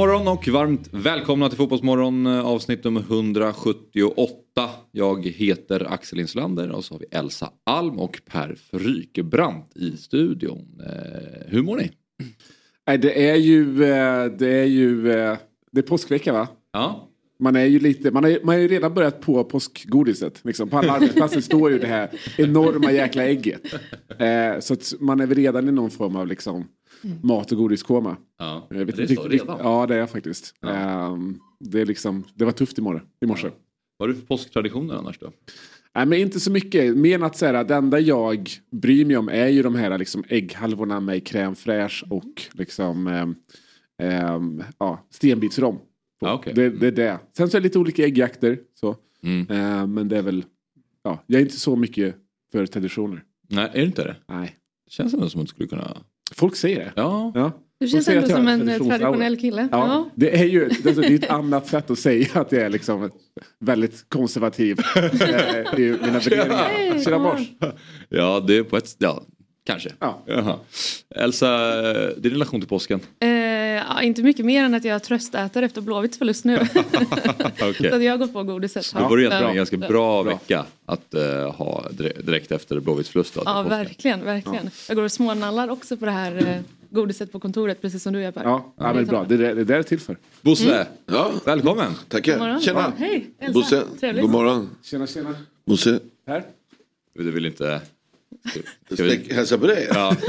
Morgon och varmt välkomna till Fotbollsmorgon eh, avsnitt nummer 178. Jag heter Axel Inslander och så har vi Elsa Alm och Per Frykebrant i studion. Eh, hur mår ni? Det är ju, eh, det är ju, det är påskvecka va? Ja. Man är ju lite, man har, man har ju redan börjat på påskgodiset. Liksom. På alla arbetsplatser står ju det här enorma jäkla ägget. Så att man är väl redan i någon form av liksom mat och godiskoma. Ja, Jag vet det är så riktigt- redan. Ja, det är jag faktiskt. Ehm, det, är liksom, det var tufft i morse. I morse. Vad är det för påsktraditioner annars då? Nej, men inte så mycket. Mer än att säga, det enda jag bryr mig om är ju de här liksom, ägghalvorna med crème fraîche och liksom, ehm, ehm, ja, stenbitsrom. Ja, okej. det, det är det. Sen så är det lite olika äggjakter. Så. Mm. Ehm, men det är väl, ja, jag är inte så mycket för traditioner. Nej, är det inte det? Nej. Det känns ändå som att du skulle kunna... Folk säger det. Ja. Ja. Du känns ändå som en eh, traditionell kille. Ja, Ja. det är ju det är ett annat sätt att säga att jag är liksom väldigt konservativ eh, i mina värderingar. Tjena mors. Ja, det är på ett... Ja, kanske. Ja. Jaha. Elsa, eh, din relation till påsken? Eh, ja, inte mycket mer än att jag tröstäter efter Blåvitts förlust nu. Okej. Så att jag har gått på godiset. Det vore egentligen Ja. en ganska bra vecka att eh, ha dire- direkt efter Blåvitts förlust. då, Ja, verkligen, verkligen. Jag går och smånallar också på det här eh, godiset på kontoret, precis som du gör Per. Ja, ja men bra. Det är det det är till för. Bosse, Ja, välkommen! God tackar. morgon. Tjena. Hej, Elsa. Bosse, Trevligt. god morgon. Tjena, tjena. Bosse, Här. Du vill inte... Ska vi... Hälsa på dig. Ja,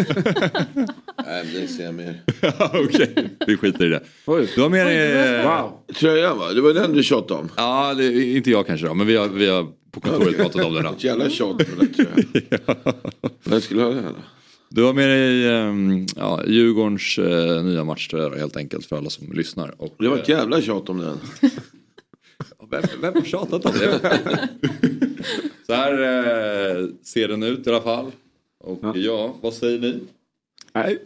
Nej, men det ser jag mer. okej. Vi skiter i det. Oj. Du har med dig... eh, Wow. Tröjan va? Det var den du tjatade om. Ja, det är inte jag kanske då, men vi har, vi har på kontoret pratat om det. Då. Ett jävla tjat på den tröjan. Vem skulle ha den här då? Du har med dig um, ja, Djurgårdens eh, nya matchtröja helt enkelt för alla som lyssnar. Och, Det var ett jävla tjat om den. Vem, vem har tjatat om det? Så här eh, ser den ut i alla fall. Och ja, vad säger ni? Nej.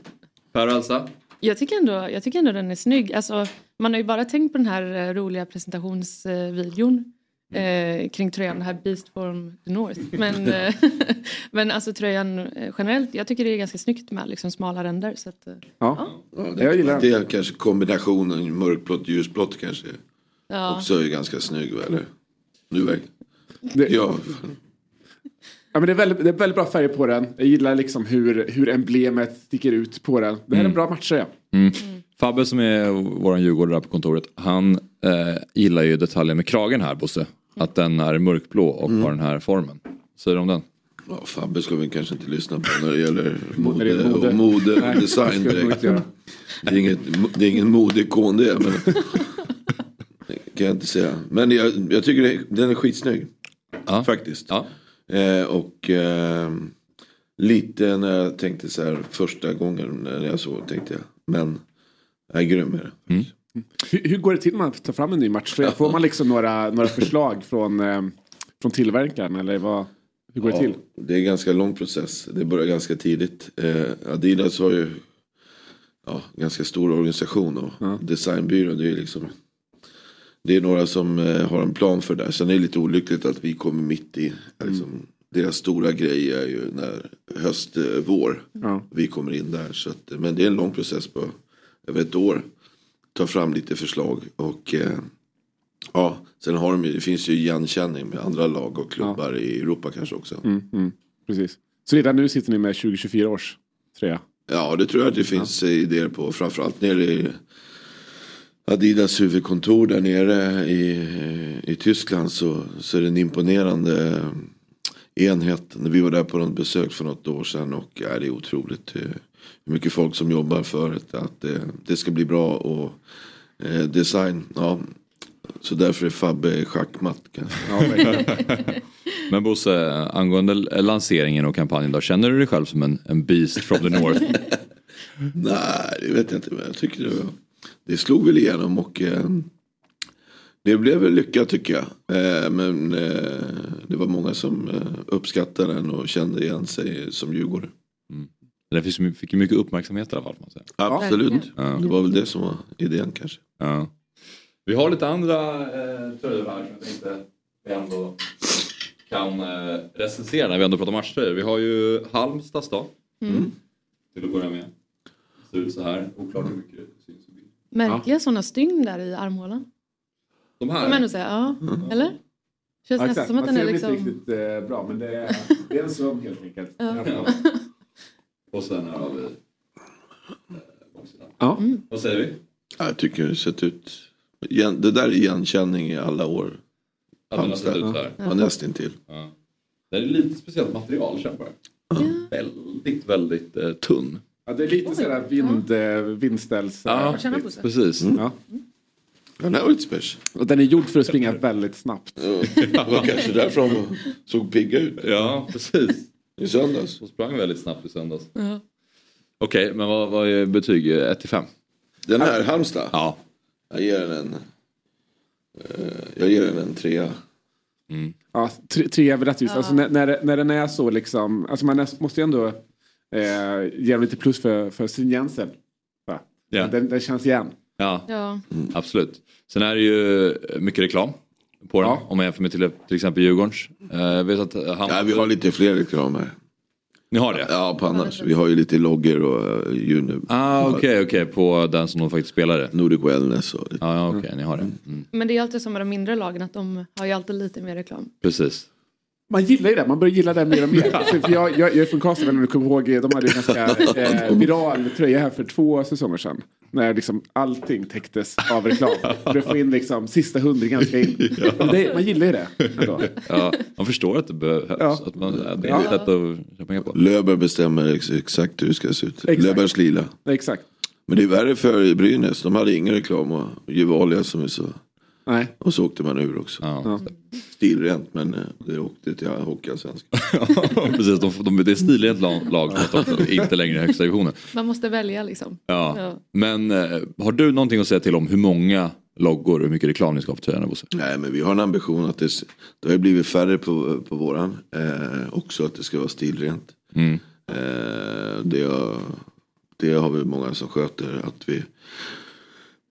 Per och Elsa? Jag tycker, ändå, jag tycker ändå den är snygg. Alltså, man har ju bara tänkt på den här eh, roliga presentationsvideon eh, kring tröjan, den här Beast from the North. Men, eh, men alltså tröjan eh, generellt, jag tycker det är ganska snyggt med liksom smala ränder. Så att, eh, Ja. Ja, Jag gillar det, det kanske kombinationen mörkblått ljusblått kanske ja. också är ganska snygg eller? Nu? Det, ja. Ja, men det, är väldigt, det är väldigt bra färger på den. Jag gillar liksom hur, hur emblemet sticker ut på den. Det här är en bra matchtröja. Fabbe som är våran djurgårdare på kontoret, han eh, gillar ju detaljen med kragen här Bosse. Att den är mörkblå och har den här formen. Säger du om den? ja, Fabbe ska vi kanske inte lyssna på när det gäller När det mode, är mode. och mode Nej, och design direkt. Det är, inget, det är ingen modeikon det. Men det kan jag inte säga. Men jag, jag tycker det, den är skitsnygg. Ja. Faktiskt. Ja. Eh, och eh, lite när jag tänkte så här första gången när jag såg tänkte jag. Men jag är grym med det. Hur, hur går det till när man tar fram en ny matchtröja? Får man liksom några, några förslag från, eh, från tillverkaren? Eller vad, hur går det till? Ja, det är en ganska lång process. Det börjar ganska tidigt. Eh, Adidas har ju ja, ganska stor organisation och Ja. designbyrå. Det är liksom det är några som eh, har en plan för det. Sen är det lite olyckligt att vi kommer mitt i. Liksom, Deras stora grej är ju när höst, eh, vår. Ja. Vi kommer in där. Så att, men det är en lång process på över ett år. Ta fram lite förslag. Och eh, ja, sen har de ju, det finns ju igenkänning med andra lag och klubbar i Europa kanske också. Mm, mm, precis. Så redan nu sitter ni med 2024 års tröja? Ja, det tror jag att det finns eh, idéer på. Framförallt nere i Adidas huvudkontor där nere i, i Tyskland så, så är det en imponerande enhet. När vi var där på något besök för något år sedan och ja, det är otroligt eh, hur mycket folk som jobbar för det, att det, det ska bli bra och eh, design. Ja. Så därför är Fabbe schackmatt kanske. Ja. Men Bosse, angående lanseringen och kampanjen då, känner du dig själv som en, en beast from the north? Nej, det vet jag inte. Men jag tycker det, var- det slog väl igenom och eh, Det blev väl lyckat tycker jag. Eh, men eh, det var många som eh, uppskattade den och kände igen sig som djurgårdare. Den fick, ju- fick ju mycket uppmärksamhet i alla fall. Absolut. Ja. Det var väl det som var idén kanske. Ja. Vi har lite andra eh, tröjor här som jag tänkte vi ändå kan eh, recensera när vi ändå pratar matchtröjor. Vi har ju Halmstads då. Mm. Till att börja med. Ser ut så här. Oklart hur mycket det syns Märkliga sådana stygn där i armhålan. De Får man här. ändå säga. Ja. Eller? Känns Ja, nästan som att Man den är ser dem liksom... inte riktigt eh, bra men det är, det är en söm helt enkelt. Ja. Och sen här har vi eh, baksidan. Ja. Vad säger vi? Ja, Jag tycker det sett ut. Det där är igenkänning i alla år. Att den har sett ut. Ja. Nästintill. Ja. Det är lite speciellt material känner jag. Väldigt, väldigt eh, tunn. Ja, det är lite sådär vind, eh, vindställs... Ja. Precis. Ja. Den här var lite special. Och den är gjord för att springa väldigt snabbt. Det var kanske därför de såg pigga ut Ja, precis. i söndags. De sprang väldigt snabbt i söndags. Ja. Okej, men vad, vad är betyg? 1 till 5? Den här, Halmstad. Ja. Jag ger den en... eh, Jag ger den en trea. Ja, tre, tre är väl rättvist. Alltså, när, när, när den är så liksom, alltså man är, måste ju ändå eh, ge den lite plus för, för stringensen. Va? Ja. Den, den känns igen. Ja, Ja. absolut. Sen är det ju mycket reklam på den. Ja. Om man jämför med till, till exempel Djurgårdens. Eh, vet att han... Ja, vi har lite fler reklam här. Ni har det? Ja, på annars. Vi har ju lite loggor och uh, you Ah, okej, okej. På den som de faktiskt spelade. Nordic Wellness och lite. Ja, ja, okej, ni har det. Mm. Men det är alltid som med de mindre lagen att de har ju alltid lite mer reklam. Precis. Man gillar ju det, man börjar gilla det mer och mer. För för jag, jag, jag är från Karlstad, om du kommer ihåg, de hade ju en ganska eh, viral tröja här för två säsonger sedan. När liksom allting täcktes av reklam. För att få in liksom sista hundringen ska in. Men det, man gillar ju det. Ändå. Ja, man förstår att det behövs. Ja. Att man, det är Ja. att pengar på. Löber bestämmer ex exakt hur det ska se ut. Exakt. Löbers lila. Exakt. Men det är värre för Brynäs. De hade ingen reklam och Gevalia som är så. Nej. Och så åkte man ur också. Ja. Stilrent men eh, det åkte till Hockeyallsvenskan. Precis, de, de, det är stilrent lag, lag inte längre i högsta divisionen. Man måste välja liksom. Ja. Ja. Men eh, har du någonting att säga till om hur många loggor och hur mycket reklam ni ska ha på tröjorna Bosse? Nej men vi har en ambition att det, det har blivit färre på, på våran. Eh, också att det ska vara stilrent. Mm. Eh, det, det har vi många som sköter. Att vi,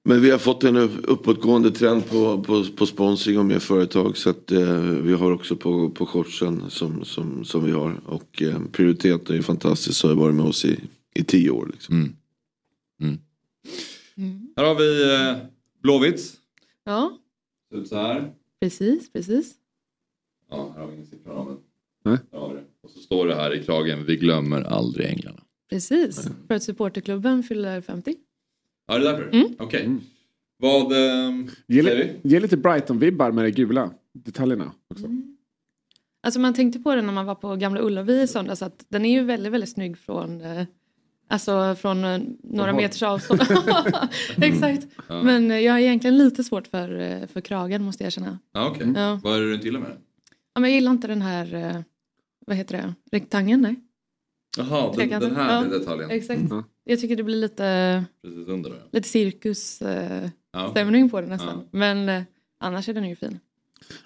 men vi har fått en upp- uppåtgående trend på, på, på sponsring och mer företag. Så att eh, vi har också på, på shortsen som, som, som vi har. Och eh, prioriteten är fantastisk. Så har varit med oss i, i tio år. Liksom. Mm. Här har vi eh, Blåvitts. Ja, Ser ut så här. precis, precis. Ja, här har vi ingen siffra men Nej. Och så står det här i kragen, vi glömmer aldrig änglarna. Precis. För att supporterklubben fyller 50. Ja, det är därför? Mm. Okej. Vad eh, Ge, säger vi? ge lite Brighton-vibbar med de gula detaljerna också. Alltså man tänkte på det när man var på Gamla Ullevi i söndags att den är ju väldigt, väldigt snygg från eh, Alltså från eh, några håll. meters avstånd. Exakt. Men eh, jag har egentligen lite svårt för, för kragen måste jag erkänna. Ja, okej. Ja. Vad är det du inte gillar med den? Ja, men jag gillar inte den här, vad heter det, rektangeln? Nej. Jaha, den, den här Ja. detaljen. Exakt. Mm. Jag tycker det blir lite, Precis under där. lite cirkusstämning Ja. stämning på det nästan. Ja. Men eh, annars är den ju fin.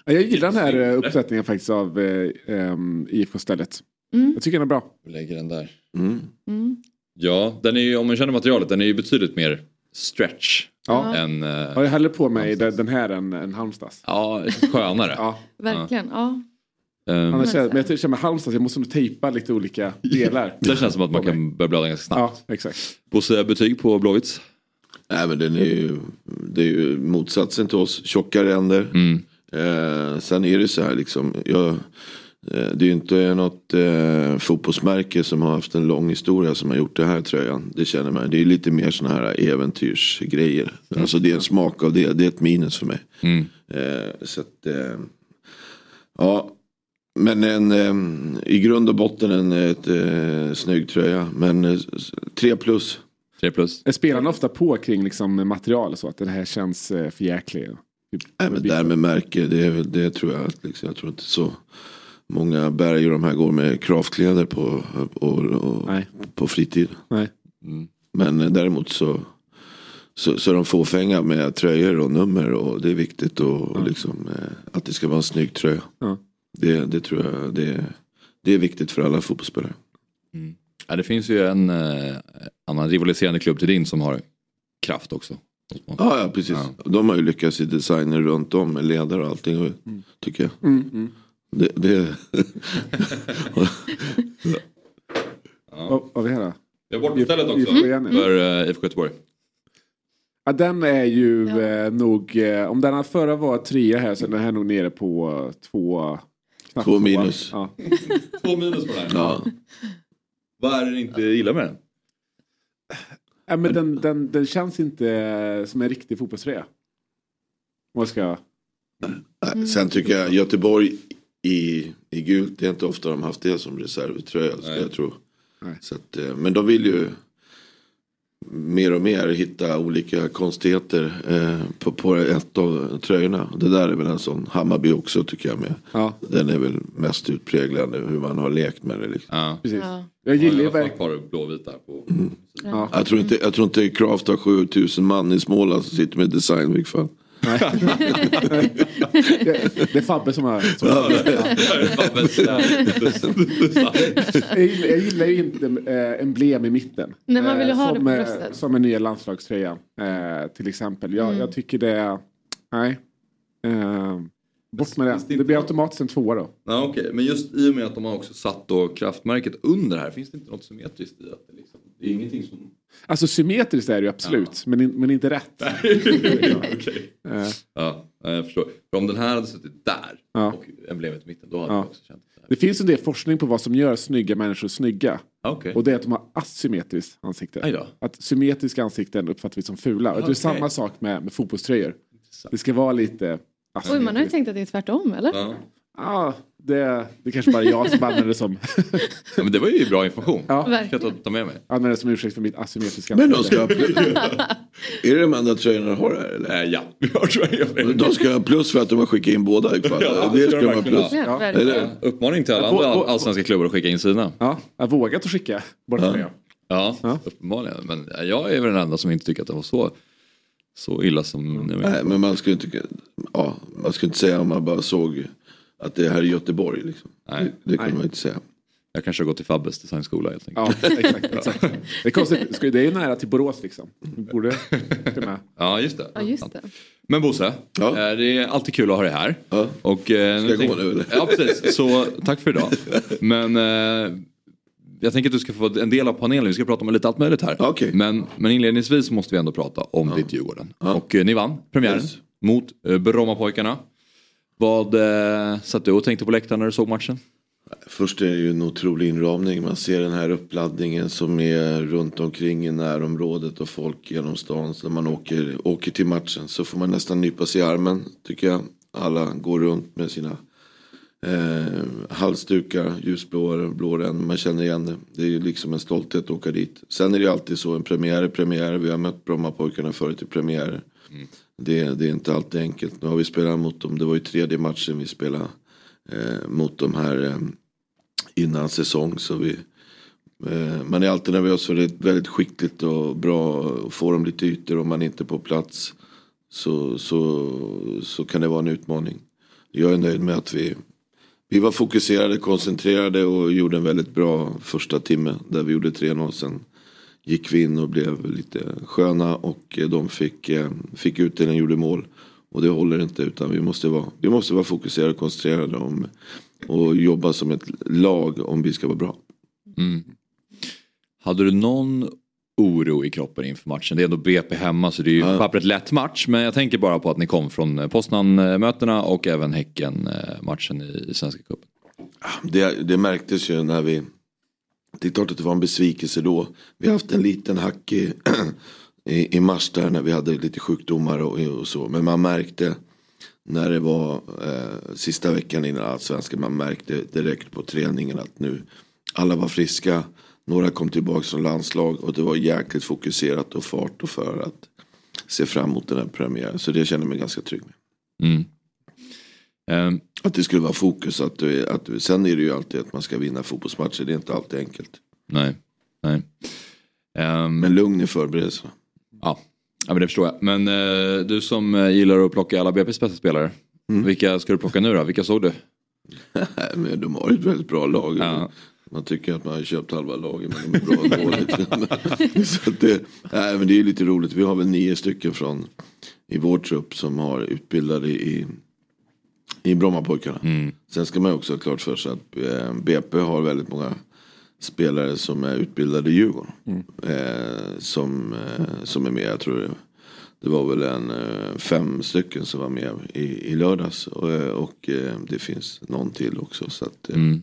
Ja, jag gillar den här eh, uppsättningen faktiskt av eh, ehm, IFK-stället. Mm. Jag tycker den är bra. Vi lägger den där. Mm. Mm. Ja, den är ju, om man känner materialet, den är ju betydligt mer stretch Ja. än... eh, Jag hellre på mig den, den här än, än Halmstads. ja, skönare. Ja, Verkligen, ja. Ehm, annars men jag känner med Halmstad, jag måste nog tejpa lite olika delar. det känns som att man kan börja blöda ganska snabbt. Ja, exakt. Bosse, betyg på Blåvitts? Nej men den är ju, det är ju motsatsen till oss. Tjocka ränder. Mm. Eh, sen är det så här liksom. Jag, eh, det är ju inte något eh, fotbollsmärke som har haft en lång historia som har gjort det här tröjan. Det känner man. Det är lite mer såna här äventyrsgrejer. Alltså det är en smak av det. Det är ett minus för mig. Mm. Eh, så att, eh, ja. Men en, eh, i grund och botten en ett, eh, snygg tröja. Men eh, tre plus. 3 plus. Är spelarna ofta på kring liksom, material och så? Att det här känns eh, för jäkligt? Typ, Nej, men där med märke, det, är väl- det tror jag att liksom, jag tror inte så många berg och de här går med kravkläder på, och, och, på fritid. Nej. Mm. Men eh, däremot så, så, så är de fåfänga med tröjor och nummer och det är viktigt och, liksom, eh, att det ska vara en snygg tröja. Ja. Det, det tror jag det, det är viktigt för alla fotbollsspelare. Ja, det finns ju en eh, annan rivaliserande klubb till din som har kraft också. Ja, ja precis. De har ju lyckats i designer runt om med ledare och allting. Och, Tycker jag. Mm, mm. Det, det, Vad vad har vi här då? Vi har bortastället också ja. för uh, IFK Göteborg. Ja, den är ju Ja. eh, nog, eh, om den här förra var trea här så är den här nog nere på eh, två. Knappt Två minus. Ja. Två minus på den här. ja. Vad är det ni inte gillar med den? Ja, men den, den, den känns inte som en riktig fotbollströja. Vad ska... Nej, Sen tycker jag Göteborg i, i gult, det är inte ofta de haft det som reservtröja. Nej. jag tro. Nej. Så att, eh, men de vill ju mer och mer hitta olika konstigheter eh, på, på ett av tröjorna. Det där är väl en sån, Hammarby också tycker jag med. Ja, Den är väl mest utpräglad hur man har lekt med det. Liksom. Ja. precis. Ja. Jag gillar ju verkligen... ett par blåvita på. Ja. Jag, tror inte, jag tror inte Kraft har 7000 man i Småland som sitter med design i fall. Nej. det, det är Fabbe som har... Som jag, gillar, jag gillar ju inte eh, emblem i mitten. Nej, man vill ju Eh, ha det som, på eh, bröstet. Som en nya landslagströja eh, till exempel. Jag, Mm. jag tycker det. Nej. Eh, bort med det det. Det blir automatiskt en tvåa då. Ja, okej. Men just i och med att de har också satt då kraftmärket under här, finns det inte något symmetriskt i att det liksom, det är ingenting som... Alltså symmetriskt är det ju absolut. Men, in, men inte rätt. Okej. Eh, Ja, jag förstår. För om den här hade suttit där Ja. och emblemet i mitten, då hade Ja. jag också känt det. det finns en del forskning på vad som gör snygga människor snygga. Ah, Okej. Och det är att de har asymmetriskt ansikte. Att symmetriska ansikten uppfattar vi som fula. Och det är samma sak med, med fotbollströjor. Det ska vara lite Oj, asymmetriskt. man har ju tänkt att det är tvärtom, eller? Ja. Ja, det, det kanske bara är jag som använder det som, ja, men det var ju bra information. Ja. Ska jag ta, Verkligen. ta med mig. använder det som ursäkt för mitt asymmetriska Men de ska Är det de enda tröjorna de har här eller? Ja, vi har. De ska ha plus för att de har skickat in båda i fall. Ja, det det ska de ha verkligen plus. Ja, Ja. verkligen. Eller? Uppmaning till alla andra allsvenska klubbar att skicka in sina. Ja, jag har vågat att skicka bort Ja. Ja, Ja. uppenbarligen. Men jag är väl den enda som inte tycker att det var så, så illa som. Nej, men man skulle inte, ja, man skulle inte säga om man bara såg att det här är Göteborg. Liksom. Nej. Det, det kan Nej. man inte säga. Jag kanske har gått till Fabbes designskola helt enkelt. Ja, exakt. exakt. Det är konstigt, det är ju nära till Borås liksom. Borde med. Ja, just det. Ja, just det. Men Bosse, Ja. eh, det är alltid kul att ha dig här. Ja. Och, eh, Ska jag tänk- gå nu, eller? Ja, precis. Så tack för idag. Men eh, jag tänker att du ska få en del av panelen. Vi ska prata om lite allt möjligt här. Okej. Men, men inledningsvis måste vi ändå prata om ditt Djurgården. Ja. Och eh, ni vann premiären Yes. mot eh, Brommapojkarna. Vad eh, satt du och tänkte på läktaren när du såg matchen? Först är det ju en otrolig inramning. Man ser den här uppladdningen som är runt omkring i närområdet och folk genom stan. Så när man åker, åker till matchen så får man nästan nypa sig i armen tycker jag. Alla går runt med sina eh, halsdukar, ljusblå, blå. Man känner igen det. Det är ju liksom en stolthet att åka dit. Sen är det ju alltid så, en premiär är premiär. Vi har mött Brommapojkarna förut i premiärer. Det, det är inte alltid enkelt. Nu har vi spelat mot dem. Det var ju tredje matchen vi spelade eh, mot dem här eh, innan säsong. Så vi, eh, man är alltid nervös för det är väldigt skickligt och bra. Och får de lite ytor om man inte är på plats så, så, så kan det vara en utmaning. Jag är nöjd med att vi, vi var fokuserade, koncentrerade och gjorde en väldigt bra första timme där vi gjorde 3-0. Sen gick vi in och blev lite sköna och eh, de fick, eh, fick utdelning och gjorde mål. Och det håller inte utan vi måste vara, vi måste vara fokuserade och koncentrerade om, och jobba som ett lag om vi ska vara bra. Mm. Hade du någon oro i kroppen inför matchen? Det är ändå BP hemma så det är ju Ja. pappret lätt match. Men jag tänker bara på att ni kom från eh, Poznan-mötena och även Häcken-matchen i, i Svenska cupen. Det, det märktes ju när vi det är klart att det var en besvikelse då. Vi har haft en liten hack i, i, i mars där när vi hade lite sjukdomar och, och så. Men man märkte när det var eh, sista veckan innan allsvenskan. Man märkte direkt på träningen att nu alla var friska. Några kom tillbaka som landslag och det var jäkligt fokuserat och fart och för att se fram emot den här premiären. Så det känner jag mig ganska trygg med. Mm. Ehm, Att det skulle vara fokus. Att, du, att du, sen är det ju alltid att man ska vinna fotbollsmatcher. Det är inte alltid enkelt. nej. nej. Ehm, Men lugn i förberedelserna. Ja, Ja men det förstår jag. Men eh, du som eh, gillar att plocka alla BP's bästa spelare. Mm. Vilka ska du plocka nu då? Vilka såg du? Men de har ju ett väldigt bra lag. Ja. Man tycker att man har köpt halva laget men de är bra ändå. Så det, nej, men det är lite roligt. Vi har väl nio stycken från i vår trupp som har utbildade i, i Brommapojkarna. Mm. Sen ska man också ha klart för sig att eh, BP har väldigt många spelare som är utbildade i Djurgården. Eh, som, eh, som är med, jag tror det, det var väl en eh, fem stycken som var med i, i lördags. Och, eh, och det finns någon till också. Så att, Mm.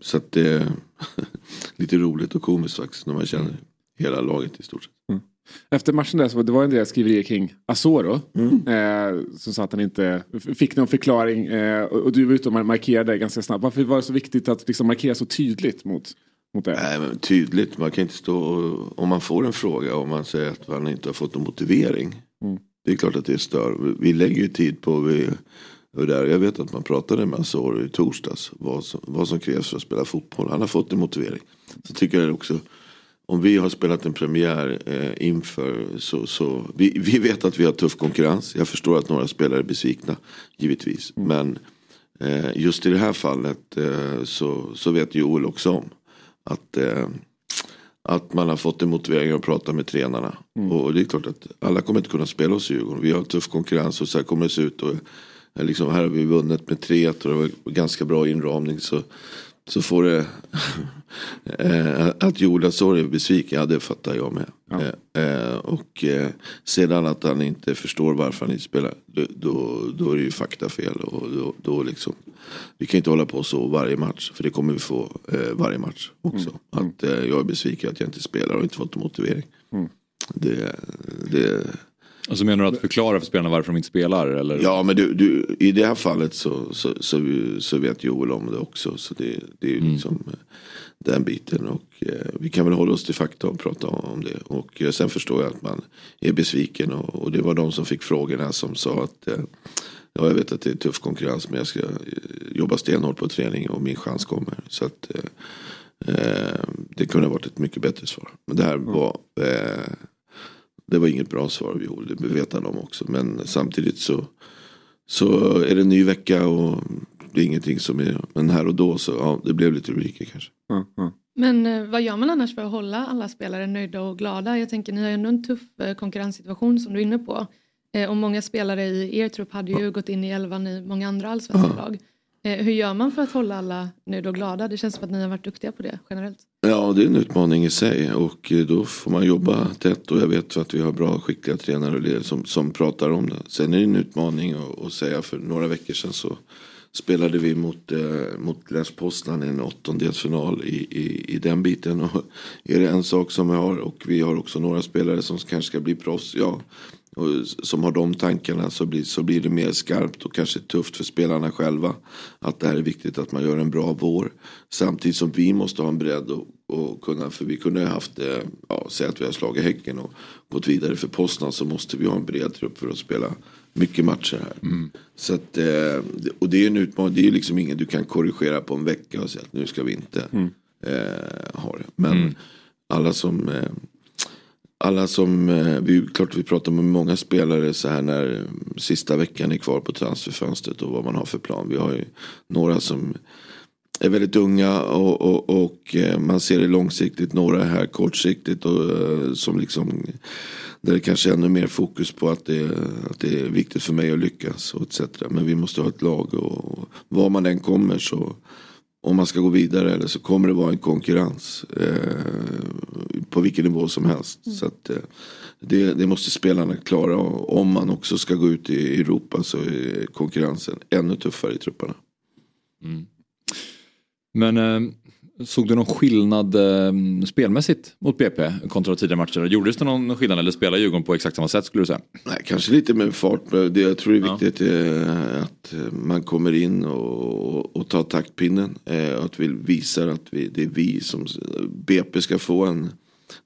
Så att det är lite roligt och komiskt faktiskt när man känner hela laget i stort sett. Efter matchen där så det var en del skriverier kring Asoro. Mm. Eh, som sa att han inte fick någon förklaring. Eh, och, du var ute och markerade ganska snabbt. Varför var det så viktigt att liksom markera så tydligt mot, mot det? Nej, men tydligt, man kan inte stå och, om man får en fråga och man säger att man inte har fått någon motivering. Mm. Det är klart att det stör. Vi- Vi lägger ju tid på vi, och där. Jag vet att man pratade med Asoro i torsdags. Vad som, vad som krävs för att spela fotboll. Han har fått en motivering. Så tycker jag också. Om vi har spelat en premiär eh, inför så, så vi, vi vet att vi har tuff konkurrens. Jag förstår att några spelare är besvikna. Givetvis. Men eh, just i det här fallet eh, så, så vet Joel också om. Att, eh, att man har fått en motivering att prata med tränarna. Och det är klart att alla kommer inte kunna spela hos Djurgården. Vi har tuff konkurrens och så här kommer det se ut. Och, eh, liksom, här har vi vunnit med 3 och det var ganska bra inramning. Så, så får det eh, att Joel Asoro är besviken, ja det fattar jag med. Eh, eh, och sedan att han inte förstår varför han inte spelar, då, då, är det ju faktafel. Och då, då liksom, vi kan inte hålla på så varje match, för det kommer vi få varje match också. Att eh, jag är besviken att jag inte spelar och inte fått en motivering. Det, det, Och så menar du att förklara för spelarna varför de inte spelar? Eller? Ja men du, du, i det här fallet så, så, så, så vet Joel om det också. Så det, det är ju liksom eh, den biten. Och eh, vi kan väl hålla oss till fakta och prata om det. Och eh, sen förstår jag att man är besviken. Och, och det var de som fick frågorna som sa att eh, Ja, jag vet att det är tuff konkurrens men jag ska eh, jobba stenhårt på träning och min chans kommer. Så att eh, det kunde ha varit ett mycket bättre svar. Men det här var eh, det var inget bra svar av Joel, det vet han om också. Men samtidigt så, så är det en ny vecka och det är ingenting som är, men här och då så ja, det blev lite rubriker kanske. Ja, ja. Men eh, vad gör man annars för att hålla alla spelare nöjda och glada? Jag tänker ni har ju ändå en tuff eh, konkurrenssituation som du är inne på. Eh, och många spelare i er trupp hade ju gått in i elvan i många andra allsvenska lag. Hur gör man för att hålla alla nöjda och glada? Det känns som att ni har varit duktiga på det generellt. Ja, det är en utmaning i sig och eh, då får man jobba tätt och jag vet att vi har bra skickliga tränare och ledare som, som pratar om det. Sen är det en utmaning att, säga för några veckor sedan så spelade vi mot, eh, mot Les Poznan i en åttondelsfinal i, i, i den biten. Och är det en sak som vi har och vi har också några spelare som kanske ska bli proffs. Ja, och som har de tankarna så blir, så blir det mer skarpt och kanske tufft för spelarna själva. Att det här är viktigt att man gör en bra vår. Samtidigt som vi måste ha en bredd och, och kunna, för vi kunde ha haft, eh, ja, säg att vi har slagit Häcken och gått vidare för Poznan så måste vi ha en bred trupp för att spela mycket matcher här. Så att, eh, och det är en utmaning, det är liksom ingen du kan korrigera på en vecka och säga att nu ska vi inte eh, ha det. Men alla som eh, alla som, vi, klart vi pratar med många spelare så här när sista veckan är kvar på transferfönstret och vad man har för plan. Vi har ju några som är väldigt unga och, och, och eh, man ser det långsiktigt, några är här kortsiktigt och eh, som liksom där det kanske är ännu mer fokus på att det, att det är viktigt för mig att lyckas och etc. Men vi måste ha ett lag och var man än kommer så om man ska gå vidare eller så kommer det vara en konkurrens eh, på vilken nivå som helst. Så att, eh, det, det måste spelarna klara och om man också ska gå ut i Europa så är konkurrensen ännu tuffare i trupperna. Men eh, såg du någon skillnad eh, spelmässigt mot BP kontra tidigare matcher? Gjordes det någon skillnad eller spelar Djurgården på exakt samma sätt skulle du säga? Nej, kanske lite med fart. Det, jag tror det är viktigt eh, att man kommer in och, och tar taktpinnen. Eh, att vi visar att vi, det är vi som BP ska få en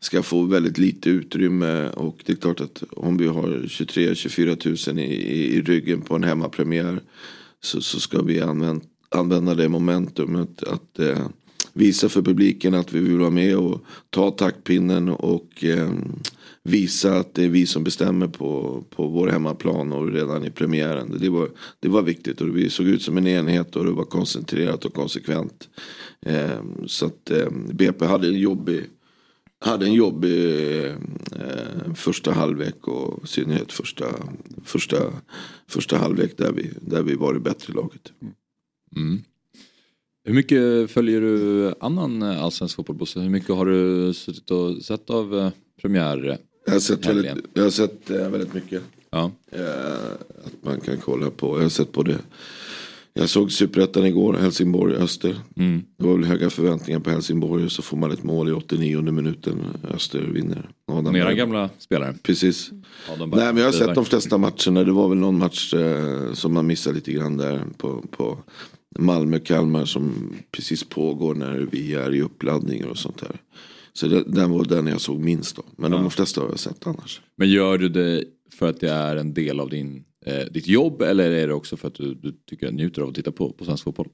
ska få väldigt lite utrymme och det är klart att om vi har 23-24 tusen i, i, i ryggen på en hemmapremiär så, så ska vi använda, använda det momentumet att eh, visa för publiken att vi vill vara med och ta taktpinnen och eh, visa att det är vi som bestämmer på, på vår hemmaplan och redan i premiären. Det var, det var viktigt och vi såg ut som en enhet och det var koncentrerat och konsekvent. Eh, så att eh, BP hade en jobbig hade en jobbig eh, första halvlek och i synnerhet första, första, första halvlek där vi, där vi var det bättre laget. Mm. Hur mycket följer du annan allsvensk fotboll Bosse? Hur mycket har du suttit och sett av eh, premiär? Jag har sett väldigt, jag har sett, eh, väldigt mycket. Ja. Eh, att man kan kolla på. Jag har sett både jag såg Superettan igår, Helsingborg-Öster. Mm. Det var väl höga förväntningar på Helsingborg och så får man ett mål i 89 minuten. Öster vinner. Adam Era gamla spelare. Precis. Nej men jag har sett de flesta matcherna. Det var väl någon match eh, som man missade lite grann där på, på Malmö-Kalmar som precis pågår när vi är i uppladdningar och sånt där. Så det, den var den jag såg minst då. Men ja. de flesta har jag sett annars. Men gör du det för att det är en del av din eh, ditt jobb eller är det också för att du, du tycker njuter av att titta på, på svensk fotboll?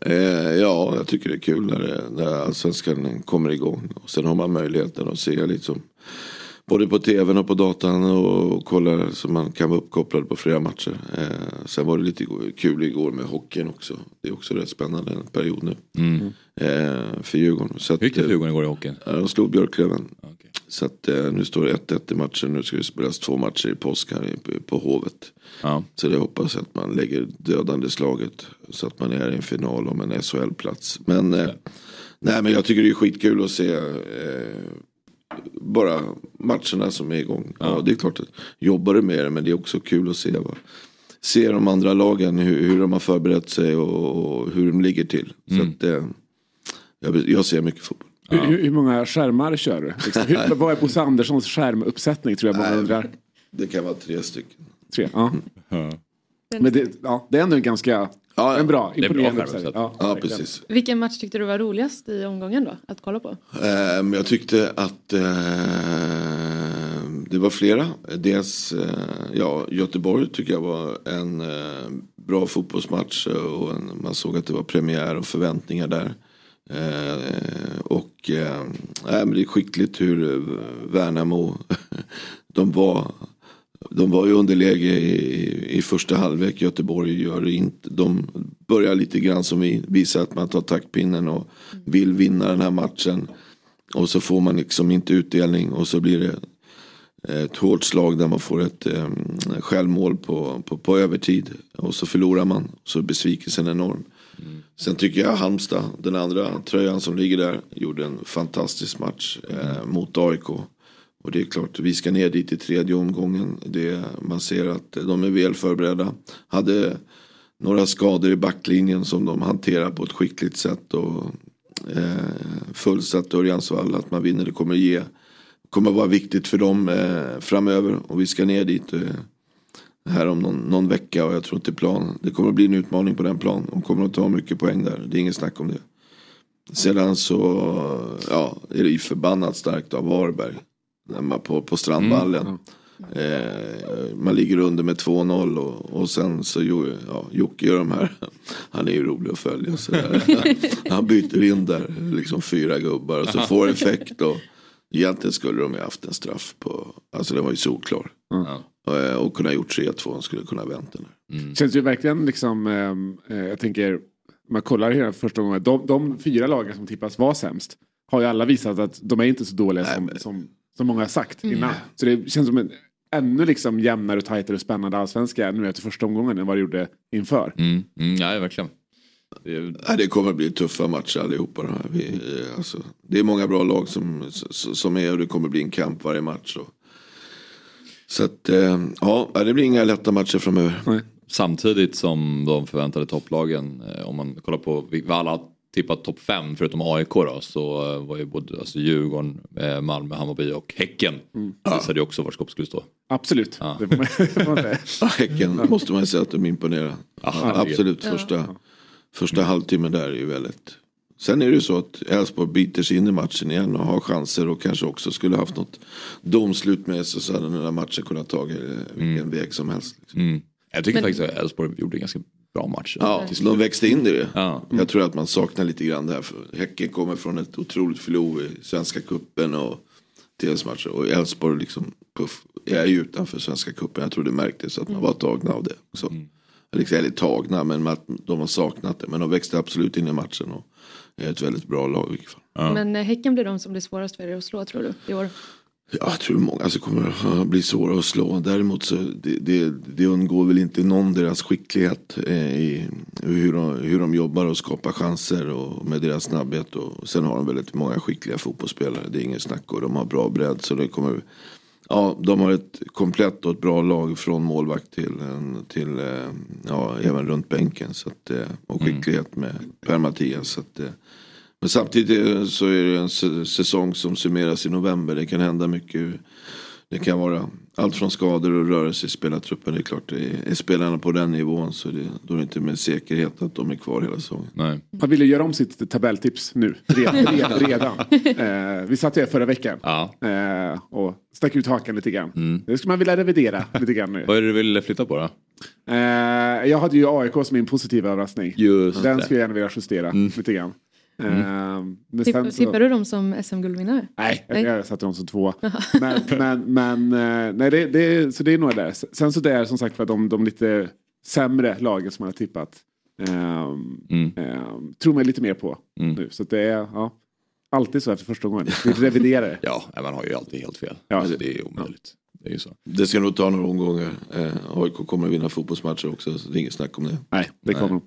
Eh, ja, jag tycker det är kul när, det, när allsvenskan kommer igång. Och sen har man möjligheten att se liksom både på tvn och på datan och, och kolla så man kan vara uppkopplad på flera matcher. Eh, sen var det lite kul igår med hockeyn också. Det är också rätt spännande en period nu. Mm. Eh, för Djurgården. Så Hur gick det för Djurgården igår i hockeyn? Ja, de slog Björklöven. Okay. Så att, eh, nu står det 1-1 i matchen. Nu ska det spelas två matcher i påsk här på, på Hovet. Ja. Så det hoppas jag att man lägger dödande slaget. Så att man är i en final om en SHL-plats. Men, eh, nej, men jag tycker det är skitkul att se eh, bara matcherna som är igång. Ja. ja. det är klart att jobbar du med det men det är också kul att se. Va? Se de andra lagen, hur, hur de har förberett sig och, och hur de ligger till. Mm. Så att, eh, jag, jag ser mycket fotboll. Ja. Hur, hur, många skärmar kör du? Liksom, hur, vad är Bosse Anderssons skärmuppsättning tror jag många undrar? Det kan vara tre stycken. Tre, ja. Mm. Men det, ja, det är ändå en ganska Ja, en bra, imponerande uppsättning. Ja, ja, precis. Vilken match tyckte du var roligast i omgången då? Att kolla på? Um, jag tyckte att uh, det var flera. Dels, uh, ja, Göteborg tycker jag var en uh, bra fotbollsmatch och en, man såg att det var premiär och förväntningar där. och äh, men det är skickligt hur Värnamo, de var de var ju underläge i, i första halvlek. Göteborg gör inte. De börjar lite grann som vi visar att man tar taktpinnen och vill vinna den här matchen. Och så får man liksom inte utdelning och så blir det ett hårt slag där man får ett um, självmål på, på, på övertid. Och så förlorar man. Så är besvikelsen enorm. Mm. Sen tycker jag Halmstad, den andra tröjan som ligger där, gjorde en fantastisk match eh, mot AIK. Och det är klart, vi ska ner dit i tredje omgången. Det, man ser att de är väl förberedda. Hade några skador i backlinjen som de hanterar på ett skickligt sätt. Och eh, fullsatt Örjansvall, att man vinner, det kommer ge kommer vara viktigt för dem eh, framöver. Och vi ska ner dit eh, här om någon, någon, vecka och jag tror inte plan. Det kommer att bli en utmaning på den plan. De kommer att ta mycket poäng där. Det är ingen snack om det. Sedan så ja, är det ju förbannat starkt av Varberg på, på Strandvallen. Mm. Eh, man ligger under med 2-0 och, och sen så ja, Jocke gör de här. Han är ju rolig att följa. Så han byter in där liksom fyra gubbar och så får effekt. Och, egentligen skulle de ju haft en straff på. Alltså den var ju solklar. Mm. Och, och kunna gjort 3-2. Skulle kunna vänt den. Mm. Känns ju verkligen liksom. Eh, jag tänker. Man kollar hela första gången. De, de fyra lagen som tippas var sämst. Har ju alla visat att de är inte så dåliga Nej, som, men... som som många har sagt mm. innan. Så det känns som en ännu liksom jämnare, tajtare och spännande allsvenska nu efter första omgången än vad det gjorde inför. Mm. Mm, ja, verkligen. Det, är... det kommer att bli tuffa matcher allihopa. Vi, eh, alltså, det är många bra lag som, som är och det kommer att bli en kamp varje match. Så, så att, eh, ja, det blir inga lätta matcher framöver. Nej. Samtidigt som de förväntade topplagen, eh, om man kollar på vad alla tippat topp fem förutom AIK då så eh, var ju både alltså Djurgården, eh, Malmö, Hammarby och Häcken. Mm. Visade ju också var skåpet skulle stå. Absolut. Ja. ja, häcken måste man säga att de imponerar. Ja, absolut, första, ja. första halvtimmen där är ju väldigt. Sen är det ju så att Elfsborg biter sig in i matchen igen och har chanser och kanske också skulle haft något domslut med sig så hade den här matchen kunnat ta eh, vilken mm. väg som helst. Liksom. Mm. Jag tycker Men... faktiskt att Elfsborg gjorde ganska bra match. Ja, de växte in i det. Ja. Jag tror att man saknar lite grann det här. Häcken kommer från ett otroligt förlor i Svenska Kuppen och TS-matcher. Och Elfsborg liksom, puff, är ju utanför Svenska cupen. Jag tror det märktes att man var tagna av det också. Mm. Liksom, eller tagna, men att de har saknat det. Men de växte absolut in i matchen och är ett väldigt bra lag i fall. Ja. Men eh, Häcken blir de som blir svårast för er att slå tror du i år? Ja, jag tror många alltså, kommer att bli svåra att slå. Däremot så det, det, det undgår väl inte någon deras skicklighet eh, i hur de, hur de jobbar och skapar chanser och med deras snabbhet. Och sen har de väldigt många skickliga fotbollsspelare. Det är inget snack och de har bra bredd. Så det kommer, ja, de har ett komplett och ett bra lag från målvakt till, till eh, ja, även runt bänken. Så att, eh, och mm. skicklighet med Per-Mattias. Så att, men samtidigt så är det en säsong som summeras i november. Det kan hända mycket. Det kan vara allt från skador och rörelse i spelartruppen. Det är klart, är spelarna på den nivån så det, då är det inte med säkerhet att de är kvar hela säsongen. Nej. Han ville göra om sitt tabelltips nu, redan. redan. Eh, vi satt här förra veckan ja. eh, och stack ut hakan lite grann. Mm. Det skulle man vilja revidera lite grann nu. Vad är det du vill flytta på då? Eh, jag hade ju AIK som min positiva överraskning. Just Den skulle jag gärna vilja justera mm. lite grann. Mm. Så... Tippar du dem som SM-guldvinnare? Nej, jag, jag satte dem som två. men, men, men uh, nej, det, det, så det är nog där. Sen så det är som sagt för de, de lite sämre lagen som man har tippat. Uh, mm. tror man lite mer på mm. nu. Så det är ja, alltid så efter första gången. Vi reviderar det. ja, man har ju alltid helt fel. Ja. Alltså, det är omöjligt. Det, är så. det ska nog ta några omgångar. Eh, AIK kommer att vinna fotbollsmatcher också. Så det är inget snack om det. Nej, det kommer de.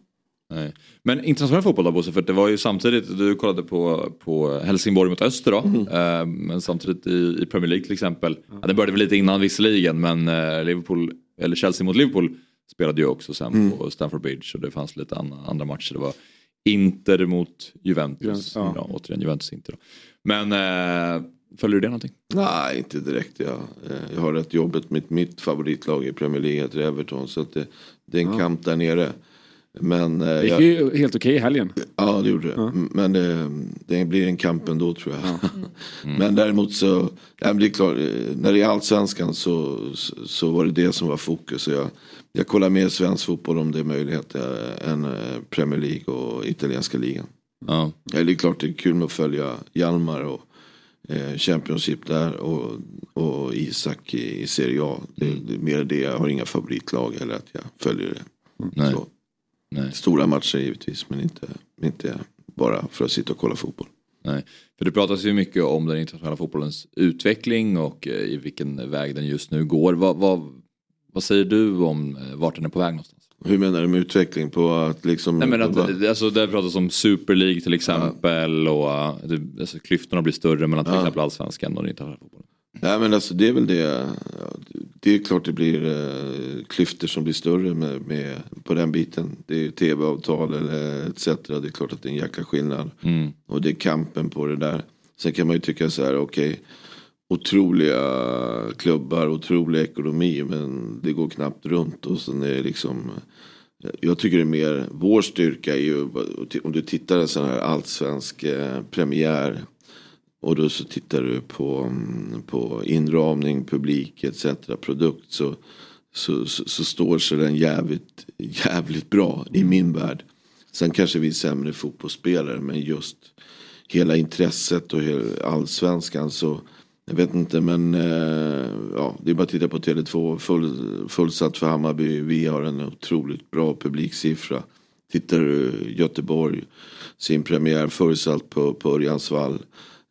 Nej. Men internationell fotboll då Bosse, för det var ju samtidigt, du kollade på, på Helsingborg mot Öster då, mm. eh, men samtidigt i, i, Premier League till exempel. Mm. Ja, det började väl lite innan visserligen, men eh, Liverpool, eller Chelsea mot Liverpool spelade ju också sen mm. på Stamford Bridge och det fanns lite andra, andra matcher. Det var Inter mot Juventus, ja. ja återigen Juventus Inter. Då. Men eh, följer du det någonting? Nej, inte direkt. Jag, eh, jag har rätt jobbet med mitt favoritlag i Premier League, heter Everton, så att det, det är en ja. kamp där nere. Men, eh, det gick ju helt okej i helgen. Ja det gjorde det. Ja. Men det, det, blir en kamp ändå tror jag. Ja. Mm. men däremot så, ja, det är klart, eh, när det är allsvenskan så, så var det det som var fokus. Jag, jag kollar mer svensk fotboll om det är möjlighet eh, än Premier League och italienska ligan. Ja. Ja, det är klart det är kul med att följa Hjalmar och eh, Championship där och, och Isak i, i Serie A. Det, mm. det, är mer det, jag har inga favoritlag eller att jag följer det. Mm. Så. Nej. Stora matcher givetvis men inte, inte bara för att sitta och kolla fotboll. Nej, för det pratas ju mycket om den internationella fotbollens utveckling och eh, i vilken väg den just nu går. Vad, vad, vad säger du om eh, vart den är på väg någonstans? Hur menar du med utveckling på att liksom? Nej men att, alltså det pratas om Super League till exempel ja. och eh, alltså, klyftorna blir större mellan till ja. exempel allsvenskan och den internationella fotbollen. Nej men alltså det är väl det. Det är klart det blir eh, klyftor som blir större med, med, på den biten. Det är tv-avtal eller etc. Det är klart att det är en jäkla skillnad. Mm. Och det är kampen på det där. Sen kan man ju tycka så här, okej. Okay, otroliga klubbar, otrolig ekonomi men det går knappt runt. Och sen är det liksom jag tycker det är mer, vår styrka är ju om du tittar en sån här allsvensk eh, premiär och då så tittar du på, mm, på inramning, publik etc. produkt så, så, så, så, står sig den jävligt, jävligt bra i min värld. Sen kanske vi är sämre fotbollsspelare men just hela intresset och allsvenskan så jag vet inte men eh, ja, det är bara att titta på Tele2 full, fullsatt för Hammarby. Vi har en otroligt bra publiksiffra. Tittar du Göteborg sin premiär fullsatt på, på Örjansvall.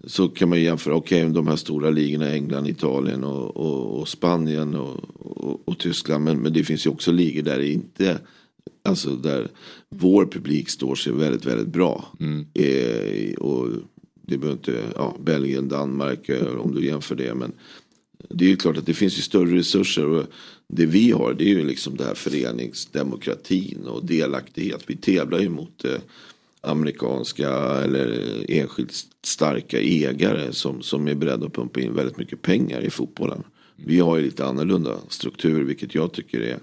Så kan man jämföra, okej okay, de här stora ligorna, England, Italien och, och, och Spanien och, och, Tyskland. Men, men det finns ju också ligor där det inte, alltså där vår publik står sig väldigt, väldigt bra. Mm. Eh, och det behöver inte, ja, Belgien, Danmark eh, om du jämför det. Men det är ju klart att det finns ju större resurser. Och det vi har det är ju liksom det här föreningsdemokratin och delaktighet. Vi tävlar ju mot eh, amerikanska eller enskilt starka ägare som, som är beredda att pumpa in väldigt mycket pengar i fotbollen. Vi har ju lite annorlunda struktur vilket jag tycker är,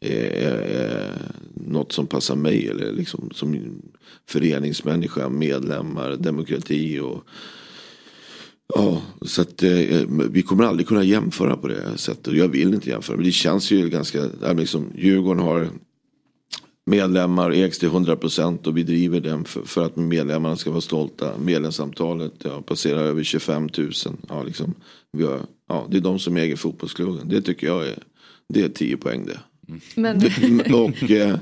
är, är något som passar mig eller liksom som föreningsmänniska, medlemmar, demokrati och Ja, så att eh, vi kommer aldrig kunna jämföra på det sättet. Jag vill inte jämföra. Men det känns ju ganska, liksom, Djurgården har medlemmar ägs till 100% och vi driver den för, för, att medlemmarna ska vara stolta. Medlemsantalet ja, passerar över 25 000. Ja, liksom, vi har, ja, det är de som äger fotbollsklubben. Det tycker jag är, det är 10 poäng det. Men... och eh,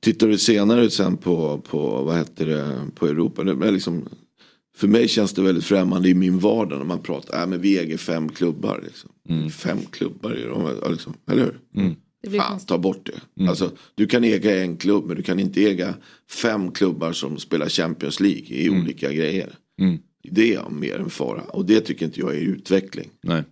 tittar du senare sen på, på vad heter det, på Europa. Det är liksom, för mig känns det väldigt främmande i min vardag när man pratar, äh, men vi äger fem klubbar. Liksom. Mm. Fem klubbar, liksom, eller hur? Mm. Fan, ta bort det. Mm. Alltså, du kan äga en klubb men du kan inte äga fem klubbar som spelar Champions League i mm. olika grejer. Mm. Det är mer en fara och det tycker inte jag är utveckling. Nej.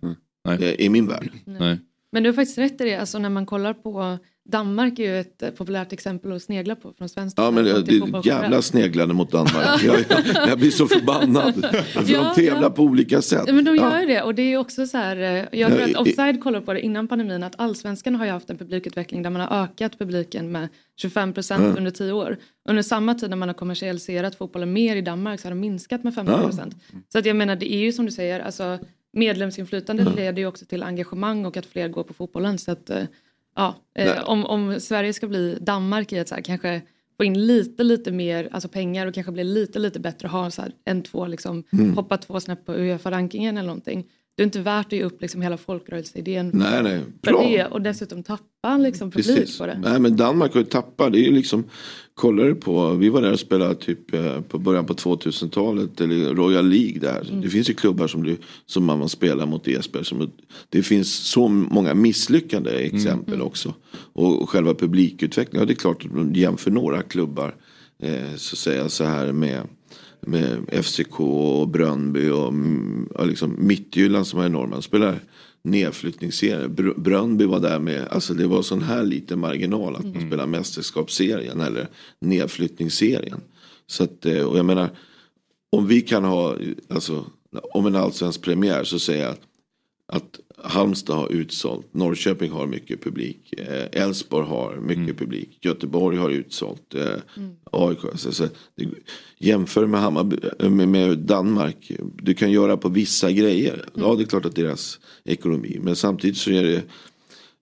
Nej. I min värld. Nej. Men du har faktiskt rätt i det, alltså när man kollar på Danmark är ju ett eh, populärt exempel att snegla på från svenskt Ja men det, det är jävla sneglande mot Danmark. jag, jag, jag, blir så förbannad. För ja, de tävlar ja. på olika sätt. Ja, men de gör ja. det och det är också så här. Eh, jag tror att Offside kollade på det innan pandemin att allsvenskan har ju haft en publikutveckling där man har ökat publiken med 25 procent mm. under tio år. Under samma tid när man har kommersialiserat fotbollen mer i Danmark så har den minskat med 15 procent. Så att jag menar det är ju som du säger alltså medlemsinflytande mm. leder ju också till engagemang och att fler går på fotbollen. Så att, eh, ja, eh, om, om Sverige ska bli Danmark i att så här, kanske få in lite lite mer alltså pengar och kanske bli lite lite bättre att ha så här, en två liksom mm. hoppa två snäpp på Uefa-rankingen eller någonting. Det är inte värt att ge upp liksom hela folkrörelseidén nej, nej. för det och dessutom tappa liksom publik Precis. på det. Nej men Danmark har ju tappat, det är ju liksom Kollar du på, vi var där och spelade typ eh, på början på 2000-talet eller Royal League där. Mm. Det finns ju klubbar som, du, som man spelar mot Esbjerg. Som, det finns så många misslyckande exempel mm. också. Och, och själva publikutvecklingen, ja det är klart att jämför några klubbar eh, så att säga så här med med FCK och Brönnby och, mm, och liksom Mittjylland som är enorma. Spelar nedflyttningsserie. Br Brönnby var där med, alltså det var sån här liten marginal att mm. man spelar mästerskapsserien eller nedflyttningsserien. Så att, eh, och jag menar, om vi kan ha, alltså om en allsvensk premiär så säger jag att, att Halmstad har utsålt, Norrköping har mycket publik, eh, Elfsborg har mycket mm. publik, Göteborg har utsålt, eh, mm. AIK. Så, så, det, jämför med, Hammarby, eh, med, med, Danmark, du kan göra på vissa grejer. Mm. Ja det är klart att deras ekonomi, men samtidigt så är det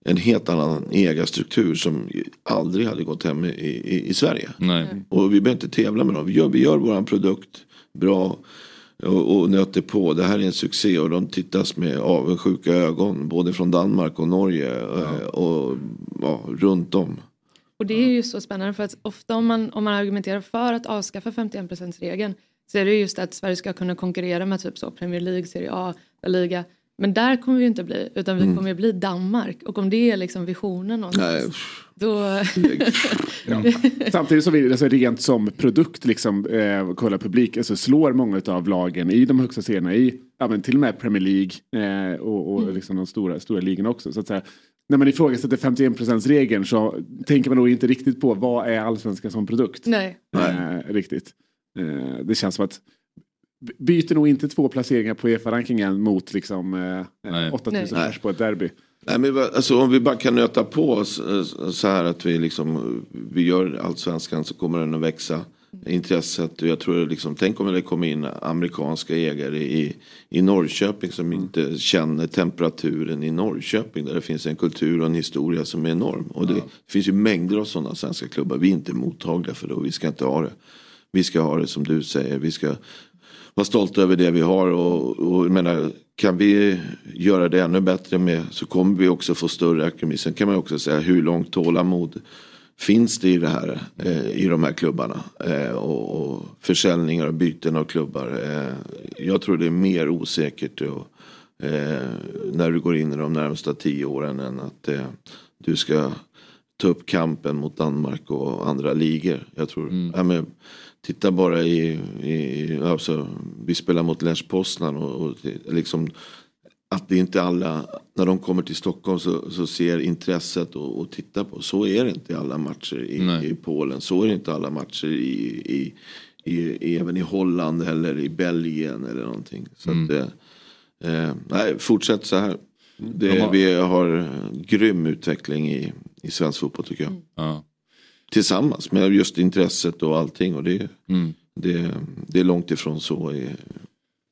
en helt annan ägarstruktur som aldrig hade gått hem i, i, i Sverige. Nej. Och vi behöver inte tävla med dem, vi gör, vi gör våran produkt bra och, och nöter på. Det här är en succé och de tittas med avundsjuka ögon. Både från Danmark och Norge ja. Eh, och ja, runt om. Och det är ju så spännande för att ofta om man, om man argumenterar för att avskaffa 51%-regeln så är det just att Sverige ska kunna konkurrera med typ så Premier League, Serie A, La Liga. Men där kommer vi inte bli, utan vi mm. kommer bli Danmark. Och om det är liksom visionen någonstans, Nej. då... ja. Samtidigt som vi alltså, rent som produkt, liksom, eh, kolla publik, alltså, slår många av lagen i de högsta serierna i, ja, men till och med Premier League eh, och, och mm. liksom de stora, stora ligorna också. Så att säga, när man ifrågasätter 51% regeln så tänker man nog inte riktigt på vad är allsvenskan som produkt. Nej. Eh, riktigt. Eh, det känns som att byter nog inte två placeringar på Uefa-rankingen mot liksom, eh, 8000 pers på ett derby. Nej, men alltså, om vi bara kan nöta på så här att vi, liksom, vi gör allsvenskan så kommer den att växa. Intresset, jag tror liksom, tänk om det kommer in amerikanska ägare i, i Norrköping som mm. inte känner temperaturen i Norrköping. Där det finns en kultur och en historia som är enorm. Och det, ja. finns ju mängder av sådana svenska klubbar. Vi är inte mottagliga för det och vi ska inte ha det. Vi ska ha det som du säger. Vi ska vara stolta över det vi har och, och menar, kan vi göra det ännu bättre med så kommer vi också få större ekonomi. Sen kan man också säga hur långt tålamod finns det i det här eh, i de här klubbarna eh, och, och försäljningar och byten av klubbar. Eh, jag tror det är mer osäkert och, eh, när du går in i de närmsta tio åren än att eh, du ska ta upp kampen mot Danmark och andra ligor. Jag tror, mm. ja, men, Titta bara i, i alltså, vi spelar mot Lech Poznan och, och liksom att det inte alla, när de kommer till Stockholm så, så ser intresset och, och tittar på. Så är det inte i alla matcher i, i Polen. Så är det inte alla matcher i, i, i, även i Holland eller i Belgien eller någonting. Så mm. att, eh, eh, nej, fortsätt så här. Det, har... Vi har grym utveckling i, i svensk fotboll tycker jag. Ja tillsammans med just intresset och allting. Och det, mm. det, det är långt ifrån så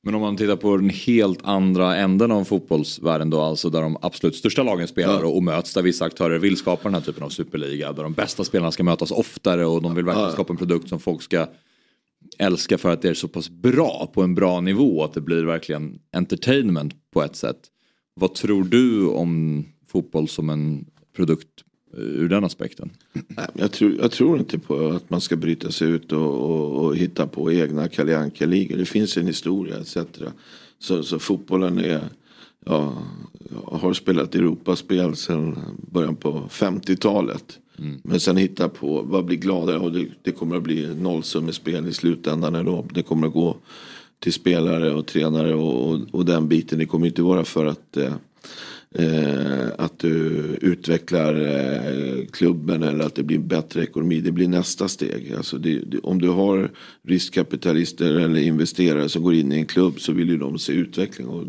Men om man tittar på den helt andra änden av fotbollsvärlden då, alltså där de absolut största lagen spelar ja. och, och, möts, där vissa aktörer vill skapa den här typen av superliga, där de bästa spelarna ska mötas oftare och de vill verkligen ja. skapa en produkt som folk ska älska för att det är så pass bra på en bra nivå att det blir verkligen entertainment på ett sätt. Vad tror du om fotboll som en produkt ur den aspekten? Jag tror, jag tror inte på att man ska bryta sig ut och, och, och hitta på egna Kalle ligor Det finns en historia etc. Så, så fotbollen är, ja, har spelat Europaspel sedan början på 50-talet. Mm. Men sen hitta på, vad blir gladare? Och det, det kommer att bli nollsummespel i slutändan. Eller det kommer att gå till spelare och tränare och, och, och den biten. Det kommer inte vara för att eh, eh, att du utvecklar eh, klubben eller att det blir bättre ekonomi. Det blir nästa steg. Alltså det, det, om du har riskkapitalister eller investerare som går in i en klubb så vill ju de se utveckling. Och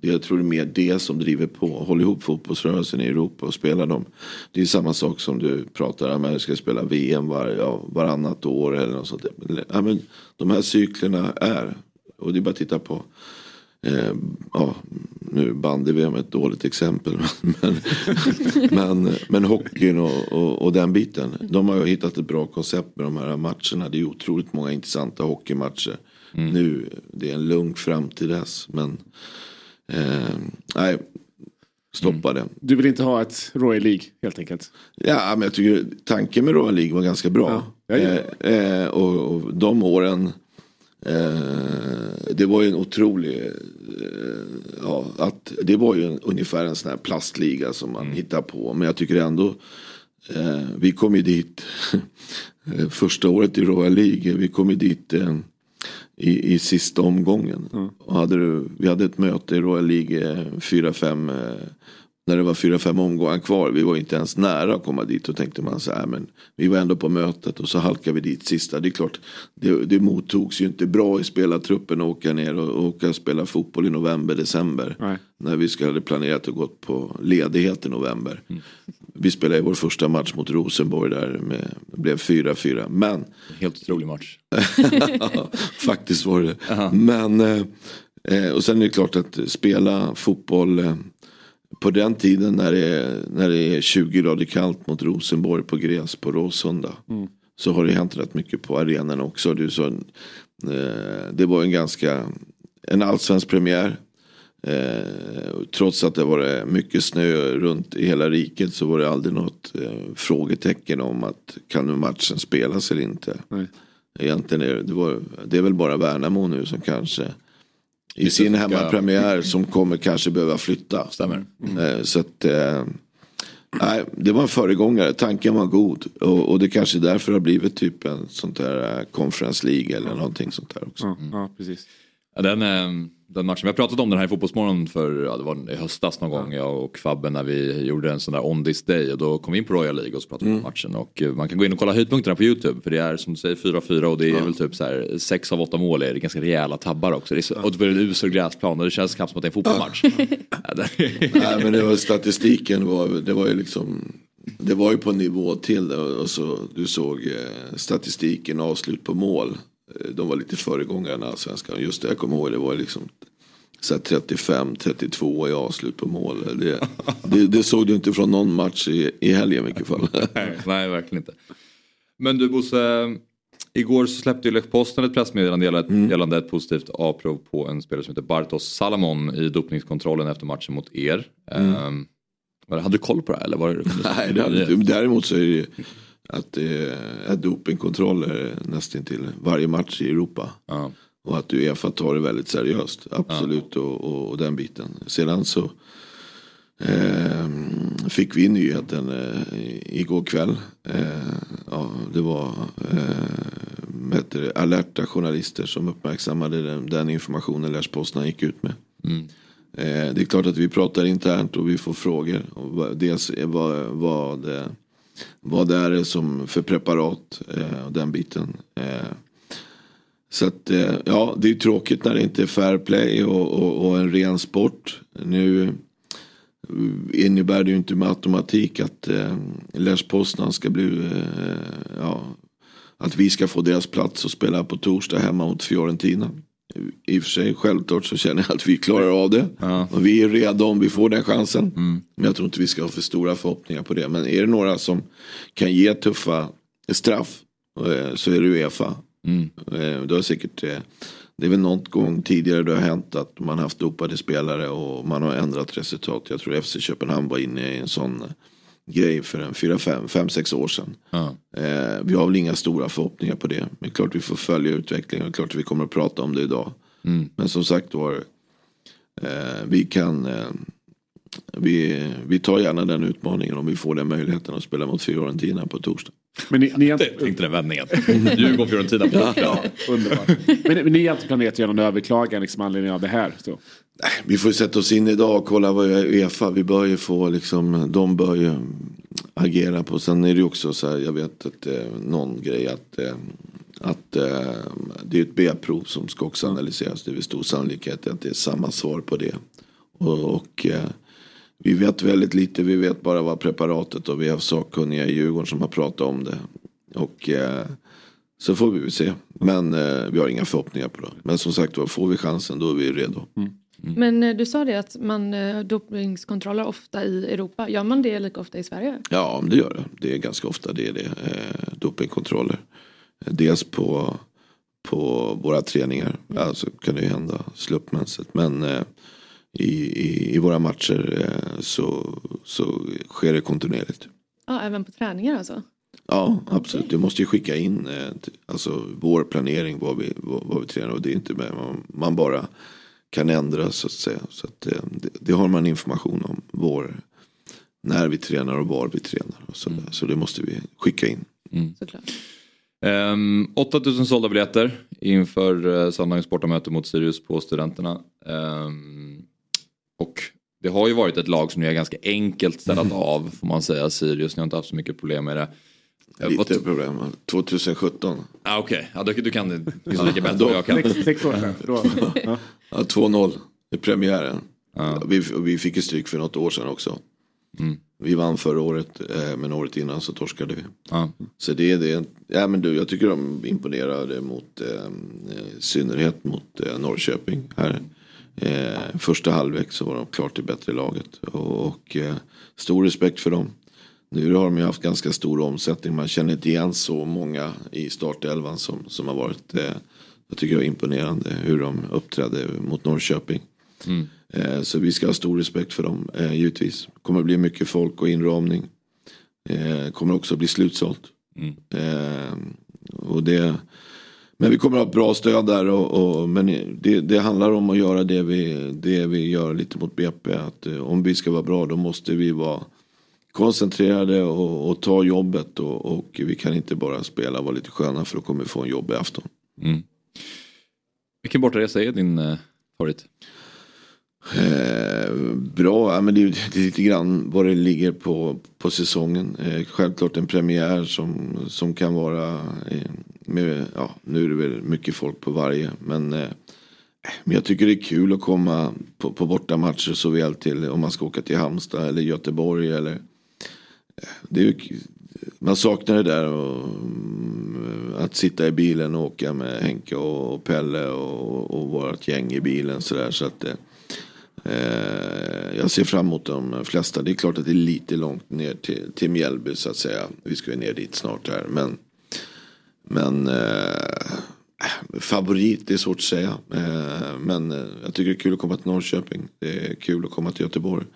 jag tror det är mer det som driver på. Håll ihop fotbollsrörelsen i Europa och spela dem. Det är samma sak som du pratar om. Du ska spela VM var, ja, varannat år eller något sånt. Ja, men de här cyklerna är. Och det är bara att titta på Eh, ja, nu bandy-VM är ett dåligt exempel. Men, men, men hockeyn och, och, och, den biten. De har ju hittat ett bra koncept med de här matcherna. Det är otroligt många intressanta hockeymatcher. Mm. Nu, det är en lugn fram till dess. Men eh, nej, stoppa mm. det. Du vill inte ha ett Royal League helt enkelt? Ja, men jag tycker tanken med Royal League var ganska bra. Ja, eh, eh, och, och de åren det var ju en otrolig, eh, ja, att, det var ju en, ungefär en sån här plastliga som man mm. hittar på. Men jag tycker ändå, eh, vi kom ju dit första året i Royal League, vi kom ju dit eh, i, i sista omgången. Mm. Och hade, vi hade ett möte i Royal League, 4-5 eh, när det var fyra, fem omgångar kvar. Vi var inte ens nära att komma dit. Och tänkte man så här, men vi var ändå på mötet och så halkade vi dit sista. Det är klart, det, det mottogs ju inte bra i spelartruppen att åka ner och åka och spela fotboll i november, december. Nej. När vi skulle planerat att gå på ledighet i november. Mm. Vi spelade vår första match mot Rosenborg där. Med, blev 4-4. Men. Helt otrolig match. faktiskt var det. Uh -huh. Men. Eh, och sen är det klart att spela fotboll. På den tiden när det, är, när det är 20 grader kallt mot Rosenborg på gräs på Råsunda. Mm. Så har det hänt rätt mycket på arenan också. Du så, eh, det var en ganska, en allsvensk premiär. Eh, trots att det var mycket snö runt i hela riket så var det aldrig något eh, frågetecken om att kan nu matchen spelas eller inte. Nej. Egentligen är det, det, var, det är väl bara Värnamo nu som kanske i sin hemmapremiär som kommer kanske behöva flytta. Stämmer. Mm. Så att, eh, nej, det var en föregångare, tanken var god. Och, och det kanske därför har blivit typ en sånt där eh, Conference League eller någonting sånt där också. Mm. Ja, precis. Ja, den, den matchen, vi har pratat om den här i Fotbollsmorgon för, ja, det var i höstas någon gång, jag och Fabben när vi gjorde en sån där On This Day och då kom vi in på Royal League och så pratade vi mm. om matchen och man kan gå in och kolla höjdpunkterna på YouTube för det är som du säger 4-4 och det är ja. väl typ så här 6 av 8 mål är det ganska rejäla tabbar också. Det är så, Och det är en usel gräsplan och det känns knappt som att det är en fotbollsmatch. Nej men det var statistiken var, det var ju liksom det var ju på nivå till och så du såg eh, statistiken avslut på mål. Eh, de var lite föregångare svenskarna. Just det jag kommer ihåg det var liksom 35-32 i avslut på mål. Det, det, det, såg du inte från någon match i, i helgen i vilket fall. nej, nej, verkligen inte. Men du Bosse, igår så släppte ju Poznan ett pressmeddelande mm. gällande ett positivt avprov på en spelare som heter Bartos Salamon i dopningskontrollen efter matchen mot er. Mm. Um, hade du koll på det här? Eller var det, nej, det hade. Däremot så är det att det är dopingkontroller nästan till varje match i Europa. Ja. Och att Uefa tar det väldigt seriöst. Absolut ja. och, och, och, den biten. Sedan så eh, fick vi nyheten eh, igår kväll. Eh, ja, det var eh, alerta journalister som uppmärksammade den, den informationen Lars Poznan gick ut med. Mm. Eh, det är klart att vi pratar internt och vi får frågor. Dels vad, vad vad det är som för preparat eh, och den biten. Eh, så att eh, ja, det är tråkigt när det inte är fair play och, och, och, en ren sport. Nu eh, innebär det ju inte med automatik att eh, Lars Poznan ska bli, eh, ja, att vi ska få deras plats och spela på torsdag hemma mot Fiorentina i och för sig självklart så känner jag att vi klarar av det. Ja. Och vi är redo om vi får den chansen. Men jag tror inte vi ska ha för stora förhoppningar på det. Men är det några som kan ge tuffa straff eh, så är det Uefa. Eh, Det har säkert eh, det är väl någon gång tidigare det har hänt att man haft dopade spelare och man har ändrat resultat. Jag tror FC Köpenhamn var inne i en sån grej för en 4-5, 5-6 år sedan. Ja. Eh, vi har väl inga stora förhoppningar på det. Men klart vi får följa utvecklingen och klart att vi kommer att prata om det idag. Men som sagt var, eh, vi kan eh, vi, vi tar gärna den utmaningen om vi får den möjligheten att spela mot Fiorentina på torsdag. Men ni, ni, inte, Tänkte den vändningen. Djurgården-Fiorentina på torsdag. underbart. Men, men ni har inte planerat att göra någon överklagan liksom, med anledning av det här? Så. Vi får ju sätta oss in idag och kolla vad Uefa. Vi bör ju få liksom, de bör ju agera på. Sen är det ju också så här, jag vet att eh, någon grej att, eh, att eh, det är ett B-prov som ska också analyseras. Det är väl stor sannolikhet att det är samma svar på det. Och, och eh, vi vet väldigt lite, vi vet bara vad preparatet och vi har sakkunniga i Djurgården som har pratat om det. Och eh, så får vi väl se. Men eh, vi har inga förhoppningar på det. Men som sagt var, får vi chansen då är vi redo. Men eh, du sa det att man eh, dopningskontroller ofta i Europa. Gör man det lika ofta i Sverige? Ja, det gör det. Det är ganska ofta det är det. Eh, dopingkontroller. Dels på, på våra träningar. Alltså kan det ju hända slumpmässigt. Men eh, i, i, i våra matcher eh, så, så sker det kontinuerligt. Ja, även på träningar alltså? Ja, absolut. Du måste ju skicka in eh, alltså, vår planering, vad vi, vad, vad vi tränar. Och det är inte med, man, man bara kan ändra så att säga. Så att, eh, det, det har man information om. Vår, när vi tränar och var vi tränar. Och så, där. så det måste vi skicka in. Såklart. Um, 8000 sålda biljetter inför uh, söndagens bortamöte mot Sirius på Studenterna. Ehm, och det har ju varit ett lag som ni har ganska enkelt städat av får man säga. Sirius, ni har inte haft så mycket problem med det. Eh, Lite vad- problem. 2017. Ah, Okej, ja, du, du kan det liksom lika bättre då- vad jag kan. Sex, sex år sedan. Då, ja. Ja, 2-0 i premiären. Ja. Vi, vi fick ju stryk för något år sedan också. Vi vann förra året, eh, men året innan så torskade vi. Ja. Så det är det. Ja, men du, jag tycker de imponerade mot, eh, i synnerhet mot eh, Norrköping här. Eh, första halvlek så var de klart det bättre laget. Och, och eh, stor respekt för dem. Nu har de ju haft ganska stor omsättning. Man känner inte igen så många i startelvan som, som har varit. Eh, jag tycker det är imponerande hur de uppträdde mot Norrköping. Eh, så vi ska ha stor respekt för dem eh, givetvis. kommer bli mycket folk och inramning. Eh, kommer också bli slutsålt. Eh, och det, men vi kommer att ha ett bra stöd där. Och, och, men det, det handlar om att göra det vi, det vi gör lite mot BP. Att, eh, om vi ska vara bra då måste vi vara koncentrerade och, och ta jobbet. Och, och vi kan inte bara spela och vara lite sköna för då kommer vi få en jobbig afton. Vilken bortaresa är din uh, favorit? Eh, bra, ja, men det, är, det är lite grann vad det ligger på, på säsongen. Eh, självklart en premiär som, som kan vara, eh, med, ja, nu är det väl mycket folk på varje. Men, eh, men jag tycker det är kul att komma på, på bortamatcher såväl till om man ska åka till Halmstad eller Göteborg. Eller, eh, det är ju, man saknar det där och, mm, att sitta i bilen och åka med Henke och Pelle och, och vårt gäng i bilen. Så, där, så att, eh, eh, jag ser fram emot de flesta. Det är klart att det är lite långt ner till, till Mjällby så att säga. Vi ska ju ner dit snart här. Men, men eh, favorit, det är svårt att säga. Eh, men eh, jag tycker det är kul att komma till Norrköping. Det är kul att komma till Göteborg.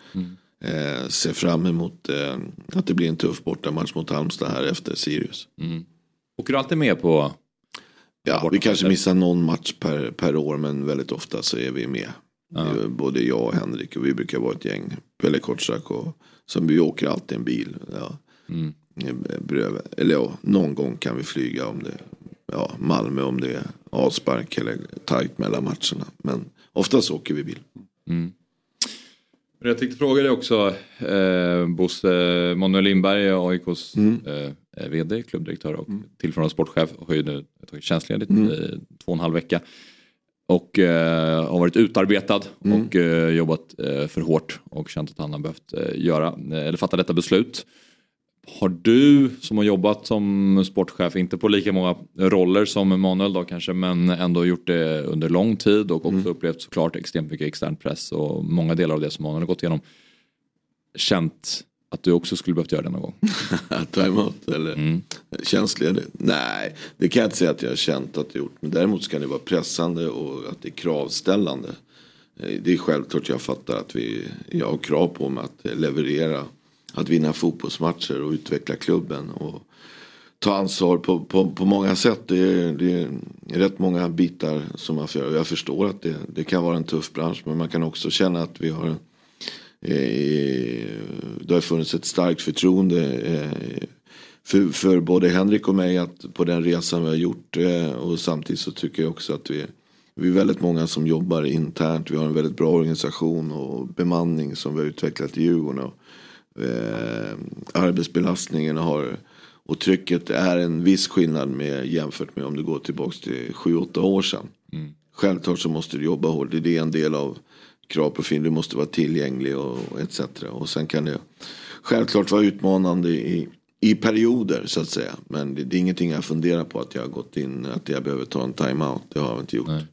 Eh, ser fram emot eh, att det blir en tuff bortamatch mot Halmstad här efter Sirius. Åker du alltid med på... Ja, vi kanske missar någon match per, per år men väldigt ofta så är vi med. Är Både jag och Henrik och vi brukar vara ett gäng. Pelle Kotschack och som vi åker alltid en bil. Ja. Bredvid. Eller ja, någon gång kan vi flyga om det ja, Malmö om det är avspark eller tajt mellan matcherna. Men oftast åker vi bil. Men Jag tänkte fråga dig också, eh, Bosse Manuel Lindberg, AIKs eh, VD, klubbdirektör och tillförordnad sportchef, har ju nu tagit tjänstledigt i två och en halv vecka. Och eh, har varit utarbetad och eh, jobbat eh, för hårt och känt att han har behövt eh, göra, eller fatta detta beslut. Har du som har jobbat som sportchef, inte på lika många roller som Manuel då kanske, men ändå gjort det under lång tid och också mm. upplevt såklart extremt mycket extern press och många delar av det som Manuel har gått igenom. Känt att du också skulle behövt göra det någon gång? Ta eller mm. tjänstledigt? Nej, det kan jag inte säga att jag har känt att jag gjort. Men däremot ska det vara pressande och att det är kravställande. Eh, det är självklart jag fattar att vi, jag har krav på mig att leverera. Att vinna fotbollsmatcher och utveckla klubben. Och ta ansvar på, på, på många sätt. Det är, det är rätt många bitar som man får göra. Jag förstår att det, det kan vara en tuff bransch. Men man kan också känna att vi har Eh, det har funnits ett starkt förtroende eh, för, för både Henrik och mig att på den resan vi har gjort. Eh, och samtidigt så tycker jag också att vi, vi är väldigt många som jobbar internt. Vi har en väldigt bra organisation och bemanning som vi har utvecklat i Djurgården. Och, eh, arbetsbelastningen har och trycket är en viss skillnad med, jämfört med om du går tillbaka till 7-8 år sedan. Mm. Självklart så måste du jobba hårt. Det är en del av kravprofil, du måste vara tillgänglig och, och etc. Och sen kan det självklart vara utmanande i, i perioder så att säga. Men det, det är ingenting jag funderar på att jag har gått in, att jag behöver ta en time-out. Det har jag inte gjort. Nej.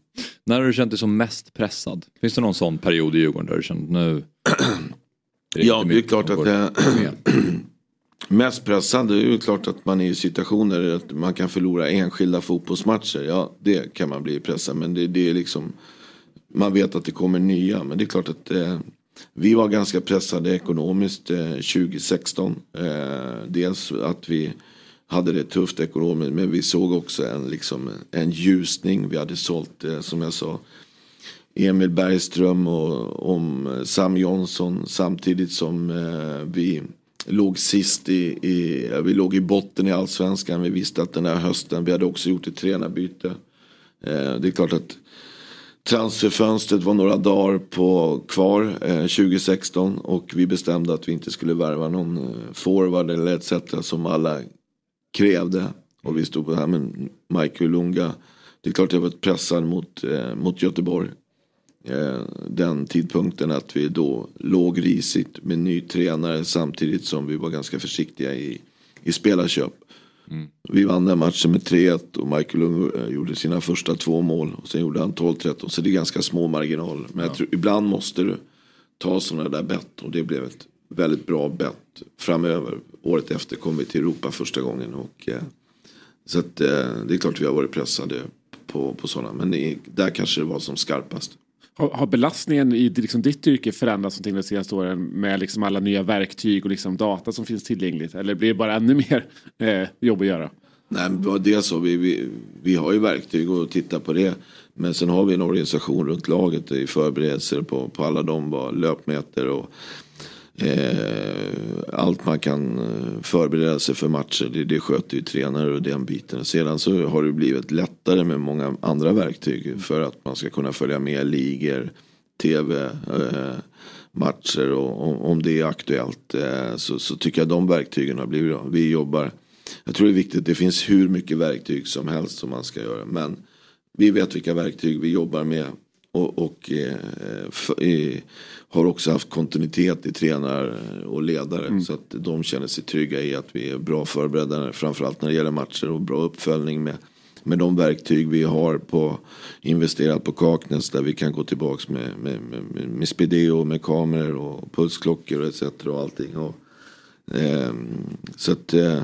När har du känt dig som mest pressad? Finns det någon sån period i Djurgården där du känt nu? Det ja, det är klart att det mest pressande är ju klart att man är i situationer där man kan förlora enskilda fotbollsmatcher. Ja, det kan man bli pressad. Men det, det är liksom man vet att det kommer nya. Men det är klart att eh, vi var ganska pressade ekonomiskt eh, 2016. Eh, dels att vi hade det tufft ekonomiskt men vi såg också en, liksom, en ljusning. Vi hade sålt, eh, som jag sa, Emil Bergström och om Sam Jonsson samtidigt som eh, vi låg sist i, i, vi låg i botten i allsvenskan. Vi visste att den här hösten, vi hade också gjort ett tränarbyte. Eh, det är klart att Transferfönstret var några dagar på, kvar eh, 2016 och vi bestämde att vi inte skulle värva någon eh, forward eller etc. som alla krävde. Och vi stod på det här med Michael Lunga. Det är klart jag var pressad mot, eh, mot Göteborg. Eh, den tidpunkten att vi då låg risigt med ny tränare samtidigt som vi var ganska försiktiga i, i spelarköp. Mm. Vi vann den matchen med 3-1 och Michael Lung eh, gjorde sina första två mål. Och sen gjorde han 12-13. Så det är ganska små marginaler. Men ja. jag tror, ibland måste du ta sådana där bett. Och det blev ett väldigt bra bett framöver. Året efter kom vi till Europa första gången. Och, eh, så att, eh, det är klart vi har varit pressade på, på sådana. Men det, där kanske det var som skarpast. Har, har belastningen i liksom ditt yrke förändrats någonting de senaste åren med liksom alla nya verktyg och liksom data som finns tillgängligt? Eller blir det bara ännu mer eh, jobb att göra? Nej, dels så. Vi, vi, vi har ju verktyg och tittar på det. Men sen har vi en organisation runt laget i förberedelser på, på alla de löpmeter och Eh, allt man kan eh, förbereda sig för matcher, det, det sköter ju tränare och den biten. Sedan så har det blivit lättare med många andra verktyg för att man ska kunna följa med ligor, tv, eh, matcher och om det är aktuellt eh, så, så, tycker jag de verktygen har blivit bra. Vi jobbar, jag tror det är viktigt, det finns hur mycket verktyg som helst som man ska göra. Men vi vet vilka verktyg vi jobbar med och, och eh, för, eh, har också haft kontinuitet i tränare och ledare. Mm. Så att de känner sig trygga i att vi är bra förberedda. Framförallt när det gäller matcher och bra uppföljning med, med de verktyg vi har på investerat på Kaknäs. Där vi kan gå tillbaks med, med, med, med Spideo, med kameror och pulsklockor och etc. Och allting. Och, eh, så att eh,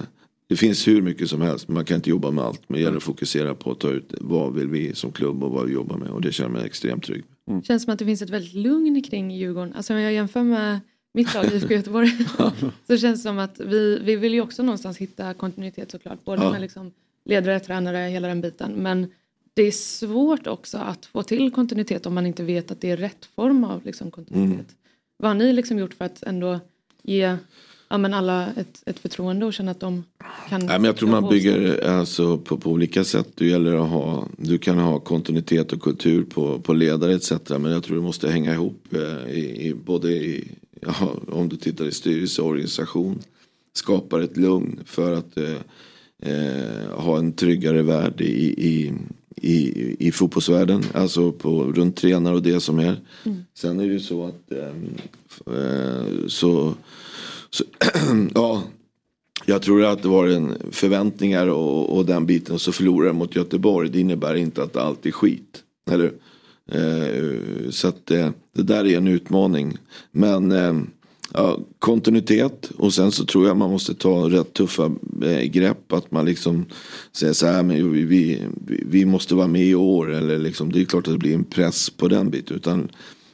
det finns hur mycket som helst. Man kan inte jobba med allt. Men det gäller att fokusera på att ta ut vad vill vi som klubb och vad vi jobbar med. Och det känner mig extremt trygg. Mm. Känns som att det finns ett väldigt lugn kring Djurgården. Alltså om jag jämför med mitt lag IFK Göteborg så känns det som att vi, vi vill ju också någonstans hitta kontinuitet såklart. Både ja. med liksom ledare, tränare, hela den biten. Men det är svårt också att få till kontinuitet om man inte vet att det är rätt form av liksom, kontinuitet. Mm. Vad har ni liksom gjort för att ändå ge ja, men alla ett, ett förtroende och känna att de kan. Ja, men jag tror man bygger alltså, på, på olika sätt. Det gäller att ha, du kan ha kontinuitet och kultur på, på ledare etc. Men jag tror det måste hänga ihop eh, i, i, både i, ja, om du tittar i styrelse och organisation. Skapar ett lugn för att eh, eh, ha en tryggare värld i, i, i, i fotbollsvärlden. Alltså på, runt tränare och det som är. Mm. Sen är det ju så att eh, eh så så, ja, jag tror att det var en förväntningar och, och den biten och så förlorar mot Göteborg. Det innebär inte att allt är skit. Eller? Eh, så att eh, det där är en utmaning. Men eh, ja, kontinuitet och sen så tror jag man måste ta rätt tuffa eh, grepp. Att man liksom säger så här, men vi, vi, vi måste vara med i år. Eller liksom, det är klart att det blir en press på den biten. Utan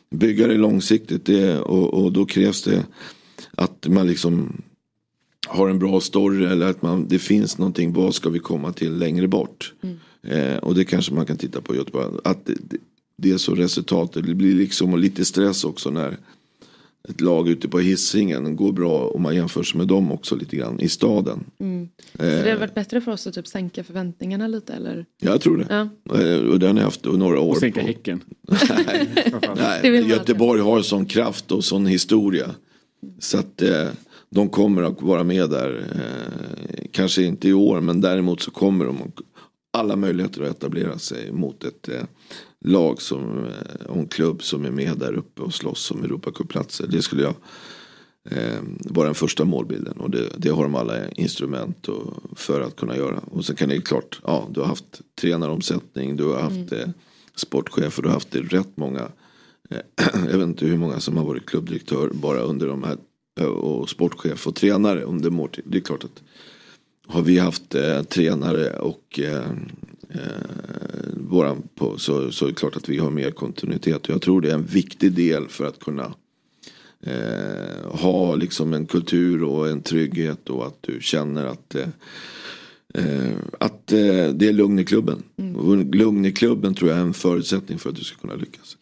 bygga det långsiktigt det, och, och då krävs det att man liksom har en bra story eller att man, det finns någonting, vad ska vi komma till längre bort? Mm. Eh, och det kanske man kan titta på Göteborg. Att det, det, är så resultatet, det blir liksom lite stress också när ett lag ute på hissingen går bra om man jämför sig med dem också lite grann i staden. Mm. Så det har varit bättre för oss att typ sänka förväntningarna lite eller? Jag tror det. Ja. Eh, och den har jag haft några år. Och sänka på. Häcken. Nej, Nej. Göteborg har sån kraft och sån historia. Så att eh, de kommer att vara med där. Eh, kanske inte i år men däremot så kommer de alla möjligheter att etablera sig mot ett eh, lag som, eh, och en klubb som är med där uppe och slåss om Europacupplatser. Det skulle jag eh, vara den första målbilden och det, det har de alla instrument och, för att kunna göra. Och så kan det klart, ja du har haft tränaromsättning, du har haft mm. eh, sportchefer, du har haft rätt många jag vet inte hur många som har varit klubbdirektör bara under de här eh, och sportchef och tränare under måltid. Det är klart att har vi haft eh, tränare och eh, eh, på, så, så är det klart att vi har mer kontinuitet. Och jag tror det är en viktig del för att kunna eh, ha liksom en kultur och en trygghet och att du känner att eh, eh att eh, det är lugn i klubben. Mm. Och lugn i klubben tror jag är en förutsättning för att du ska kunna lyckas.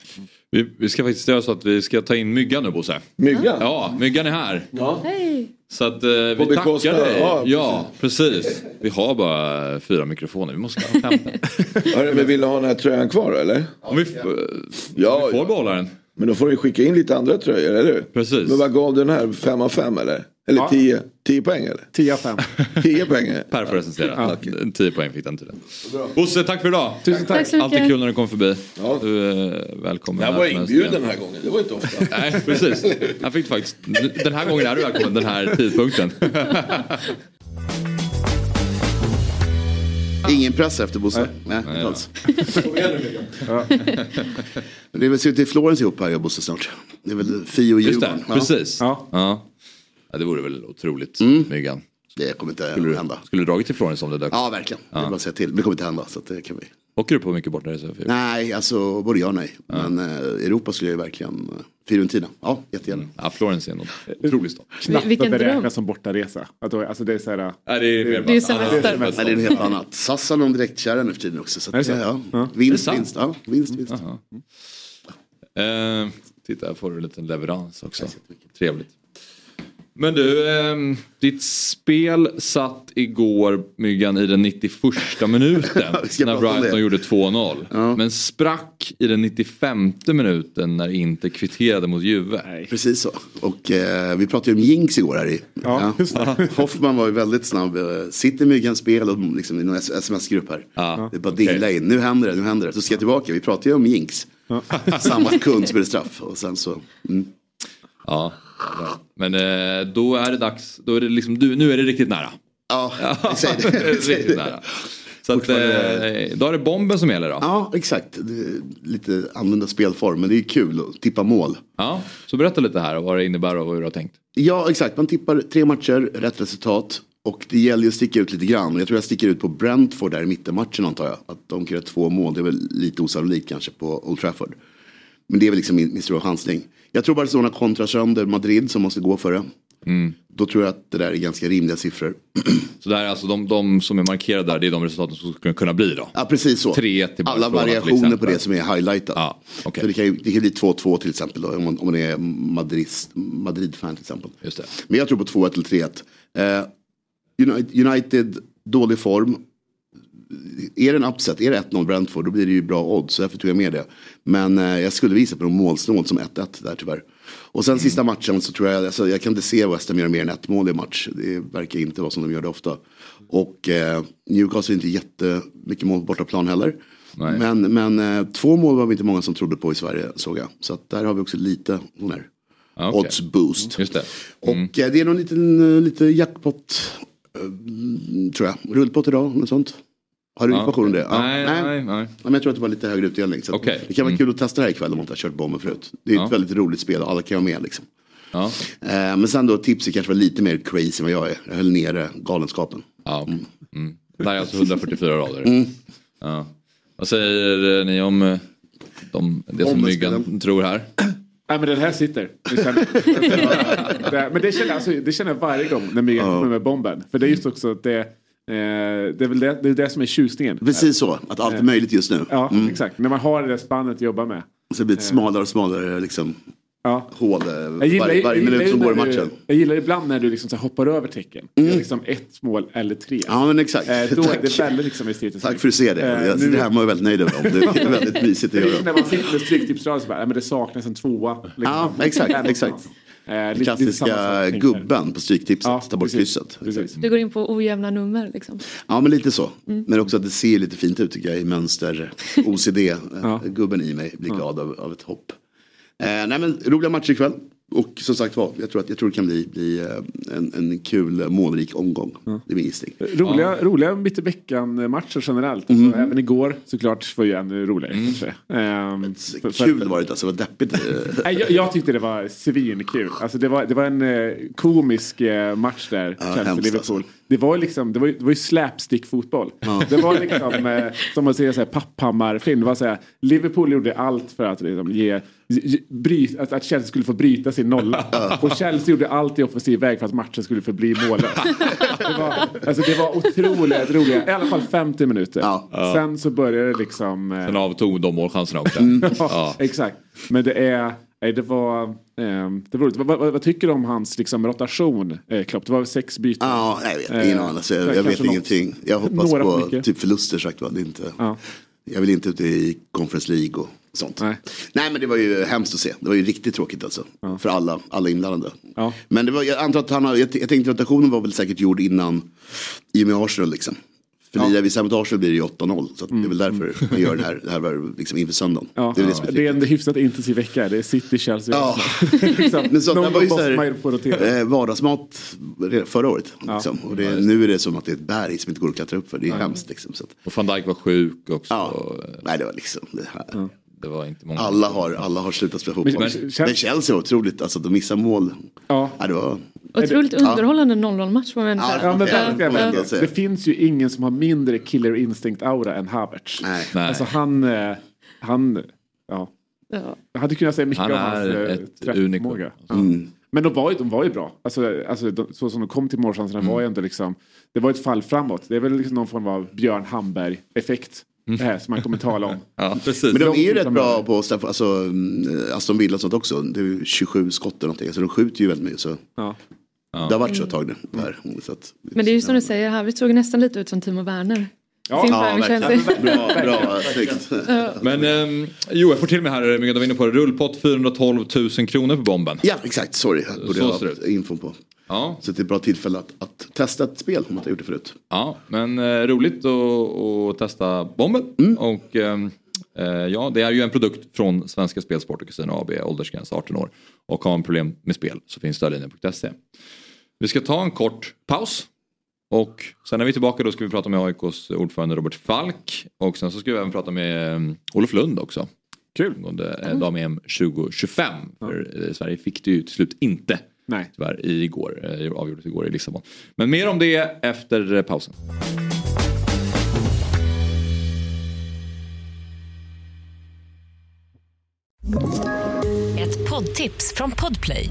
Vi, vi ska faktiskt göra så att vi ska ta in Myggan nu Bosse. Myggan? Ja, Myggan är här. Ja. Hej! Så att eh, vi tackar dig. Ja, ja, precis. Vi har bara fyra mikrofoner, vi måste ha femte. men vill du ha den här tröjan kvar eller? Om vi, ja, vi får ja. behålla den. Men då får du skicka in lite andra tröjor, eller hur? Precis. Men vad gav du den här? Fem av fem eller? Eller ja. tio, tio poäng eller? Tio av fem. tio poäng? Per får recensera. Ja. Tio poäng fick den tiden. Bosse, tack för idag. Tusen tack. tack Alltid kul när du kommer förbi. Ja. Du är välkommen. Jag var inbjuden den här gången, det var inte ofta. Nej, precis. Jag fick faktiskt, den här gången är du välkommen, den här tidpunkten. Ingen press efter Bosse? Nej, Nej inte alls. det är väl ut i Florens ihop här, jag Bosse snart. Det är väl Fio och Djurgården. Just det, precis. Ja. Ja. Ja, det vore väl otroligt, mm. Myggan. Det kommer inte skulle hända. Skulle du dragit till Florens om det dök Ja, verkligen. Ja. Det är bara att säga till. Men det kommer inte hända. Så det kan vi. Åker du på mycket bortaresor? Nej, alltså både ja och nej. Ja. Men eh, Europa skulle jag verkligen, eh, Fiorentina, ja jättegärna. Mm. Ja, Florens är något otroligt stort. Knappt att beräkna som bortaresa. alltså det är så här, ja, det är, det, det är semester. Nej, det är något helt annat. SAS har någon direktkärra nu för tiden också. Så att, ja, ja. Vinst, vinst, ja, vinst, vinst. Mm. Eh, titta, här får du en liten leverans också. Trevligt. Men du, eh, ditt spel satt igår Myggan i den 91 minuten när Brighton gjorde 2-0. Ja. Men sprack i den 95 minuten när inte kvitterade mot Juve. Precis så. Och eh, vi pratade ju om jinx igår här i. Ja, ja. Hoffman var ju väldigt snabb. Eh, sitter Myggans spel och liksom, i någon sms-grupp här. Ja. Det är bara dingla okay. in. Nu händer det, nu händer det. Så ska jag tillbaka. Vi pratade ju om jinx. Samma kund spelade straff. Och sen så. Mm. Ja. Men eh, då är det dags, då är det liksom, du, nu är det riktigt nära. Ja, säger det. riktigt nära. Så att, eh, då är det bomben som gäller då? Ja, exakt. lite annorlunda spelform, men det är kul att tippa mål. Ja, så berätta lite här vad det innebär och hur du har tänkt. Ja, exakt. Man tippar tre matcher, rätt resultat. Och det gäller ju att sticka ut lite grann. Jag tror jag sticker ut på Brentford där i mittenmatchen antar jag. Att de kan göra två mål, det är väl lite osannolikt kanske på Old Trafford. Men det är väl liksom min, min stora chansning. Jag tror Barcelona kontrar sönder Madrid som måste gå för det. Mm. Då tror jag att det där är ganska rimliga siffror. Så det är alltså de, de, som är markerade där, det är de resultaten som skulle kunna bli då? Ja precis så. Tre till Alla variationer på det som är highlightat. Ja, okay. Så det, kan, det kan bli 2-2 till exempel då, om man, om man är Madrid-fan Madrid till exempel. Men jag tror på 2-1 eller 3-1. Eh, United, dålig form är det en upset, är det 1-0 Brentford då blir det ju bra odds. Så därför tog jag med det. Men eh, jag skulle visa på någon målsnål som 1-1 där tyvärr. Och sen mm. sista matchen så tror jag, alltså, jag kan inte se West Ham göra mer än ett mål i match. Det verkar inte vara som de gör det ofta. Och eh, Newcastle är inte jättemycket mål på bortaplan heller. Nej. Men, men eh, två mål var vi inte många som trodde på i Sverige såg jag. Så att där har vi också lite sån här okay. odds boost. Just det. Mm. Och eh, det är någon liten, eh, lite jackpot Mm, tror jag. Rullpott idag, något sånt. Har du Ja. information om det? Ja. Nej, nej, nej. Ja, Men jag tror att det var lite högre utdelning. Så Okej. Det kan vara Mm. kul att testa det här ikväll om man inte har kört bomben förut. Det är Ja. ett väldigt roligt spel och alla kan vara med liksom. Ja. Eh, men sen då tipset kanske var lite mer crazy än vad jag är. Jag höll nere galenskapen. Ja. Mm. Det här är alltså 144 rader. Mm. Ja. Vad säger eh, ni om eh, de, det som Om Myggan tror här? Nej men den här sitter. Det känner, det, men det känner, alltså, det känner jag varje gång när Myggan kommer med bomben. För det är just också att det, det är väl det, det, är det som är tjusningen. Precis så, att allt är möjligt just nu. Ja, Mm. exakt. När man har det där spannet att jobba med. Så det blir ett smalare och smalare liksom, Ja. hål eh, varje, varje jag minut som går i matchen. Jag gillar ibland när du liksom så hoppar över tecken. Gör Liksom ett mål eller tre. Ja men exakt. Eh, då är Tack. det väldigt liksom estetiskt. Tack för att du ser det. Eh, jag, nu- det här var jag väldigt nöjd över. Det är väldigt mysigt Det att är göra. när man sitter med stryktipsraden så bara, men det saknas en tvåa. Liksom. Ja, exakt, exakt. Eh, Klassiska gubben på stryktipset, Ja, ta bort krysset. Du går in på ojämna nummer liksom. Ja men lite så. Mm. Men också att det ser lite fint ut tycker jag i mönster. OCD, gubben i mig blir glad av, av ett hopp. Eh, nej men roliga matcher ikväll. Och som sagt var, jag tror att jag tror det kan bli, bli eh, en, en kul målrik omgång. Det är min gissning. Roliga, roliga mitt i veckan matcher generellt. Alltså, Mm. Även igår såklart var ju ännu roligare kanske. Ehm, för- för- Kul var det alltså, vad deppigt. eh. Nej, jag, jag tyckte det var svinkul. Alltså det, var, det var en eh, komisk eh, match där, Ja, Chelsea-Liverpool. alltså. Det var ju liksom, det var ju, det var ju slapstick-fotboll. Det var liksom, eh, som man säger, så här, Papphammar-film. Det var så här, Liverpool gjorde allt för att liksom, ge, att, att Chelsea skulle få bryta sin nolla. Och Chelsea gjorde allt i offensiv väg för att matchen skulle förbli mållös. Det var, alltså, det var otroligt roliga, i alla fall 50 minuter. Ja. Sen så började det liksom... eh, Sen avtog de målchanserna också. Ja, Ja. exakt. Men det är, nej, det var, ehm, det var roligt. Vad, vad, vad tycker du om hans liksom, rotation, eh, Klopp? Det var sex byten. Ja, jag vet ingen Eh. Alltså, jag, jag vet något- ingenting. Jag hoppas på mycket. typ förluster sagt va. Det är inte, Ja. Jag vill inte ut i Conference League och sånt. Nej. Nej. men det var ju hemskt att se. Det var ju riktigt tråkigt alltså. För alla, alla inblandade. Ja. Men det var, jag antar att han har, jag, jag tänkte rotationen var väl säkert gjord innan i och med Arsenal liksom. För lirar vi sen mot Arsenal blir det ju 8-0. Så att det är väl därför man gör det här, det här var liksom inför söndagen. Ja, Det är är det är en hyfsat intensiv vecka. Det är City, Chelsea. Ja. liksom, Men så, det någon var ju så här, eh, vardagsmat förra året. Liksom. Och det, nu är det som att det är ett berg som inte går att klättra upp för. Det är hemskt liksom. Så att, Och van Dijk var sjuk också. ja. Nej det var liksom det här. Det var inte många. Alla har, alla har slutat spela fotboll. Men- Men, men- Chelsea var otroligt, alltså de missar mål. Ja. Ja, det var... Otroligt underhållande 0-0 match får man ändå Ja, säga. Ja, men verkligen. det finns ju ingen som har mindre killer instinct-aura än Havertz. Nej. Nej. Alltså han, eh, han, ja. Ja. Jag hade kunnat säga mycket Han om hans är eh. Ja. Mm. Men de var, ju, de var ju bra. Alltså, alltså, de, så som de kom till målchanserna var ju ändå liksom, det var ett fall framåt. Det är väl liksom någon form av Björn Hamberg-effekt. Det här som man kommer tala om. Ja, precis. Men de är ju rätt bra på att straffa, alltså mm, Aston Villa och sånt också. Det är ju 27 skott eller någonting. Så de skjuter ju väldigt mycket. Så Ja. det har varit så ett tag nu. Där. Så att, Men det är ju som du säger, Havertz såg nästan lite ut som Timo Werner. Ja, Sin ja, verkligen. Bra, bra, snyggt. Men ehm, jo, jag får till mig här, Myggan, du var inne på det. Rullpott 412 000 kronor på bomben. Ja, exakt. Sorry. Jag borde Så ha det haft infon på. Ja, Så det är ett bra tillfälle att, att testa ett spel om man inte gjort det förut. ja men eh, roligt att, testa bomben. Och ehm, eh, ja, det är ju en produkt från Svenska Spelsport och Casino AB, åldersgräns 18 år. Och har man problem med spel så finns stödlinjen.se. Vi ska ta en kort paus. Och sen när vi är tillbaka då ska vi prata med AIKs ordförande Robert Falk. Och sen så ska vi även prata med um, Olof Lund också. Kul. Angående eh, dam-EM 2025. För eh, Sverige fick det ju till slut inte. Nej. Tyvärr igår, eh, avgjordes igår i Lissabon. Men mer om det efter pausen. Ett poddtips från Podplay.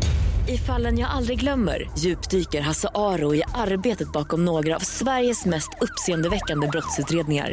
I fallen jag aldrig glömmer djupdyker Hasse Aro i arbetet bakom några av Sveriges mest uppseendeväckande brottsutredningar.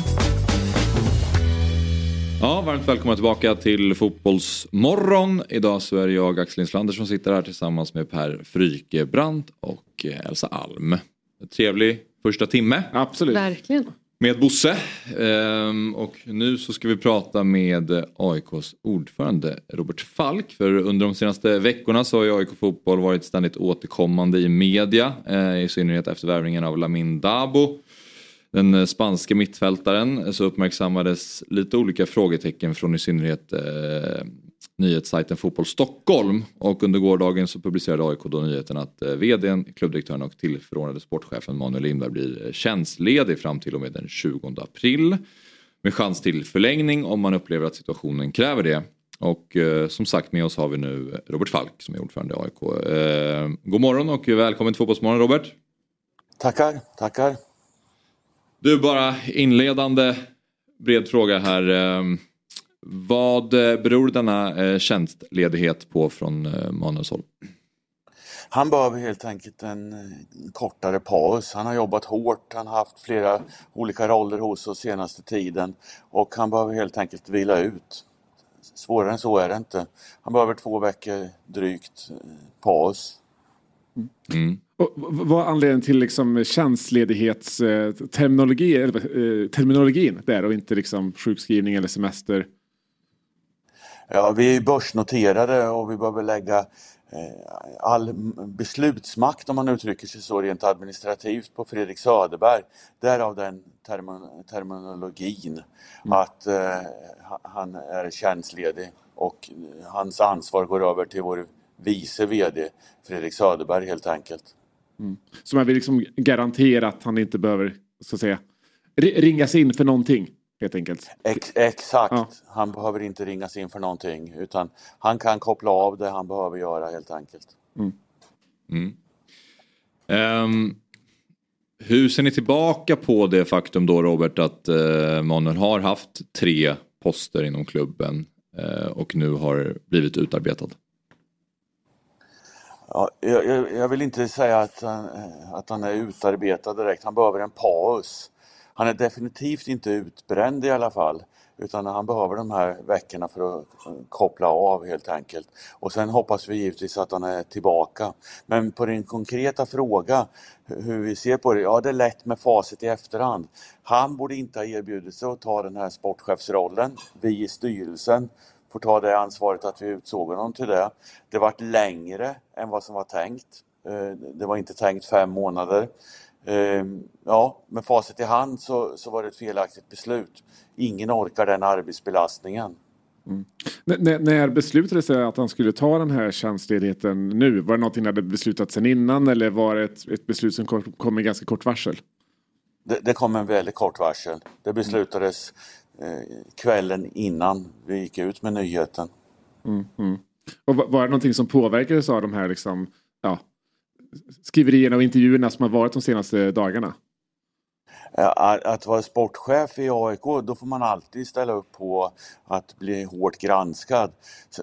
Ja, varmt välkomna tillbaka till Fotbollsmorgon. Idag så är det jag, Axel Inslander, som sitter här tillsammans med Per Frykebrant och eh, Elsa Alm. Trevlig första timme. Absolut. Verkligen. med Bosse. Ehm, och nu så ska vi prata med AIKs ordförande Robert Falk. För under de senaste veckorna så har ju AIK Fotboll varit ständigt återkommande i media. Eh, I synnerhet efter värvningen av Lamin Dabo. Den eh, spanske mittfältaren eh, så uppmärksammades lite olika frågetecken från i synnerhet eh, nyhetssajten Fotboll Stockholm och under gårdagen så publicerade AIK då nyheten att eh, vdn, klubbdirektören och tillförordnade sportchefen Manuel Lindberg blir eh, tjänstledig fram till och med den 20 april. Med chans till förlängning om man upplever att situationen kräver det. Och eh, som sagt med oss har vi nu Robert Falk som är ordförande i AIK. Eh, god morgon och välkommen till Fotbollsmorgon Robert. Tackar, tackar. Du bara inledande bred fråga här. Ehm, vad eh, beror denna eh, tjänstledighet på från eh, Manuels håll? Han behöver helt enkelt en kortare paus. Han har jobbat hårt, han har haft flera olika roller hos oss senaste tiden och han behöver helt enkelt vila ut. Svårare än så är det inte. Han behöver två veckor drygt paus. Mm. Och vad är anledningen till liksom tjänstledighetsterminologin där och inte liksom sjukskrivning eller semester? Ja, vi är börsnoterade och vi behöver lägga eh, all beslutsmakt, om man uttrycker sig så rent administrativt, på Fredrik Söderberg. Därav den term terminologin, mm. att eh, han är tjänstledig och hans ansvar går över till vår vice VD Fredrik Söderberg helt enkelt. Mm. Så man vill liksom garantera att han inte behöver så att säga ringas in för någonting? helt enkelt. Ex exakt, ja. han behöver inte ringas in för någonting utan han kan koppla av det han behöver göra helt enkelt. Mm. Mm. Um, hur ser ni tillbaka på det faktum då Robert att uh, Manuel har haft tre poster inom klubben uh, och nu har blivit utarbetad? Ja, jag, jag, vill inte säga att han, att han är utarbetad direkt, han behöver en paus han är definitivt inte utbränd i alla fall utan han behöver de här veckorna för att eh, koppla av helt enkelt. Och sen hoppas vi givetvis att han är tillbaka. Men på din konkreta fråga hur vi ser på det, ja det är lätt med facit i efterhand. Han borde inte ha erbjudit sig att ta den här sportchefsrollen. Vi i styrelsen får ta det ansvaret att vi utsåg honom till det. Det vart längre än vad som var tänkt. Eh, det var inte tänkt fem månader. Ehm, ja, med facit i hand så, så var det ett felaktigt beslut. Ingen orkar den arbetsbelastningen. Mm. när beslutade sig att han skulle ta den här tjänstledigheten nu? Var det någonting hade beslutat sen innan eller var det ett, ett beslut som kom, kom med ganska kort varsel? Det, det kom en väldigt kort varsel. Det beslutades eh, Eh, kvällen innan vi gick ut med nyheten. Mm, mm. Och var, var det någonting som påverkades av de här liksom, ja, skriverierna och intervjuerna som har varit de senaste dagarna? Eh, att vara sportchef i AIK, då får man alltid ställa upp på att bli hårt granskad.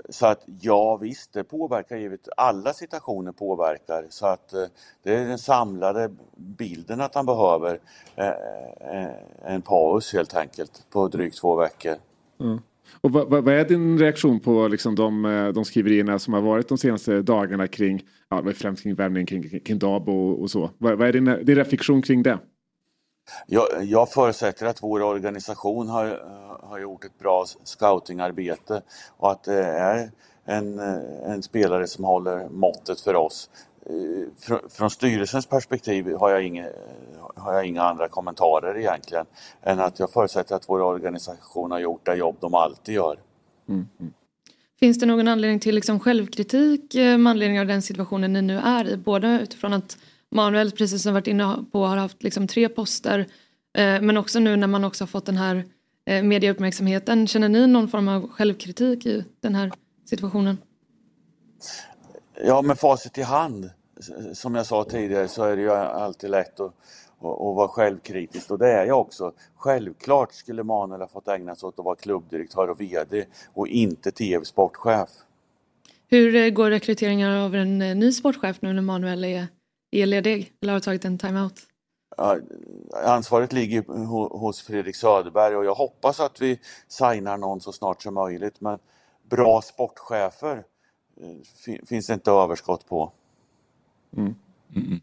Så att ja visst, det påverkar givet alla situationer påverkar. Så att eh, det är den samlade bilden att han behöver eh, en paus helt enkelt på drygt två veckor. Mm. Och vad, vad, är din reaktion på liksom de, de skriverierna som har varit de senaste dagarna kring, ja, främst kring värvningen kring, kring Dabo och, och, så? Vad, vad är din, din reflektion kring det? Jag, jag förutsätter att vår organisation har, har gjort ett bra scoutingarbete och att det är en, en spelare som håller måttet för oss. Eh, från styrelsens perspektiv har jag, inga, har jag inga andra kommentarer egentligen än att jag förutsätter att vår organisation har gjort det jobb de alltid gör. Mm. Mm. Finns det någon anledning till liksom självkritik eh, med anledning av den situationen ni nu är i? Både utifrån att Manuel, precis som varit inne på, har haft liksom tre poster eh, men också nu när man också har fått den här medieuppmärksamheten. Känner ni någon form av självkritik i den här situationen? Ja, med facit i hand som jag sa tidigare så är det ju alltid lätt att, att, vara självkritisk och det är jag också. Självklart skulle Manuel ha fått ägna sig åt att vara klubbdirektör och VD och inte tv-sportchef. Hur eh, går rekryteringen av en eh, ny sportchef nu när Manuel är, är ledig eller har tagit en timeout? Ja, ansvaret ligger hos Fredrik Söderberg och jag hoppas att vi signar någon så snart som möjligt men bra sportchefer eh, finns det inte överskott på. Mm. Mm.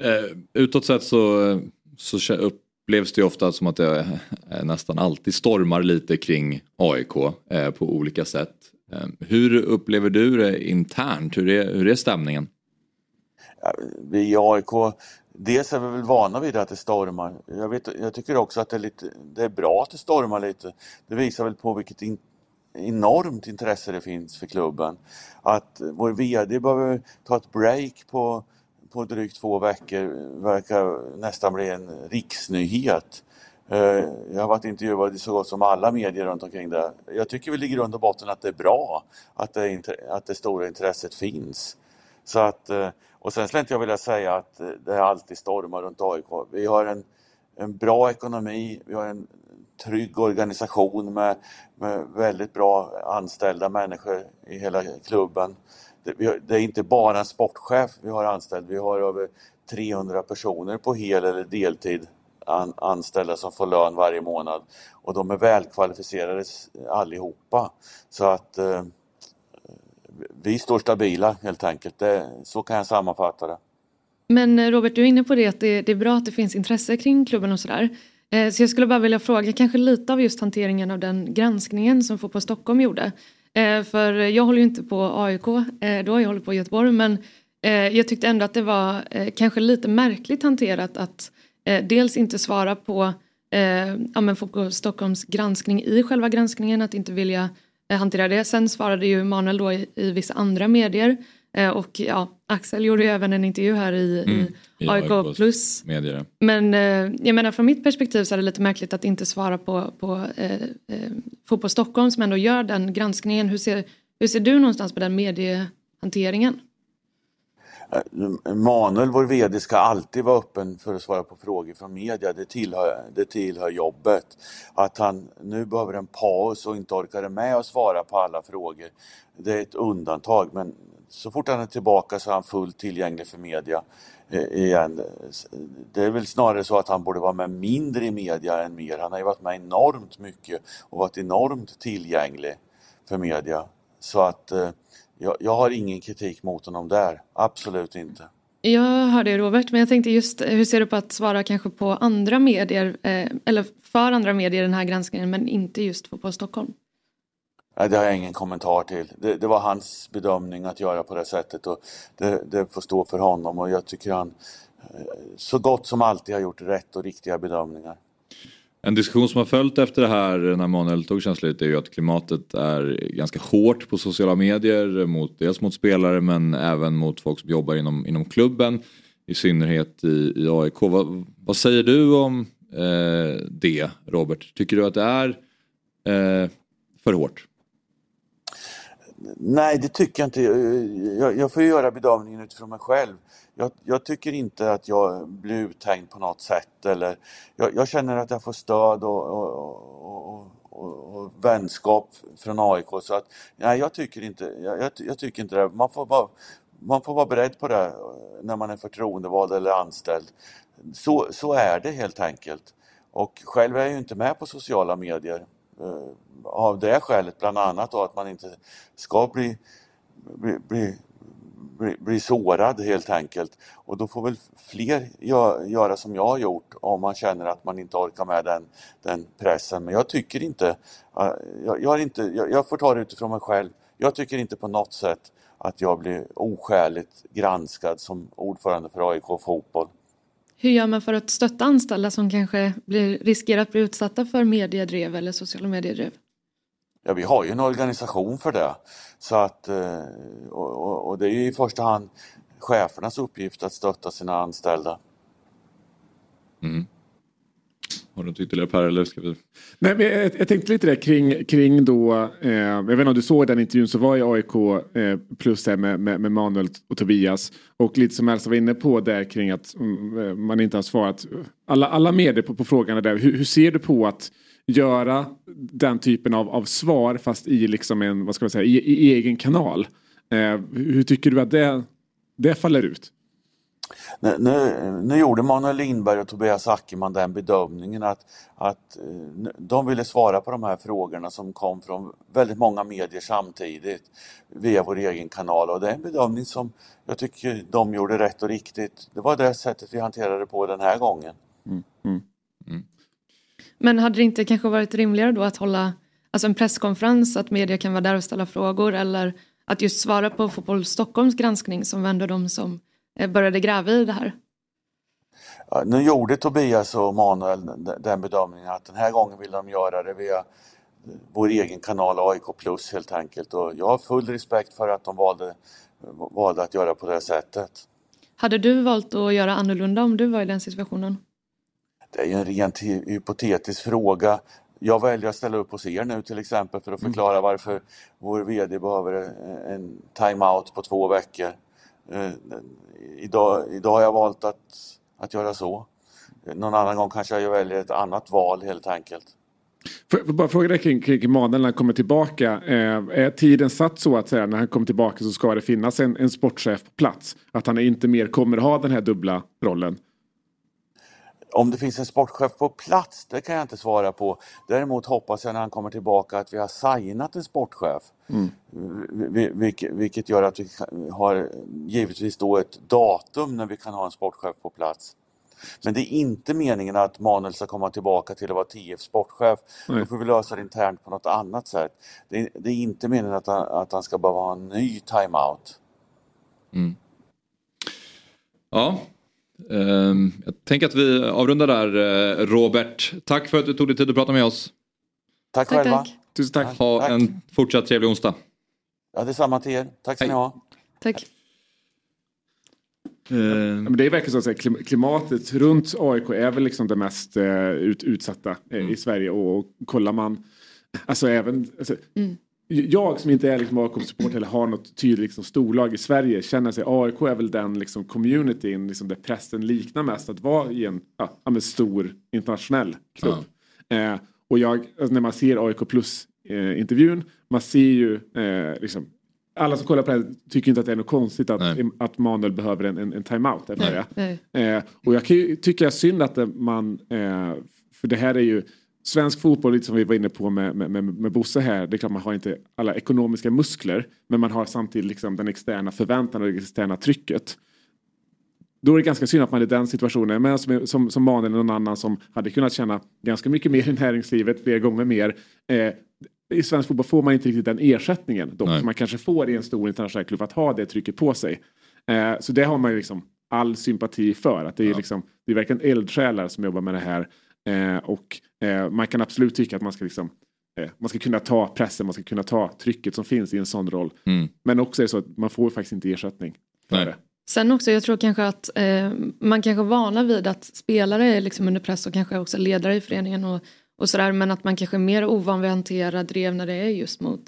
Eh, utåt sett så, så upplevs det ju ofta som att det nästan alltid stormar lite kring AIK eh, på olika sätt. Eh, hur upplever du det internt? Hur är, hur är stämningen? Vi i AIK, dels är vi väl vana vid att det stormar. Jag, vet, jag tycker också att det är, lite, det är bra att det stormar lite. Det visar väl på vilket in, enormt intresse det finns för klubben. Att vår VD behöver ta ett break på, på drygt två veckor verkar nästan bli en riksnyhet. Eh, jag har varit intervjuad i så gott som alla medier runt omkring det. Jag tycker väl i grund och botten att det är bra att det, att det stora intresset finns. Så att, eh, och sen skulle inte jag vilja säga att eh, det alltid stormar runt AIK. Vi har en, en bra ekonomi, vi har en trygg organisation med, med väldigt bra anställda människor i hela klubben. Det, det är inte bara en sportchef vi har anställd, vi har över 300 personer på hel eller deltid an, anställda som får lön varje månad och de är välkvalificerade allihopa. Så att eh, vi står stabila helt enkelt, det, så kan jag sammanfatta det. Men eh, Robert, du är inne på det att det, det är bra att det finns intresse kring klubben och sådär. Eh, så jag skulle bara vilja fråga kanske lite av just hanteringen av den granskningen som Fotboll Stockholm gjorde. Eh, för jag håller ju inte på AIK eh, då, jag håller på Göteborg men eh, jag tyckte ändå att det var kanske lite märkligt hanterat att dels inte svara på ja, men Fotboll Stockholms granskning i själva granskningen, att inte vilja hantera det. Sen svarade ju Manuel då i, i vissa andra medier Eh, och ja, Axel gjorde ju även en intervju här i, mm, i AIK plus. Medier. Men eh, jag menar från mitt perspektiv så är det lite märkligt att inte svara på, på eh, eh, Fotboll Stockholm som ändå gör den granskningen. Hur ser, hur ser du någonstans på den mediehanteringen? Eh, Manuel, vår VD, ska alltid vara öppen för att svara på frågor från media. Det tillhör, det tillhör jobbet. Att han nu behöver en paus och inte orkar med att svara på alla frågor, det är ett undantag. Men så fort han är tillbaka så är han fullt tillgänglig för media eh, igen. Det är väl snarare så att han borde vara med mindre i media än mer. Han har ju varit med enormt mycket och varit enormt tillgänglig för media. Så att eh, jag, jag har ingen kritik mot honom där, absolut inte. Jag hörde det Robert, men jag tänkte just hur ser du på att svara kanske på andra medier eh, eller för andra medier den här granskningen men inte just på Stockholm? Nej, det har jag ingen kommentar till. Det, det, var hans bedömning att göra på det sättet och det, det får stå för honom och jag tycker han eh, så gott som alltid har gjort rätt och riktiga bedömningar. En diskussion som har följt efter det här när Manuel tog tjänstledigt är ju att klimatet är ganska hårt på sociala medier. Mot, dels mot spelare men även mot folk som jobbar inom, inom klubben. I synnerhet i, i AIK. Vad, vad säger du om eh, det Robert? Tycker du att det är eh, för hårt? Nej, det tycker jag inte. Jag, jag får göra bedömningen utifrån mig själv. Jag, jag, tycker inte att jag blir uthängd på något sätt. Eller, jag, jag känner att jag får stöd och, och, och, och, vänskap från AIK. Så att, nej, jag tycker inte, jag, jag, tycker inte det. Man får, vara, man får vara beredd på det när man är förtroendevald eller anställd. Så, så är det helt enkelt. Och själv är jag ju inte med på sociala medier. Eh, av det skälet bland annat då att man inte ska bli, bli, bli, bli, bli sårad helt enkelt. Och då får väl fler göra som jag har gjort om man känner att man inte orkar med den, den pressen. Men jag tycker inte, eh, jag, jag, inte jag, jag får ta det utifrån mig själv. Jag tycker inte på något sätt att jag blir oskäligt granskad som ordförande för AIK Fotboll. Hur gör man för att stötta anställda som kanske blir, riskerar att bli utsatta för mediedrev eller sociala mediedrev? Ja, vi har ju en organisation för det. Så att, eh, och, och det är ju i första hand chefernas uppgift att stötta sina anställda. Mm. Har du något ytterligare Per? Eller ska vi... Nej, men jag, jag tänkte lite där kring, kring då, eh, jag vet inte om du såg den intervjun som var i AIK eh, plus här med, med, med, Manuel och Tobias. Och lite som Elsa var inne på där kring att mm, eh, man inte har svarat alla, alla medier på, på frågan där. Hur, hur ser du på att göra den typen av, av svar fast i liksom en, vad ska man säga, i, i egen kanal. Eh, hur tycker du att det, det faller ut? Nu, nu, nu, gjorde Manuel Lindberg och Tobias Ackerman den bedömningen att, att eh, de ville svara på de här frågorna som kom från väldigt många medier samtidigt via vår egen kanal och det är en bedömning som jag tycker de gjorde rätt och riktigt. Det var det sättet vi hanterade det på den här gången. Mm, mm. Men hade det inte kanske varit rimligare då att hålla alltså en presskonferens, att media kan vara där och ställa frågor eller att just svara på Fotboll Stockholms granskning som ändå de som började gräva i det här? Ja, nu gjorde Tobias och Manuel den- bedömningen att den här gången vill de göra det via vår egen kanal AIK Plus helt enkelt och jag har full respekt för att de valde, valde att göra på det sättet. Hade du valt att göra annorlunda om du var i den situationen? Det är ju en rent hy- hypotetisk fråga. Jag väljer att ställa upp hos er nu till exempel för att förklara varför vår VD behöver eh, en time-out på två veckor. Eh, Idag, idag har jag valt att, att göra så. Någon annan gång kanske jag väljer ett annat val helt enkelt. Får jag bara fråga dig kring, kring Emanuel när han kommer tillbaka. Eh, är tiden satt så att säga när han kommer tillbaka så ska det finnas en, en sportchef på plats? Att han inte mer kommer ha den här dubbla rollen? Om det finns en sportchef på plats, det kan jag inte svara på. Däremot hoppas jag när han kommer tillbaka att vi har signat en sportchef. Vi- Vilket, vilket gör att vi har givetvis då ett datum när vi kan ha en sportchef på plats. Men det är inte meningen att Manuel ska komma tillbaka till att vara TF sportchef. Nej. Då får vi lösa det internt på något annat sätt. Det är, det är inte meningen att han, att han ska behöva ha en ny timeout. Ja. Ehm, jag tänker att vi avrundar där eh, Robert. Tack för att du tog dig tid att prata med oss. Tack, Tack, själva. tack. Tusen tack. Ha Tack. en fortsatt trevlig onsdag. Ja, detsamma till er. Tack ska ni ha. Tack. Ja, Ehm, men det är verkligen så att klimatet runt AIK är väl liksom det mest eh, ut, utsatta eh, i Sverige. Och, och kollar man, alltså även, alltså, jag som inte är liksom AIK-support eller har något tydligt liksom, storlag i Sverige känner sig AIK är väl den liksom, communityn liksom, där pressen liknar mest att vara i en ja, stor internationell klubb. Eh, och jag, alltså, när man ser AIK plus eh, man ser ju eh, liksom, alla som kollar på det här tycker inte att det är något konstigt att, Nej. att Manuel behöver en, en, en timeout. Där Nej. Eh, och jag kan ju tycka synd att man, eh, för det här är ju svensk fotboll, lite som vi var inne på med, med, med, med Bosse här, det är klart man har inte alla ekonomiska muskler, men man har samtidigt liksom den externa förväntan och det externa trycket. Då är det ganska synd att man är i den situationen, men som, som, som Manuel eller någon annan som hade kunnat tjäna ganska mycket mer i näringslivet, flera gånger mer. Eh, I svensk fotboll får man inte riktigt den ersättningen dock, som man kanske får i en stor internationell klubb, att ha det trycket på sig. Eh, så det har man ju liksom all sympati för. Att det, är liksom, det är verkligen eldsjälar som jobbar med det här. Eh, och eh, man kan absolut tycka att man ska, liksom, eh, man ska kunna ta pressen, man ska kunna ta trycket som finns i en sån roll. Mm. Men också är det så att man får faktiskt inte ersättning för Nej. det. Sen också, jag tror kanske att eh, man kanske är vana vid att spelare är liksom under press och kanske också ledare i föreningen och, och sådär men att man kanske är mer ovan vid att hantera drev när det är just mot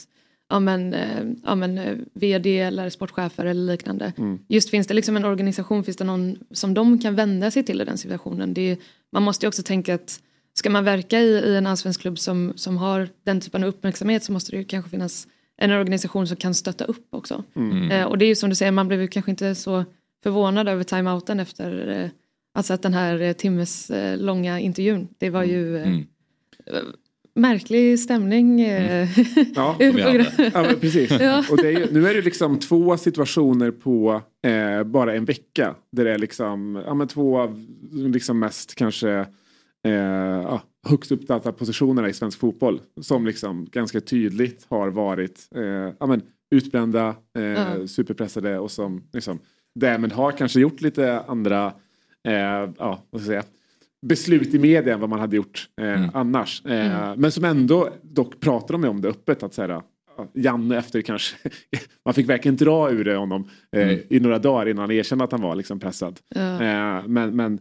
ja, men, eh, ja, men, vd eller sportchefer eller liknande. Just finns det liksom en organisation, finns det någon som de kan vända sig till i den situationen? Det är, man måste ju också tänka att ska man verka i, i en allsvensk klubb som, som har den typen av uppmärksamhet så måste det ju kanske finnas en organisation som kan stötta upp också. Eh, och det är ju som du säger, man blev ju kanske inte så förvånad över timeouten efter eh, alltså att den här eh, timmes eh, långa intervjun. Det var ju eh, Mm. Märklig stämning. Eh, Ja. grund- Ja, men precis. Ja. Och det är nu är det liksom två situationer på eh, bara en vecka. Där det är liksom, ja, men två av liksom mest kanske eh, ja, högst uppsatta positionerna i svensk fotboll. Som liksom ganska tydligt har varit eh, ja, men utbrända, eh, Ja. superpressade och som liksom, därmed har kanske gjort lite andra eh, ja, vad ska jag säga, beslut i media än vad man hade gjort eh, annars. Eh, Men som ändå dock pratar de om det öppet. Att så här, ja, Janne efter kanske, man fick verkligen dra ur det honom eh, i några dagar innan han erkände att han var liksom pressad. Ja. Eh, men, men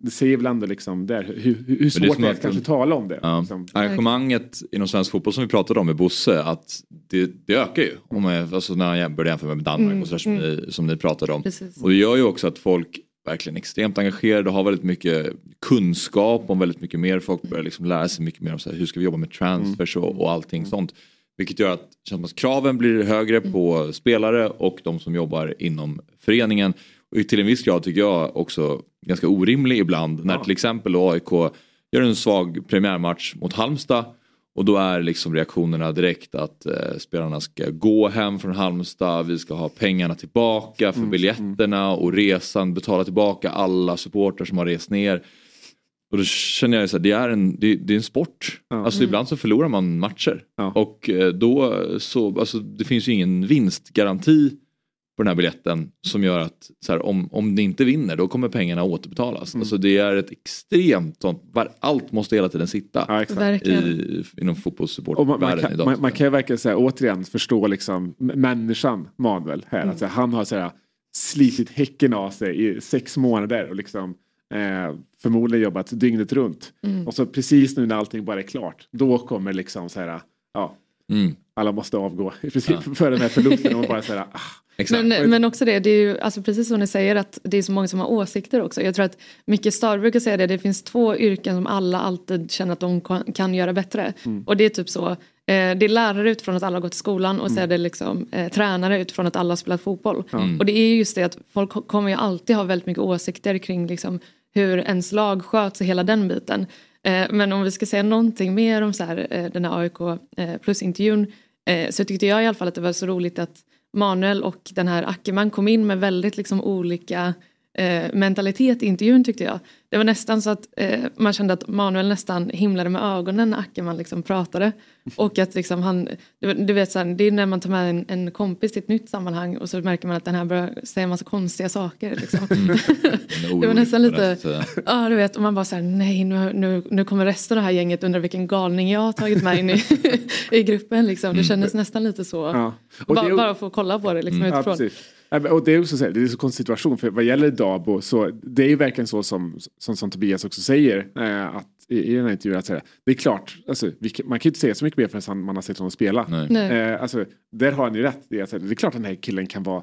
det säger väl ändå liksom där, hur, hur, hur det är svårt det är att- kanske tala om det. Ja. Liksom. Engagemanget inom svensk fotboll som vi pratade om med Bosse, att det, det ökar ju. Om man, alltså när han börjar jämföra med Danmark Mm, och sådär som, mm. ni, som ni pratade om. Precis. Och det gör ju också att folk verkligen extremt engagerade och har väldigt mycket kunskap om väldigt mycket mer. Folk börjar liksom lära sig mycket mer om så här, hur ska vi jobba med transfers och, och allting sånt. Vilket gör att, känns att kraven blir högre på spelare och de som jobbar inom föreningen. Och till en viss grad tycker jag också ganska orimlig ibland när till exempel AIK gör en svag premiärmatch mot Halmstad och då är liksom reaktionerna direkt att eh, spelarna ska gå hem från Halmstad, vi ska ha pengarna tillbaka för biljetterna och resan, betala tillbaka alla supportrar som har rest ner. Och då känner jag att det är en, det, det är en sport. Alltså Mm. ibland så förlorar man matcher. Och eh, då så, alltså det finns ju ingen vinstgaranti på den här biljetten som gör att så här, om, om ni inte vinner då kommer pengarna återbetalas. Mm. Alltså det är ett extremt sånt, var- allt måste hela tiden sitta Verkligen. i, inom Och man, man, fotbollssupportvärlden kan, idag. man, man kan ju verkligen säga, återigen förstå liksom, människan Manuel här. Mm. Alltså, han har så här, slitit häcken av sig i sex månader och liksom, eh, förmodligen jobbat dygnet runt. Mm. Och så precis nu när allting bara är klart, då kommer liksom så här, ja, Mm. Alla måste avgå i princip för den här förlusten. Och man bara så här, ah. Men, men också det, det är ju alltså precis som ni säger att det är så många som har åsikter också. Jag tror att Micke Stad brukar säga det, det finns två yrken som alla alltid känner att de kan, göra bättre. Mm. Och det är typ så, eh, det är lärare utifrån att alla har gått i skolan och så Mm. är det liksom eh, tränare utifrån att alla har spelat fotboll. Mm. Och det är just det att folk ko- kommer ju alltid ha väldigt mycket åsikter kring liksom hur ens lag sköts och hela den biten. Eh, men om vi ska säga någonting mer om så här, eh, den här AIK eh, plus-intervjun eh, så tyckte jag i alla fall att det var så roligt att Manuel och den här Ackerman kom in med väldigt liksom olika eh, mentalitet i intervjun tyckte jag. Det var nästan så att eh, man kände att Manuel nästan himlade med ögonen när Ackerman liksom pratade. Och att liksom han, du, du vet så här, det är när man tar med en, en kompis till ett nytt sammanhang och så märker man att den här börjar säga en massa konstiga saker. Liksom. det var nästan lite, ja du vet, och man bara så här, nej nu, nu, nu kommer resten av det här gänget undra vilken galning jag har tagit med in i, i gruppen. Liksom. Det kändes nästan lite så. Ja. Och Bara, det bara få kolla på det liksom, Ja, utifrån. Ja, Och det är också så här, det är en så konstig situation för vad gäller Dabo så det är ju verkligen så som, som, som Tobias också säger eh, att i, i den här intervjun att säga, det är klart, alltså, vi, man kan ju inte säga så mycket mer förrän han- man har sett honom spela. Nej. Eh, alltså, där har han ju rätt. Det är, alltså, det är klart att den här killen kan vara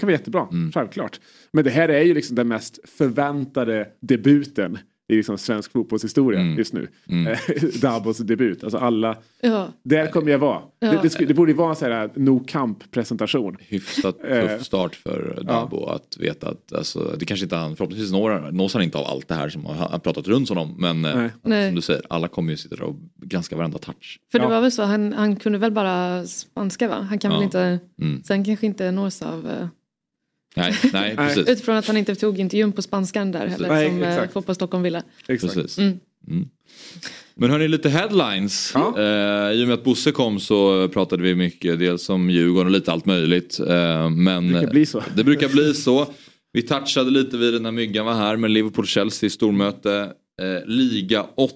kan vara jättebra, självklart. Men det här är ju liksom den mest förväntade debuten i liksom svensk fotbollshistoria just nu. Eh, Dabos debut, alltså alla, Ja. där kommer jag vara. Ja. Det, det, det borde ju vara en sån här no camp presentation. Hyfsat Eh, tuff start för Dabo att veta att alltså, det kanske inte han förhoppningsvis når, nås han inte av allt det här som har pratat runt honom men eh, Nej. Nej. som du säger alla kommer ju sitta där och granska varenda touch. För det var väl så, han, han kunde väl bara spanska va? Han kan Ja. väl inte, Mm. sen kanske inte nås av eh, Nej, nej precis. Utifrån att han inte tog intervjun på spanskan där heller Nej, som eh, exakt. Fotboll Stockholm ville. Precis. Mm. Mm. Men hörni, lite headlines. Eh, I och med att Bosse kom så pratade vi mycket, dels om Djurgården och lite allt möjligt. Eh, men Det brukar bli så. Det brukar bli så. Vi touchade lite vid det när Myggan var här, men Liverpool-Chelsea stormöte. Eh, Liga 8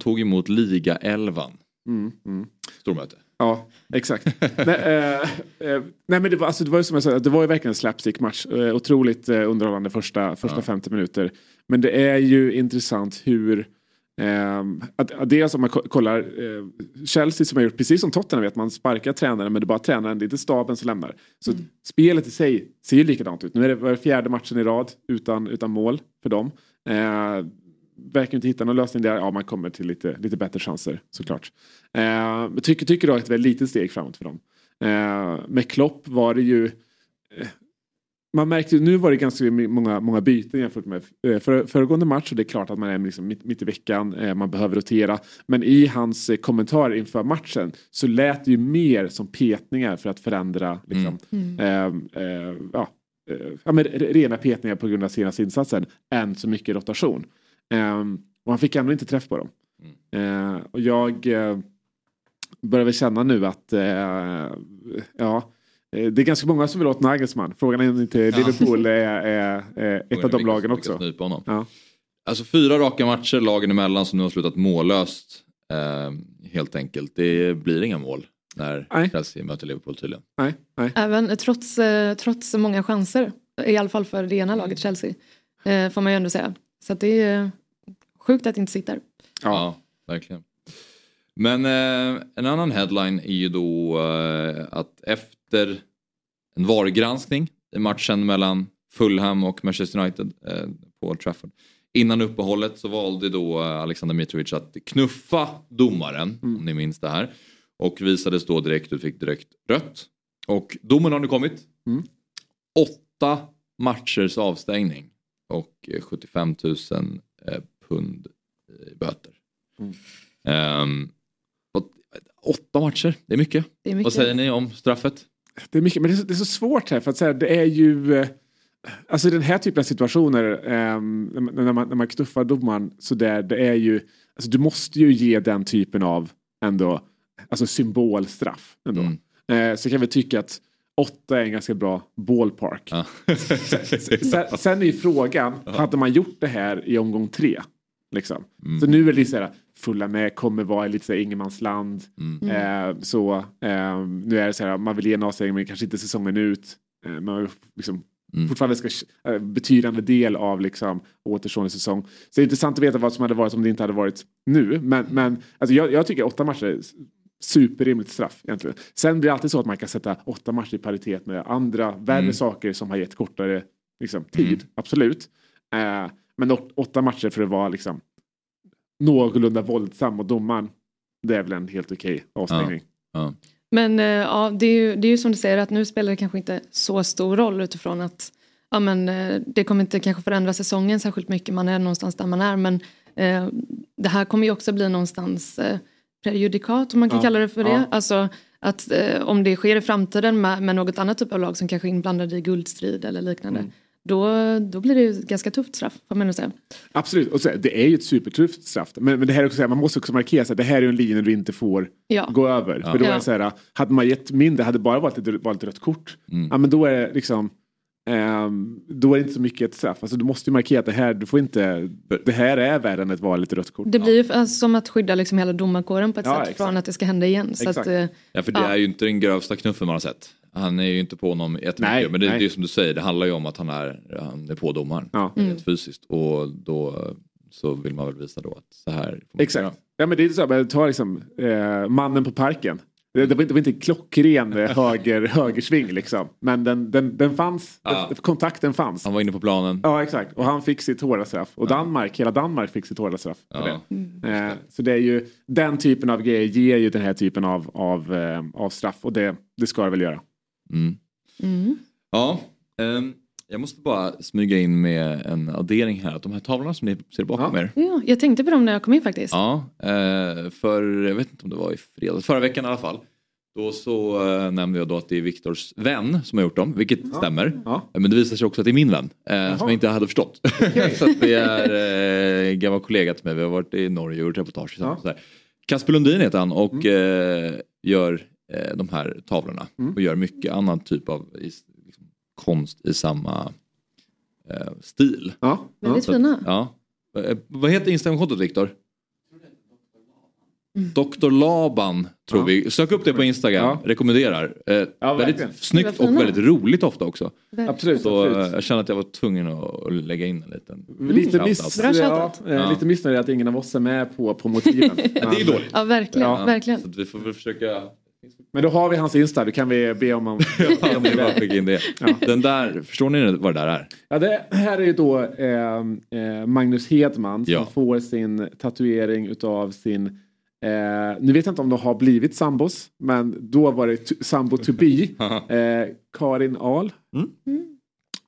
tog emot Liga 11. Mm, mm. Stormöte. Ja, exakt. nej, eh, eh, nej men det var, alltså, det var ju som jag sa, det var ju verkligen en slapstick-match. Eh, otroligt underhållande första, första 50 minuter. Men det är ju intressant hur ehm, att, att dels om man ko- kollar eh, Chelsea som har gjort precis som Tottenham vet man sparkar tränaren men det är bara tränaren, det är inte staben som lämnar. Så spelet i sig ser ju likadant ut. Nu är det fjärde matchen i rad utan, utan mål för dem. Eh, verkar inte hitta någon lösning där. Ja, man kommer till lite, lite bättre chanser såklart. Eh, men tycker, tycker då att det var ett litet steg framåt för dem. Eh, med Klopp var det ju eh, man märkte, nu var det ganska många, många byten jämfört med eh, för, föregående match och det är klart att man är liksom mitt, mitt i veckan, eh, man behöver rotera. Men i hans eh, kommentar inför matchen så lät det ju mer som petningar för att förändra liksom, eh, eh, ja, eh, ja, rena petningar på grund av senaste insatsen än så mycket rotation. Eh, och han fick ändå inte träff på dem. Eh, och jag eh, börjar väl känna nu att eh, ja, eh, det är ganska många som vill åt Nagelsmann. Frågan är om inte. Liverpool är, är, är ett av de lagen också. Ja. Alltså fyra raka matcher lagen emellan som nu har slutat mållöst. Eh, helt enkelt. Det blir inga mål när Nej. Chelsea möter Liverpool tydligen. Nej, nej. Även trots, trots många chanser, i alla fall för det ena laget Chelsea, eh, får man ju ändå säga. Så att det är sjukt att det inte sitter. Ja, verkligen. Men eh, en annan headline är ju då eh, att efter en varugranskning i matchen mellan Fulham och Manchester United eh, på Old Trafford. Innan uppehållet så valde då eh, Alexander Mitrovic att knuffa domaren, om ni minns det här. Och visades då direkt ut, fick direkt rött. Och domen har nu kommit. Mm. Åtta matchers avstängning och eh, 75 000 eh, pund i böter. Mm. Och, åtta matcher, det är mycket. Det är mycket. Vad säger ni om straffet? Det är mycket, men det är, så, det är så svårt här för att säga, det är ju eh, alltså den här typen av situationer ehm, när, man, när man knuffar domaren så där, det är ju, alltså du måste ju ge den typen av ändå, alltså symbolstraff ändå. Eh, så kan väl tycka att åtta är en ganska bra ballpark. sen, sen är ju frågan, hade man gjort det här i omgång tre? Liksom. Så nu är det lite så här, fulla med kommer vara lite så här ingenmansland. Eh, så eh, nu är det så här, man vill ge en avstängning men kanske inte säsongen ut. Eh, man liksom fortfarande ska eh, betydande del av liksom återstående säsong. Så det är intressant att veta vad som hade varit om det inte hade varit nu. Men, men alltså jag, jag tycker åtta matcher superrimligt straff egentligen. Sen blir det alltid så att man kan sätta åtta matcher i paritet med andra värre Mm. saker som har gett kortare liksom, tid. Absolut. Eh, men åt, åtta matcher för att vara liksom någorlunda våldsam och domaren det är väl en helt okej avstängning. Men eh, ja, det är, ju, det är ju som du säger att nu spelar det kanske inte så stor roll utifrån att ja, men, eh, det kommer inte kanske förändra säsongen särskilt mycket. Man är någonstans där man är. Men eh, det här kommer ju också bli någonstans eh, prejudikat om man kan Ja, kalla det för det. ja. Alltså att eh, om det sker i framtiden med, med något annat typ av lag som kanske är inblandade i guldstrid eller liknande. Mm. Då, då blir det ju ett ganska tufft straff får man säga. Absolut, och så, det är ju ett supertufft straff. Men, men det här är också, här, man måste också markera att det här är ju en linje du inte får Ja. gå över. Ja. För då är så här, hade man gett mindre, hade det bara varit ett, varit ett rött kort, ja men då är det liksom ehm, då är det inte så mycket ett straff. Alltså du måste ju markera att det här, du får inte, det här är värre än ett vanligt rött kort. Det blir ju alltså, som att skydda liksom hela domarkåren på ett Ja, sätt exakt. från att det ska hända igen. Så att, eh, Ja för det ja. är ju inte den grövsta knuffen man har sett. Han är ju inte på honom jättemycket. Nej, men det, nej. det är som du säger, det handlar ju om att han är, han är på domaren. Ja. Rent Mm. fysiskt. Och då så vill man väl visa då att så här Exakt. Ja, men det är så här, ta liksom eh, mannen på parken. Det, det, var inte, det var inte en klockren eh, höger, högersving liksom. Men den, den, den fanns, Ja. den, kontakten fanns. Han var inne på planen. Ja exakt och han fick sitt hårda straff. Och Danmark, hela Danmark fick sitt hårda straff. för Ja. det. Eh, så det är ju den typen av grejer ger ju den här typen av, av, eh, av straff. Och det, det ska det väl göra. Mm. Mm. Ja, ehm, jag måste bara smyga in med en addering här. Att de här tavlorna som ni ser bakom er. Ja, jag tänkte på dem när jag kom in faktiskt. Ja, eh, för jag vet inte om det var i fredags, förra veckan i alla fall. Då så eh, nämnde jag då att det är Viktors vän som har gjort dem, vilket stämmer. Eh, Men det visar sig också att det är min vän, eh, som jag inte hade förstått. så att det är eh, gammal kollega till mig, vi har varit i Norge och gjort reportage tillsammans. där. Kasper Lundin heter han och eh, gör de här tavlorna. Och gör mycket annan typ av konst i samma eh, stil. Ja. Väldigt fina. Ja. Eh, Vad heter Instagramkontot Viktor? Dr Laban tror vi. Sök upp det på Instagram. Rekommenderar. Eh, verkligen. väldigt snyggt och väldigt roligt ofta också. Absolut, Så absolut. eh, jag känner att jag var tvungen att, lägga in en liten Lite, shoutout. miss, ja, eh, lite missnöjd att ingen av oss är med på, på motiven. det är dåligt. Ja, verkligen. Ja. verkligen. Så vi får väl försöka Men då har vi hans Insta, då kan vi be om... om Ja, det det. Den där, förstår ni vad det där är? Ja, det här är ju då eh, eh, Magnus Hedman som Ja. får sin tatuering utav sin eh, nu vet jag inte om de har blivit sambos men då var det sambo to be eh, Karin Ahl.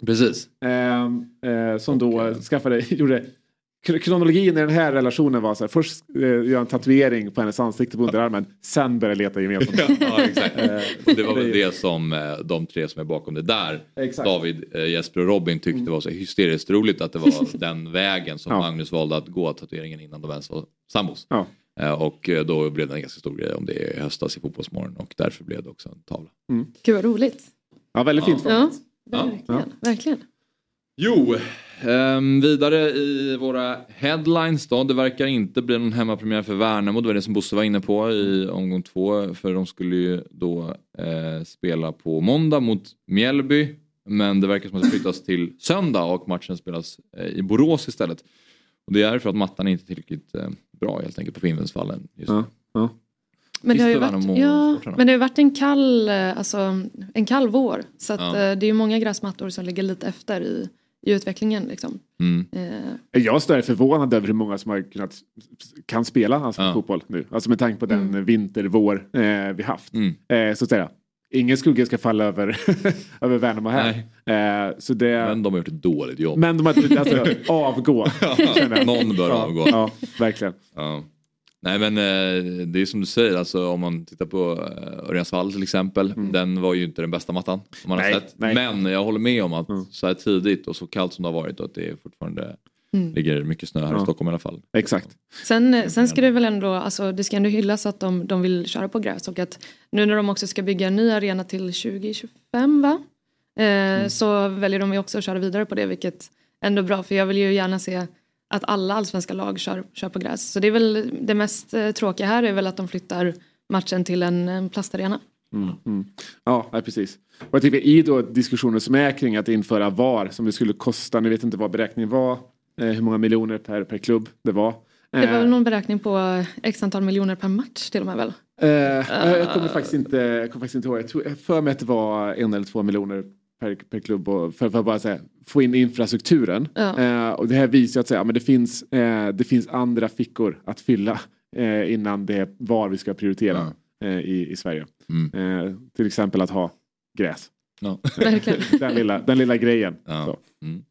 Precis. Eh, eh, som då skaffade, gjorde Kronologin i den här relationen var så här, först eh, gör en tatuering på hennes ansikte på underarmen, sen börjar leta gemensamt. Ja, exakt. Eh, det var väl det- som eh, de tre som är bakom det där, Exakt. Mm. David, eh, Jesper och Robin tyckte var så hysteriskt roligt att det var den vägen som Ja. Magnus valde att gå tatueringen innan de ens var sambos. Ja. Och då blev det en ganska stor grej om det i höstas i Fotbollsmorgon och därför blev det också en tavla. Gud vad roligt. Ja, väldigt fint. Ja, Ja. verkligen. verkligen. Jo, ehm, vidare i våra headlines då. Det verkar inte bli någon hemmapremiär för Värnamo. Det var det som Bosse var inne på i omgång två. För de skulle ju då eh, spela på måndag mot Mjällby. Men det verkar som att det flyttas till söndag och matchen spelas eh, i Borås istället. Och det är för att mattan inte är tillräckligt eh, bra helt enkelt på Finnvedsvallen. Ja, ja. Men det, har ju varit, ja, men det har ju varit en kall, eh, alltså, en kall vår. Så att, Ja. eh, det är ju många gräsmattor som ligger lite efter i, i utvecklingen. Liksom. Mm. Eh, Jag är förvånad över hur många som har kunnat, kan spela alltså, Ja. fotboll nu. Alltså med tanke på den Mm. vinter-vår eh, vi haft. Mm. Eh, så att säga. Ingen skugga ska falla över, över Värnamo här. Eh, så det, Men men, de har gjort ett dåligt jobb. de har alltså, avgå. Någon bör ja, avgå. Ja, verkligen. Ja. Nej men eh, det är som du säger, alltså, om man tittar på uh, Örjansvall till exempel. Den var ju inte den bästa mattan. Man Nej, har sett. nej. Men jag håller med om att så här tidigt och så kallt som det har varit och att det fortfarande Mm. ligger mycket snö här i Ja. Stockholm i alla fall. Exakt. Sen, eh, sen ska det väl ändå, alltså det ska ändå hyllas att de, de vill köra på gräs och att nu när de också ska bygga en ny arena till 2025 va? Eh, Så väljer de ju också att köra vidare på det vilket ändå är bra för jag vill ju gärna se att alla allsvenska lag kör, kör på gräs. Så det är väl det mest eh, tråkiga här är väl att de flyttar matchen till en, en plastarena. Mm, mm. Ja, precis. Och jag tycker i då diskussioner som är kring att införa VAR som det skulle kosta, ni vet inte vad beräkningen var, eh, hur många miljoner per, per klubb det var. Det var Eh, väl någon beräkning på x antal miljoner per match till och med väl? Eh, jag kommer faktiskt inte, jag kommer faktiskt inte ihåg. Jag tror jag för mig att det var en eller två miljoner per, per klubb och för, för att bara säga, få in infrastrukturen. Ja. Eh, och det här visar att säga, men det, finns, eh, det finns andra fickor att fylla eh, innan det är var vi ska prioritera eh, i, i Sverige. Eh, till exempel att ha gräs. Ja. Den, lilla, den lilla grejen. Ja. Så. Mm.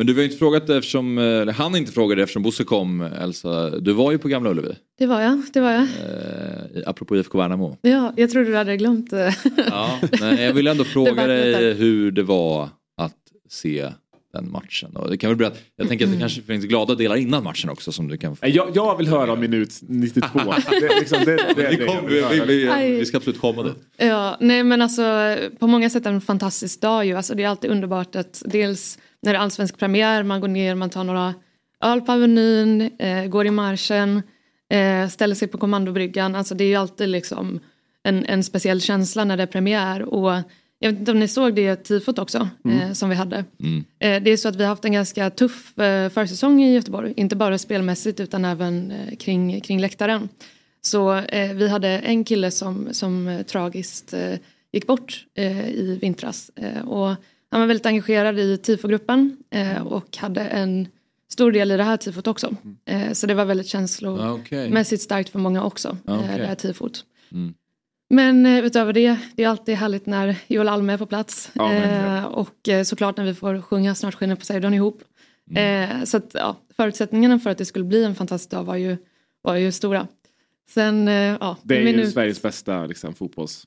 Men du har ju inte frågat eftersom, eh, eller han inte frågade eftersom Bosse kom Elsa. Du var ju på Gamla Ullevi. Det var jag, det var jag. Eh, i- apropå IFK Värnamo. Ja, jag trodde du hade glömt det. Ja, nej, jag vill ändå fråga dig hur det var att se den matchen. Och det kan väl berätta, jag tänker att det kanske finns glada delar innan matchen också som du kan få. Eh, Jag, jag vill höra om minut 92. det, är liksom, det, det, är Vi, kom, vi ska absolut komma dit. Ja, nej men alltså på många sätt en fantastisk dag ju. Alltså det är alltid underbart att dels när det är allsvensk premiär, man går ner, man tar några öl på Avenyn, eh, går i marschen, eh, ställer sig på kommandobryggan. Alltså det är ju alltid liksom en, en speciell känsla när det är premiär. Och jag vet inte om ni såg det tifot också eh, som vi hade. Eh, det är så att vi har haft en ganska tuff eh, försäsong i Göteborg. Inte bara spelmässigt utan även eh, kring, kring läktaren. Så vi hade en kille som, som tragiskt gick bort i vintras. Och han var väldigt engagerad i tifogruppen eh, och hade en stor del i det här tifot också. Eh, så det var väldigt känslomässigt Okej. starkt för många också, Ja, eh, okej. det här tifot. Mm. Men eh, utöver det, det är alltid härligt när Joel Alme är på plats. Ja, verkligen. eh, och eh, såklart när vi får sjunga Snart skiner Poseidon ihop. Mm. Eh, så att, ja, förutsättningarna för att det skulle bli en fantastisk dag var ju, var ju stora. Sen, eh, ja, Det är ju Sveriges bästa liksom, fotbolls...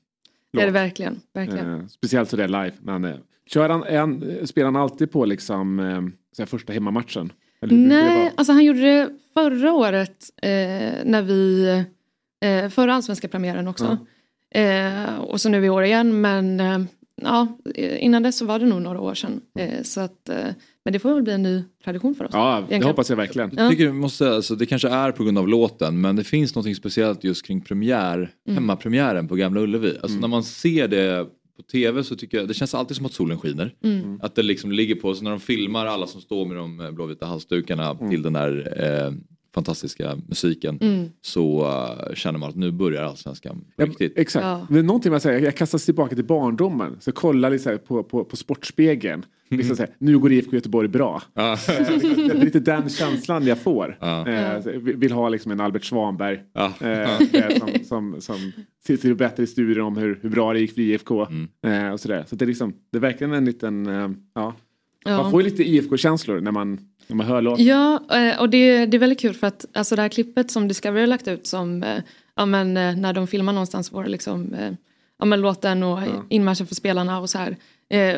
det är det verkligen. verkligen. Eh, speciellt så det är live. Men, eh, kör han, han, spelar han alltid på liksom, eh, så här första hemmamatchen? Eller det Nej, alltså han gjorde det förra året eh, när vi, eh, förra allsvenska premiären också. Eh, och så nu i år igen men eh, ja, innan dess så var det nog några år sedan. Eh, så att, eh, men det får väl bli en ny tradition för oss. Ja, det egentligen. hoppas jag verkligen. Ja. Jag tycker, vi måste, alltså, det kanske är på grund av låten men det finns något speciellt just kring premiär, Mm. hemmapremiären på Gamla Ullevi. Alltså, När man ser det på tv så tycker jag det känns alltid som att solen skiner. Mm. Att det liksom ligger på, så när de filmar alla som står med de eh, blåvita halsdukarna till den där eh, fantastiska musiken Mm. så eh, känner man att nu börjar allsvenskan på Ja, riktigt. exakt. Ja. Det är någonting man säger, jag kastas tillbaka till barndomen. Så jag kollar lite så här på, på, på Sportspegeln. Liksom så här, nu går IFK Göteborg bra. Ja. Liksom, det är lite den känslan jag får. Ja. Eh, så vill ha liksom en Albert Svanberg. Ja. Eh, som, som, som sitter och berättar historier om hur, hur bra det gick för IFK. Mm. Eh, och sådär. Så det är, liksom, det är verkligen en liten, eh, ja. Ja. Man får ju lite IFK-känslor när man, när man hör låten. Ja, eh, och det, det är väldigt kul för att alltså det här klippet som Discovery har lagt ut som eh, ja, men, eh, när de filmar någonstans var liksom ja, men låten och Ja. inmarschen för spelarna och så här.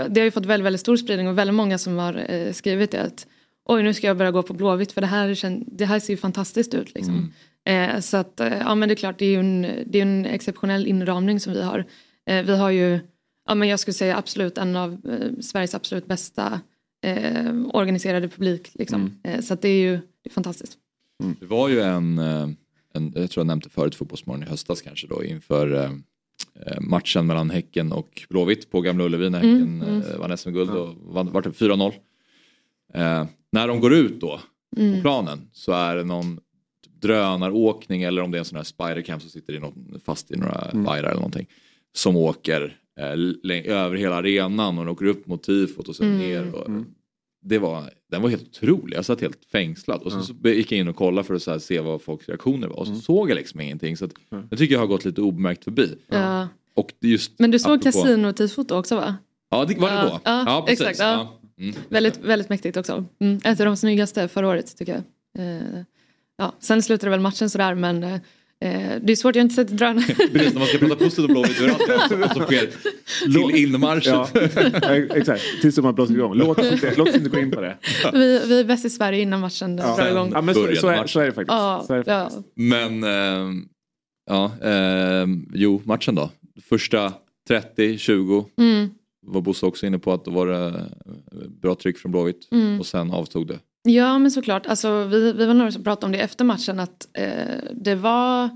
Det har ju fått väldigt, väldigt stor spridning och väldigt många som har skrivit det att oj nu ska jag börja gå på Blåvitt för det här, det här ser ju fantastiskt ut. Liksom. Eh, så att ja men det är klart det är ju en, det är en exceptionell inramning som vi har. Vi har ju, ja men jag skulle säga absolut en av Sveriges absolut bästa eh, organiserade publik. Liksom. Eh, så att det är ju det är fantastiskt. Det var ju en, eh, en, jag tror jag nämnde förut Fotbollsmorgon i höstas kanske då inför eh, matchen mellan Häcken och Blåvitt på Gamla Ullevi när Mm, Häcken mm. eh, vann SM-guld och vann, vart det 4-0. Eh, när de går ut då på Mm. planen så är det någon typ drönaråkning eller om det är en sån här spidercam som sitter i något, fast i några Mm. vajrar eller någonting. Som åker över hela arenan och den åker upp mot tifot och sen Mm. ner. Och, Mm. det var, den var helt otrolig, jag satt helt fängslad. Och så, så gick jag in och kollade för att så här, se vad folks reaktioner var och så såg jag liksom ingenting. Så att, Mm. jag tycker jag har gått lite obemärkt förbi. Ja. Och just, Men du såg apropå- kasinotifot också va? Ja, det var det Ja, då. ja, precis. exakt, ja. Mm. Väldigt, väldigt mäktigt också. Mm. Ett av de snyggaste förra året tycker jag. Eh, ja, sen slutade väl matchen sådär men eh, eh, det är svårt, jag har inte sett drönare. Precis, när man ska prata positivt om Blåvitt, det alltid vad som sker till inmarschen. Ja, exakt, tills man blåser igång. Låt oss inte, låt oss inte gå in på det. vi, vi är bäst i Sverige innan matchen Ja. drar igång. Ja, men så, så, är, match. så är det faktiskt. Ja, Så är det ja. Men eh, ja, eh, jo matchen då. Första 30-20 Mm. var Bosse också inne på att då var det eh, bra tryck från Blåvitt Mm. och sen avtog det. Ja men såklart, alltså, vi, vi var några som pratade om det efter matchen att eh, det var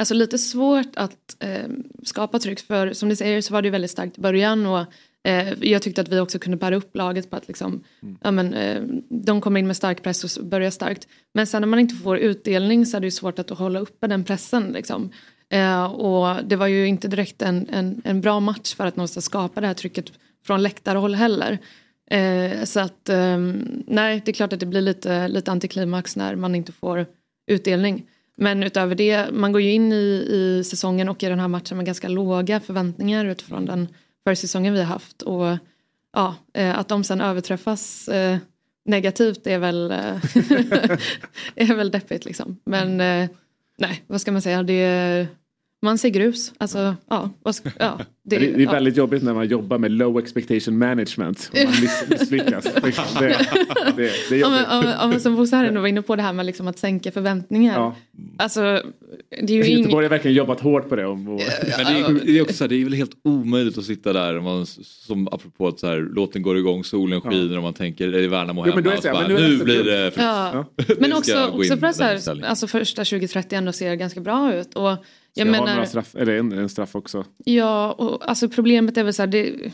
alltså, lite svårt att eh, skapa tryck för som ni säger så var det väldigt starkt i början och eh, jag tyckte att vi också kunde bära upp laget på att liksom, ja, men, eh, de kommer in med stark press och börjar starkt. Men sen när man inte får utdelning så är det svårt att hålla uppe den pressen. Liksom. Eh, och det var ju inte direkt en, en, en bra match för att någonstans skapa det här trycket från läktarhåll heller. Eh, så att eh, nej, det är klart att det blir lite, lite antiklimax när man inte får utdelning. Men utöver det, man går ju in i, i säsongen och i den här matchen med ganska låga förväntningar utifrån den försäsongen vi har haft. Och ja, eh, att de sen överträffas eh, negativt är väl, eh, är väl deppigt liksom. Men eh, nej, vad ska man säga, det är, man ser grus. Alltså, ja, ska, ja, Det, det är ja. väldigt jobbigt när man jobbar med low expectation management. Och man miss, misslyckas. Det, det, det, det är Ja, jobbigt. men, ja, men, ja, men som Bosse här ändå var inne på det här med liksom att sänka förväntningar. Ja. Alltså, det är ju. Göteborg har verkligen jobbat hårt på det. Och, Men det är, det är också så här, det är väl helt omöjligt att sitta där man, som apropå att så här, låten går igång, solen skiner och man tänker är det Värnamo Jo, hemma men då är det och så bara, men nu nu blir det för... Ja. Men också, också för att så här, alltså första 20-30 ändå ser ganska bra ut. Och jag jag har menar, några straff, eller en, en straff också. ja, och alltså problemet är väl så här, det,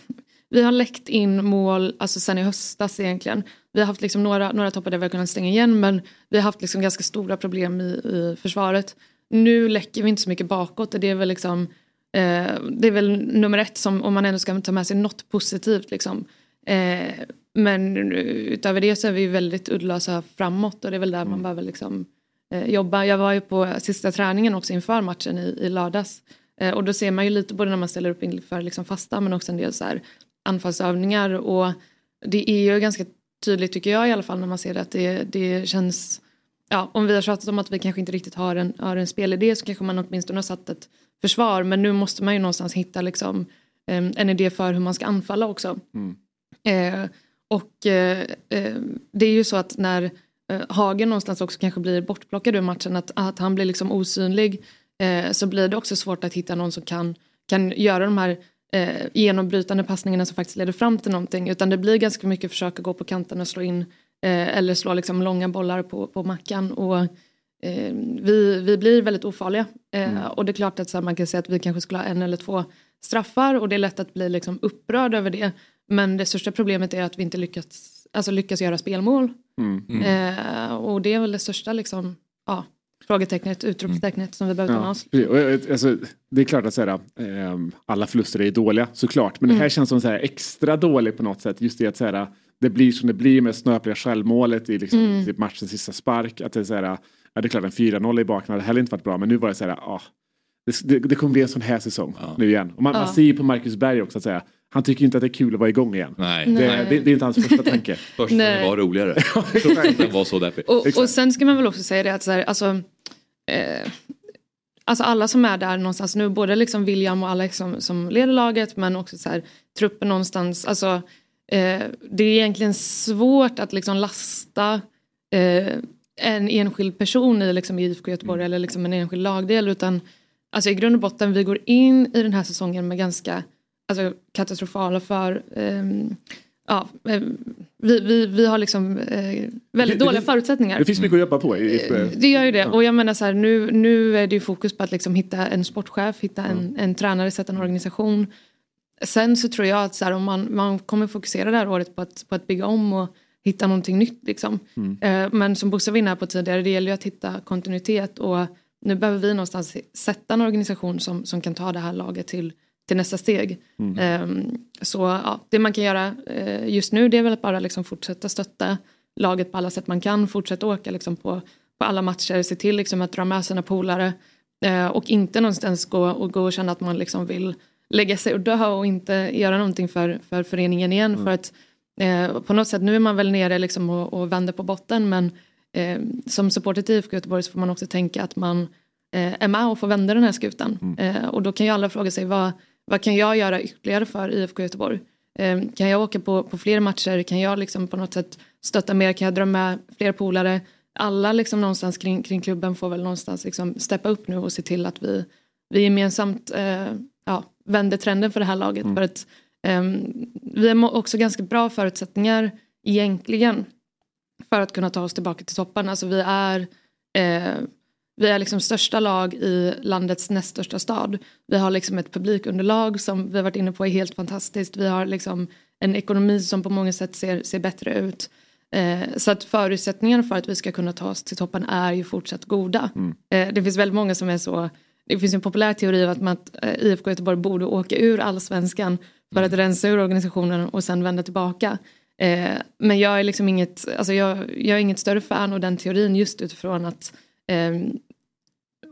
vi har läckt in mål alltså sen i höstas egentligen. Vi har haft liksom några, några toppar där vi har kunnat stänga igen men vi har haft liksom ganska stora problem i, i försvaret. Nu läcker vi inte så mycket bakåt och det är väl liksom eh, det är väl nummer ett som om man ändå ska ta med sig något positivt liksom. Eh, men utöver det så är vi väldigt uddlösa framåt och det är väl där man behöver liksom jobba. Jag var ju på sista träningen också inför matchen i, i lördags. Eh, och då ser man ju lite både när man ställer upp inför liksom fasta men också en del så här anfallsövningar. Och det är ju ganska tydligt tycker jag i alla fall när man ser det att det, det känns Ja, om vi har tjatat om att vi kanske inte riktigt har en, har en spelidé så kanske man åtminstone har satt ett försvar men nu måste man ju någonstans hitta liksom, em, en idé för hur man ska anfalla också. Eh, och eh, eh, det är ju så att när eh, Hagen någonstans också kanske blir bortplockad ur matchen, att, att han blir liksom osynlig, eh, så blir det också svårt att hitta någon som kan, kan göra de här eh, genombrytande passningarna som faktiskt leder fram till någonting. Utan det blir ganska mycket försök att gå på kanten och slå in eh, eller slå liksom långa bollar på, på mackan. Och, eh, vi, vi blir väldigt ofarliga. Eh, Och det är klart att så här, man kan säga att vi kanske skulle ha en eller två straffar och det är lätt att bli liksom upprörd över det. Men det största problemet är att vi inte lyckats, alltså lyckas göra spelmål. Eh, och det är väl det största liksom, ja, frågetecknet, utropstecknet som vi behöver ta med Ja, oss. precis. och, jag- alltså, det är klart att så här, ehm, alla förluster är dåliga såklart. Men det här Mm. känns som så här, extra dåligt på något sätt. Just det att så här, det blir som det blir med snöpliga självmålet i liksom, Mm. typ matchens sista spark. Att det, är så här, ja, det är klart en 4-0 i baken hade heller inte varit bra. Men nu var det så här, ja, det, det, kommer bli en sån här säsong nu igen. Och man, man Ja. ser ju på Marcus Berg också att säga, han tycker inte att det är kul att vara igång igen. Nej. Det, Nej. det, det är inte hans första tanke. Först Nej. var roligare. Den var så deppig. Och, och sen ska man väl också säga det att så här, alltså, eh, alltså alla som är där någonstans nu, både liksom William och Alex som, som leder laget men också så här, truppen någonstans. Alltså, eh, det är egentligen svårt att liksom lasta eh, en enskild person i liksom IFK Göteborg eller liksom en enskild lagdel utan alltså i grund och botten vi går in i den här säsongen med ganska alltså, katastrofala för ehm, ja, eh, vi, vi, vi har liksom eh, väldigt Det- det- dåliga förutsättningar. Det finns mycket att jobba på. I, i, Det gör ju det. Och jag menar så här, nu, nu är det ju fokus på att liksom hitta en sportchef, hitta en, en tränare, sätta en organisation. Sen så tror jag att så här, om man, man kommer fokusera det här året på att, på att bygga om och hitta någonting nytt. Liksom. Eh, men som Bosse var inne på tidigare, det gäller ju att hitta kontinuitet och nu behöver vi någonstans sätta en organisation som, som kan ta det här laget till, till nästa steg. Ehm, så ja, det man kan göra eh, just nu det är väl att bara liksom fortsätta stötta laget på alla sätt man kan, fortsätta åka liksom på, på alla matcher, se till liksom att dra med sina polare eh, och inte någonstans gå och, gå och känna att man liksom vill lägga sig och dö och inte göra någonting för, för föreningen igen. För att eh, på något sätt, nu är man väl nere liksom och, och vänder på botten men eh, som supporter till IFK Göteborg så får man också tänka att man eh, är med och får vända den här skutan. Eh, och då kan ju alla fråga sig vad, vad kan jag göra ytterligare för IFK Göteborg? Eh, kan jag åka på, på fler matcher? Kan jag liksom på något sätt stötta mer? Kan jag dra med fler polare? Alla liksom någonstans kring, kring klubben får väl någonstans liksom steppa upp nu och se till att vi, vi gemensamt eh, ja, vänder trenden för det här laget. För att ehm, vi har också ganska bra förutsättningar egentligen för att kunna ta oss tillbaka till toppen. Alltså vi är eh, vi är liksom största lag i landets näst största stad. Vi har liksom ett publikunderlag som vi har varit inne på är helt fantastiskt. Vi har liksom en ekonomi som på många sätt ser, ser bättre ut. Eh, så att förutsättningarna för att vi ska kunna ta oss till toppen är ju fortsatt goda. Eh, det finns väldigt många som är så det finns en populär teori om att, man, eh, IFK Göteborg borde åka ur allsvenskan för att rensa ur organisationen och sen vända tillbaka. Eh, men jag är liksom inget, alltså jag, jag är inget större fan av den teorin just utifrån att eh,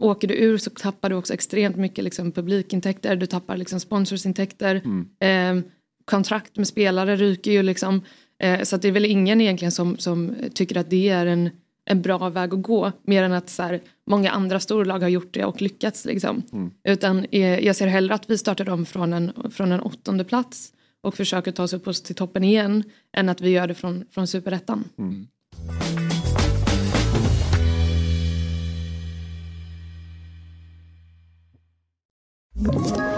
åker du ur så tappar du också extremt mycket liksom, publikintäkter, du tappar liksom, sponsorsintäkter, eh, kontrakt med spelare ryker ju liksom. Eh, så det är väl ingen egentligen som, som tycker att det är en, en bra väg att gå, mer än att så här, många andra storlag har gjort det och lyckats. Liksom. Utan eh, jag ser hellre att vi startar om från en, från en åttonde plats och försöker ta oss upp oss till toppen igen, än att vi gör det från, från superettan. Ett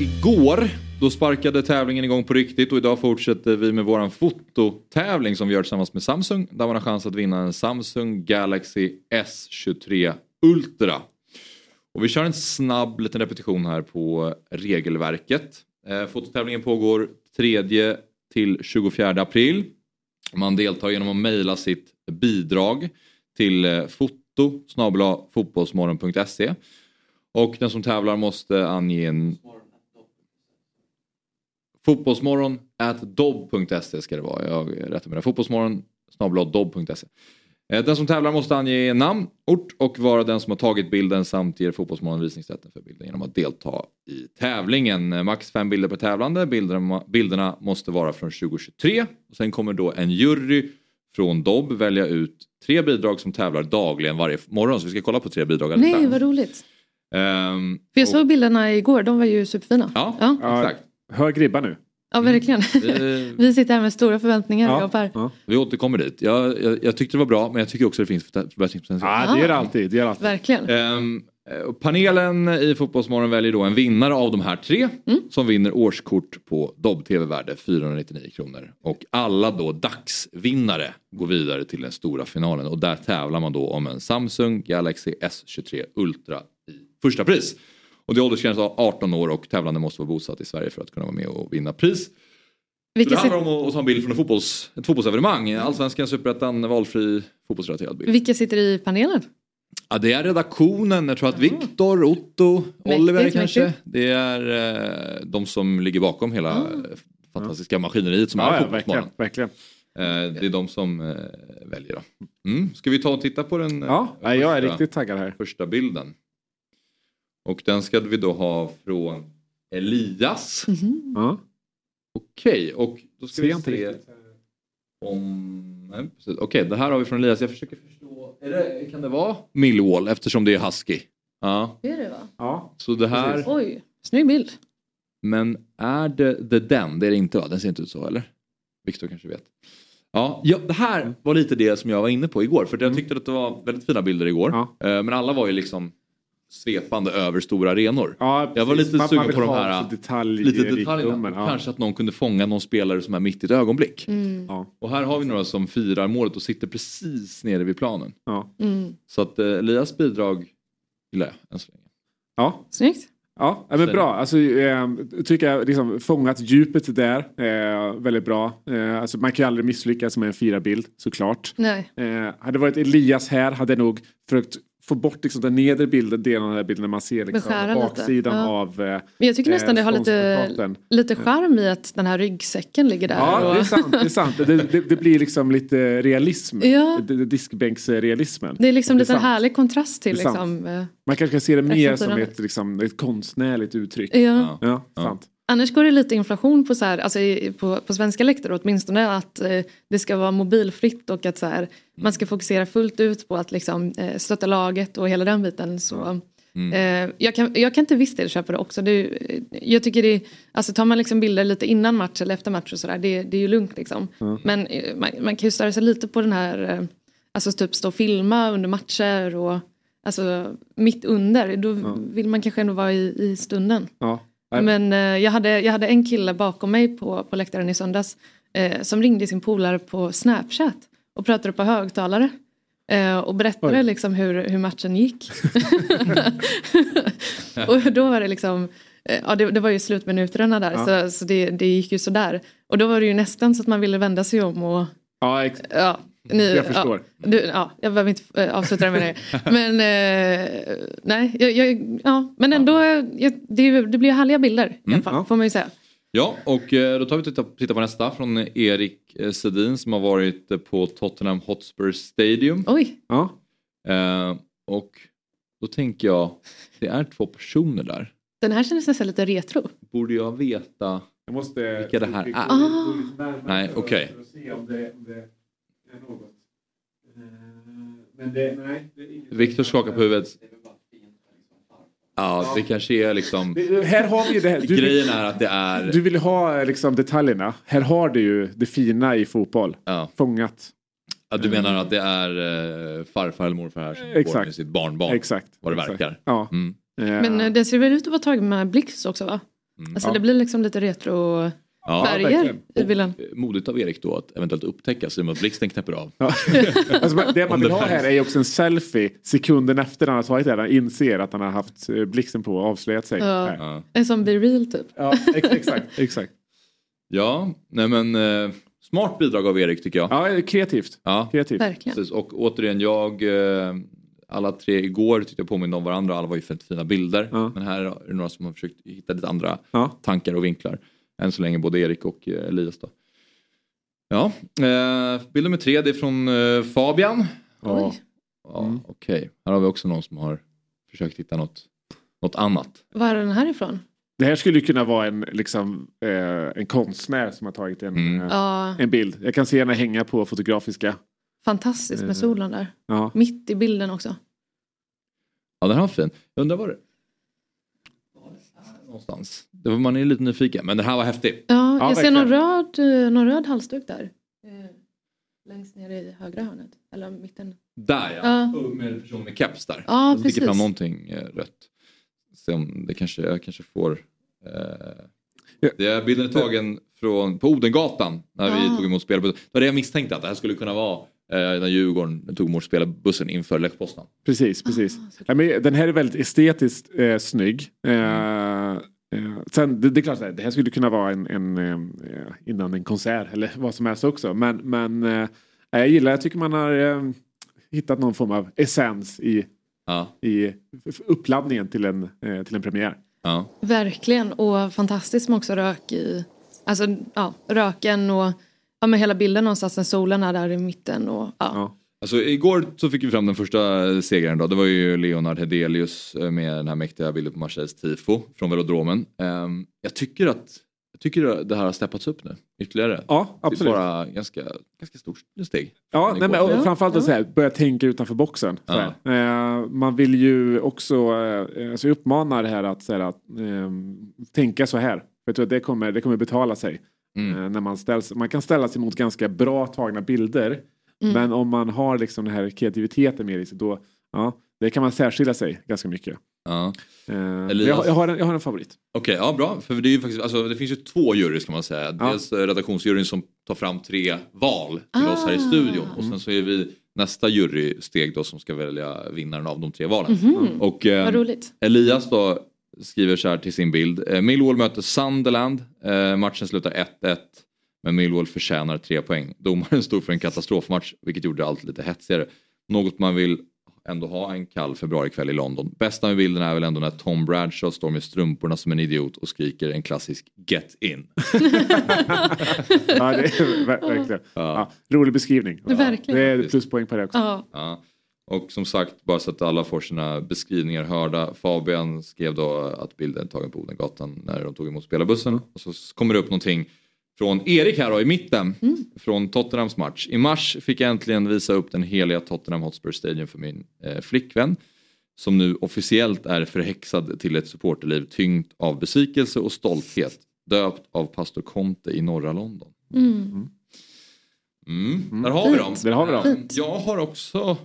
Igår då sparkade tävlingen igång på riktigt och idag fortsätter vi med våran fototävling som vi gör tillsammans med Samsung. Där man har chans att vinna en Samsung Galaxy S23 Ultra. Och vi kör en snabb liten repetition här på regelverket. Eh, fototävlingen pågår 3 till 24 april. Man deltar genom att mejla sitt bidrag till eh, foto fotbollsmorgon.se och den som tävlar måste ange en Fotbollsmorgon at dobb.se ska det vara. Jag rättar med det. Fotbollsmorgon dobb.se. Eh, Den som tävlar måste ange namn, ort och vara den som har tagit bilden samt ger Fotbollsmorgon visningsrätten för bilden genom att delta i tävlingen. Eh, Max fem bilder per tävlande. Bilderna, bilderna måste vara från 2023. Och sen kommer då en jury från Dobb välja ut tre bidrag som tävlar dagligen varje morgon. Så vi ska kolla på tre bidrag Nej, vad roligt. Ehm, För jag såg bilderna igår, de var ju superfina. Ja, ja. exakt. Hög ribba nu. Ja, verkligen. Vi- Vi sitter här med stora förväntningar, jag och Per. Vi återkommer dit. Jag, jag, jag tyckte det var bra men jag tycker också det finns förbättringspotential. Ja, det gör det alltid. Det gör det alltid. Verkligen. Eh, panelen i Fotbollsmorgon väljer då en vinnare av de här tre som vinner årskort på Dobb TV värde 499 kronor. Och alla då dagsvinnare går vidare till den stora finalen och där tävlar man då om en Samsung Galaxy S23 Ultra i första pris. Och det är åldersgräns av 18 år och tävlande måste vara bosatt i Sverige för att kunna vara med och vinna pris. Vilka, det handlar sit- om att, ta en bild från en fotbolls, ett fotbollsevenemang. Allsvenskan, Superettan, valfri fotbollsrelaterad bild. vilka sitter i panelen? Ja, det är redaktionen. Jag tror att Viktor, Otto, Oliver Mäktigt, kanske. mäktigt. Det är eh, de som ligger bakom hela eh, fantastiska maskineriet som Ja, är ja, Fotbollsmorgon. verkligen. verkligen. Eh, det är de som eh, väljer. Då. Mm. Ska vi ta och titta på den Ja, nej, jag är första- riktigt taggad här. första bilden? Och den ska vi då ha från Elias. Ja. Okej, och då ska Ser vi se riktigt. om... Nej, precis. Okej, det här har vi från Elias. Jag försöker förstå. Är det, kan det vara Millwall eftersom det är Husky? Ja, Det är det va? Ja. så det här... Oj, snygg bild. Men är det The Den? Det är det inte va? Den ser inte ut så eller? Viktor kanske vet. Ja, ja, det här var lite det som jag var inne på igår. För jag tyckte att det var väldigt fina bilder igår. Ja. Eh, Men alla var ju liksom svepande över stora arenor. Ja, Jag var lite Man- sugen man på de här så detalj- lite detaljerna. ja. Kanske att någon kunde fånga någon spelare som är mitt i ett ögonblick. Mm. Ja. Och här har vi några som firar målet och sitter precis nere vid planen. Ja. Mm. Så att eh, Elias bidrag gillar jag än så länge. Ja. Snyggt. Ja, ja, men bra. Alltså, eh, tycker jag liksom fångat djupet där. Eh, väldigt bra. Eh, alltså, man kan ju aldrig misslyckas med en fyrabild såklart. Nej. Eh, hade det varit Elias här hade jag nog försökt få bort liksom, den nedre bilden, delen av den här bilden när man ser liksom, lite, baksidan ja. av eh, Men jag tycker nästan det har lite, sponsplakaten. lite charm i att den här ryggsäcken ligger där. Ja, och... det är sant. Det, är sant. Det, det, det blir liksom lite realism. Ja. Diskbänksrealismen. Det är liksom lite en härlig kontrast till liksom, eh, Man kanske kan se det mer som ett, liksom, ett konstnärligt uttryck. Ja. ja sant. Annars går det lite inflation på, så här, alltså på, på svenska läktare åtminstone att eh, det ska vara mobilfritt och att så här, man ska fokusera fullt ut på att liksom, eh, stötta laget och hela den biten. Så, eh, jag, kan, jag kan till viss del köpa det också. Det, eh, jag tycker det, alltså tar man liksom bilder lite innan match eller efter match och sådär, det, det är ju lugnt liksom. Mm. Men eh, man, man kan ju störa sig lite på den här, eh, alltså typ stå och filma under matcher och alltså mitt under, då vill man kanske ändå vara i, i stunden. Ja. Nej. Men eh, jag, hade, jag hade en kille bakom mig på, på läktaren i söndags eh, som ringde sin polare på Snapchat och pratade på högtalare. Eh, och berättade Oj. liksom hur, hur matchen gick. och då var det liksom, eh, ja det, det var ju slutminuterna där Ja. så, så det, det gick ju sådär. Och då var det ju nästan så att man ville vända sig om och Ja, Ja, ni, Jag förstår. Ja, du, ja, jag behöver inte äh, avsluta det med det. Men eh, nej, jag, jag, ja, men ändå, eh, jag, det, det blir härliga bilder i alla fall, får man ju säga. Ja, och eh, då tar vi och tittar, tittar på nästa från Erik Sedin som har varit på Tottenham Hotspur Stadium. Oj. Ja. Eh, och då tänker jag, det är två personer där. Den här kändes nästan lite retro. Borde jag veta Jag måste... vilka det här är? Ah. Nej, okej. För något. Eh, Men det, nej. Det. Viktor skakar på huvudet. Ja, det kanske är liksom... Här har vi det här. Du, Grejen är att det är... du vill ha liksom detaljerna. Här har du ju det fina i fotboll. Ja. Fångat. Ja, du menar att det är eh, farfar eller morfar här som går Exakt. med sitt barnbarn? Exakt. Vad det Exakt. verkar. Ja. Mm. Men eh, det ser väl ut att vara taget med blixt också va? Alltså Ja. det blir liksom lite retro Ja, färger i. Och, eh, Modigt av Erik då att eventuellt upptäcka sig med att blixten knäpper av. Alltså, det man vill ha här- är ju också en selfie sekunden efter han har tagit det. här. Han inser att han har haft eh, blixten på och avslöjat sig. Ja. Här. En som Be Real typ. Ja, ex- exakt. exakt. Ja, nej men eh, smart bidrag av Erik tycker jag. Ja, kreativt. Ja, kreativt. Verkligen. Precis. Och återigen, jag, eh, alla tre igår tyckte jag påminner om varandra. Alla var ju väldigt fina bilder. Men här är det några som har försökt hitta lite andra Ja. tankar och vinklar. Än så länge både Erik och eh, Elias då. Ja, eh, bild nummer tre det är från eh, Fabian. Ja. Ja, Okej, här har vi också någon som har försökt hitta något, något annat. Var är den här ifrån? Det här skulle kunna vara en, liksom, eh, en konstnär som har tagit en, Mm. eh, Ja. en bild. Jag kan se henne hänga på fotografiska. Fantastiskt med solen där. Ja. Mitt i bilden också. Ja, den här var fin. Jag undrar var det någonstans. Det var, man är lite nyfiken, men den här var häftig. Ja, jag ser verkligen. någon röd, eh, någon röd halsduk där. Eh, Längst ner i högra hörnet. Eller mitten. Där ja, Ja. Med en person med keps där. Ja, sticker precis. fram någonting eh, rött. Se om det kanske, jag kanske får... Eh, det är bilden är tagen från, på Odengatan när vi Ah. tog emot spelbussen. Det var det jag misstänkte att det här skulle kunna vara när Djurgården tog emot spelbussen inför Lech Poznan. Precis, precis. Ja, men den här är väldigt estetiskt eh, snygg. Eh, eh, sen, det, det är klart, att det här skulle kunna vara en, en eh, innan en konsert eller vad som helst också. Men, men eh, jag gillar, jag tycker man har eh, hittat någon form av essens i, Ja. i uppladdningen till en, eh, till en premiär. Ja. Verkligen. Och fantastiskt med också rök i... Alltså ja, röken och ja, med hela bilden någonstans när solen är där i mitten. Och, ja. Alltså igår så fick vi fram den första segern då. Det var ju Leonard Hedelius eh, med den här mäktiga bilden på Marseilles tifo från velodromen. Ehm, jag tycker att jag tycker att det här har steppats upp nu ytterligare. Ja, Det är absolut. bara ganska, ganska stort steg. Ja, nej, men, och framförallt att så här, börja tänka utanför boxen. Så Ja. Eh, man vill ju också, eh, alltså jag uppmanar det här att, så här, att eh, tänka så här. För jag tror att det kommer, det kommer betala sig. Mm. Eh, när man, ställs, man kan ställa sig mot ganska bra tagna bilder. Mm. Men om man har liksom den här kreativiteten med sig då, ja, det kan man särskilja sig ganska mycket. Ja. Eh, Elias? jag, har- jag, har en, jag har en favorit. Okej, ja bra. För det, är ju faktiskt, alltså, det finns ju två jurys kan man säga. Ja. Dels redaktionsjuryn som tar fram tre val till oss här i Ah. studion. Och sen så är vi nästa jurysteg då som ska välja vinnaren av de tre valen. Mhm. Och eh, Vad roligt. Elias då skriver så här till sin bild. Eh, Millwall möter Sunderland. Eh, matchen slutar 1-1. Men Millwall förtjänar tre poäng. Domaren stod för en katastrofmatch vilket gjorde allt lite hetsigare. Något man vill ändå ha en kall februarikväll i London. Bästa med bilden är väl ändå när Tom Bradshaw står med strumporna som en idiot och skriker en klassisk Get in. ja, det är ver- verkligen. Ja. rolig beskrivning. Verkligen. Det är pluspoäng på det också. Ja. Och som sagt, bara så att alla får sina beskrivningar hörda. Fabian skrev då att bilden är tagen på Odengatan när de tog emot spelarbussen. Och så kommer det upp någonting från Erik här då, i mitten. Från Tottenhams match. I mars fick jag äntligen visa upp den heliga Tottenham Hotspur Stadium för min eh, flickvän. Som nu officiellt är förhäxad till ett supporterliv tyngt av besvikelse och stolthet. Döpt av pastor Conte i norra London. Mm. Mm. Där har vi dem. Där har vi dem. Jag har också...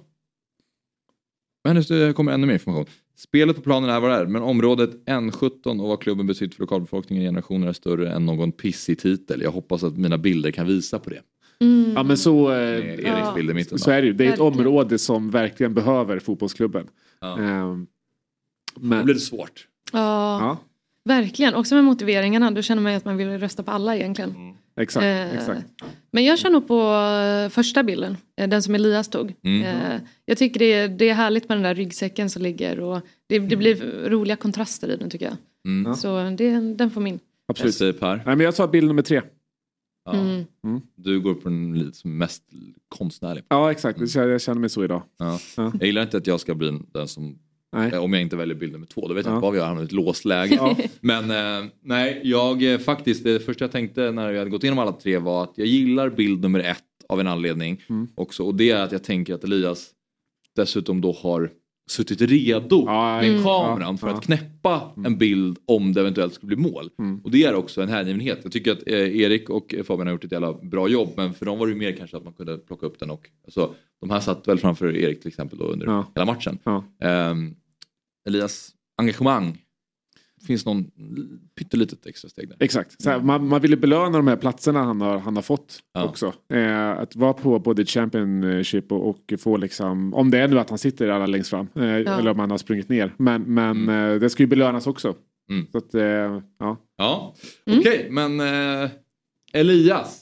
Men just det kommer ännu mer information. Spelet på planen är vad det är, men området N17 och vad klubben betytt för lokalbefolkningen i generationer är större än någon pissig titel. Jag hoppas att mina bilder kan visa på det. Mm. Ja men så, eh, i mitten. så är det ju. Det är ett område som verkligen behöver fotbollsklubben. Ja. Ehm, Då men, blir det svårt. Ja, ja, verkligen. Också med motiveringarna. Då känner man ju att man vill rösta på alla egentligen. Exakt. Eh, exakt. Men jag kör nog på eh, första bilden, eh, den som Elias tog. Mm. Eh, Jag tycker det är, det är härligt med den där ryggsäcken som ligger och det, det blir roliga kontraster i den tycker jag. Mm. Så det, den får min. Absolut. säger Per. Nej, men jag tar bild nummer tre. Ja. Mm. Du går på den lite som mest konstnärlig. Ja exakt, jag känner mig så idag. Ja. Ja. Jag gillar inte att jag ska bli den som Nej. Eh, Om jag inte väljer bild nummer två, då vet jag Ja. inte vad vi har hamnat i ett låst läge. Ja. Men eh, nej, jag eh, faktiskt, det första jag tänkte när vi hade gått igenom alla tre var att jag gillar bild nummer ett av en anledning Mm. också. Och det är att jag tänker att Elias dessutom då har suttit redo Ja, med mm. kameran Ja, för ja. att knäppa en bild om det eventuellt skulle bli mål. Mm. Och det är också en hängivenhet. Jag tycker att eh, Erik och Fabian har gjort ett jävla bra jobb men för dem var det ju mer kanske att man kunde plocka upp den och alltså, de här satt väl framför Erik till exempel då under Ja. hela matchen. Ja. Ehm, Elias engagemang. Finns någon pyttelitet extra steg där? Exakt. Så här, man, man ville belöna de här platserna han har, han har fått Ja. också. Eh, att vara på både Championship och, och få liksom, om det är nu att han sitter allra längst fram. Eh, Eller om han har sprungit ner. Men, men eh, det ska ju belönas också. Mm. Så att, eh, ja. Ja, okej, men eh, Elias.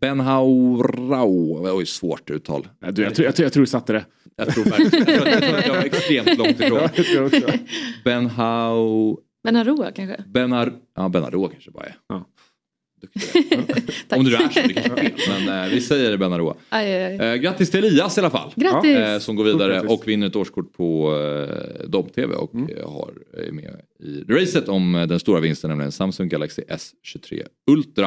Benhaurau. Oj, svårt uttal. Ja, du, jag, tror, jag, tror, jag tror du satte det. Jag tror verkligen jag tror att- jag var extremt långt ifrån. Ja, också. Benhau... Men Aroa kanske? Benar... Ja, Benaroa kanske bara är. Ja. Om du är så, det kanske är fel. Men eh, vi säger det aj, aj. Eh, grattis till Elias i alla fall. Grattis! Eh, som går vidare grattis. och vinner ett årskort på eh, Dobb-TV och Mm. eh, har är med i racet om eh, den stora vinsten, nämligen Samsung Galaxy S23 Ultra.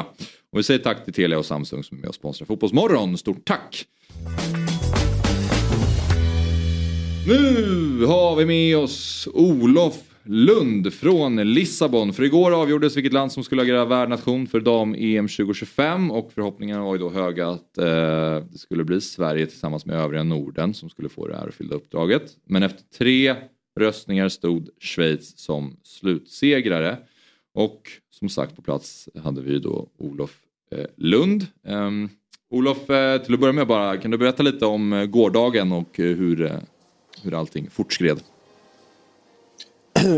Och vi säger tack till Telia och Samsung som är med och sponsrar Fotbollsmorgon. Stort tack! Nu har vi med oss Olof Lund från Lissabon. För igår avgjordes vilket land som skulle agera värdnation för dam-EM 2025 och förhoppningarna var ju då höga att eh, det skulle bli Sverige tillsammans med övriga Norden som skulle få det ärofyllda uppdraget. Men efter tre röstningar stod Schweiz som slutsegrare. Och som sagt på plats hade vi ju då Olof eh, Lund. Eh, Olof, eh, till att börja med bara, kan du berätta lite om eh, gårdagen och eh, hur, eh, hur allting fortskred?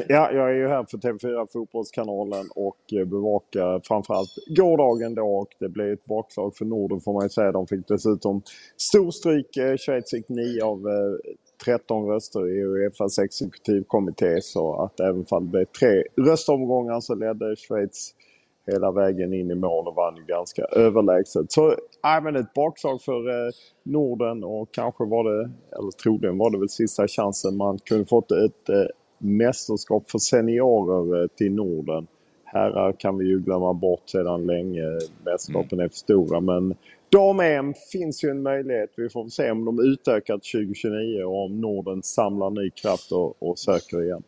Ja, jag är ju här för TV4 Fotbollskanalen och eh, bevakar framförallt gårdagen då och det blev ett bakslag för Norden får man ju säga. De fick dessutom storstryk. Eh, Schweiz fick 9 av eh, 13 röster i Uefas exekutivkommitté så att även om det blev tre röstomgångar så ledde Schweiz hela vägen in i mål och vann ju ganska överlägset. Så ja, men ett bakslag för eh, Norden och kanske var det, eller troligen var det väl sista chansen man kunde fått ett eh, mästerskap för seniorer eh, till Norden. Herrar kan vi ju glömma bort sedan länge. Mästerskapen är för stora. Men dam-EM finns ju en möjlighet. Vi får se om de utökar till 2029 och om Norden samlar ny kraft och, och söker igen.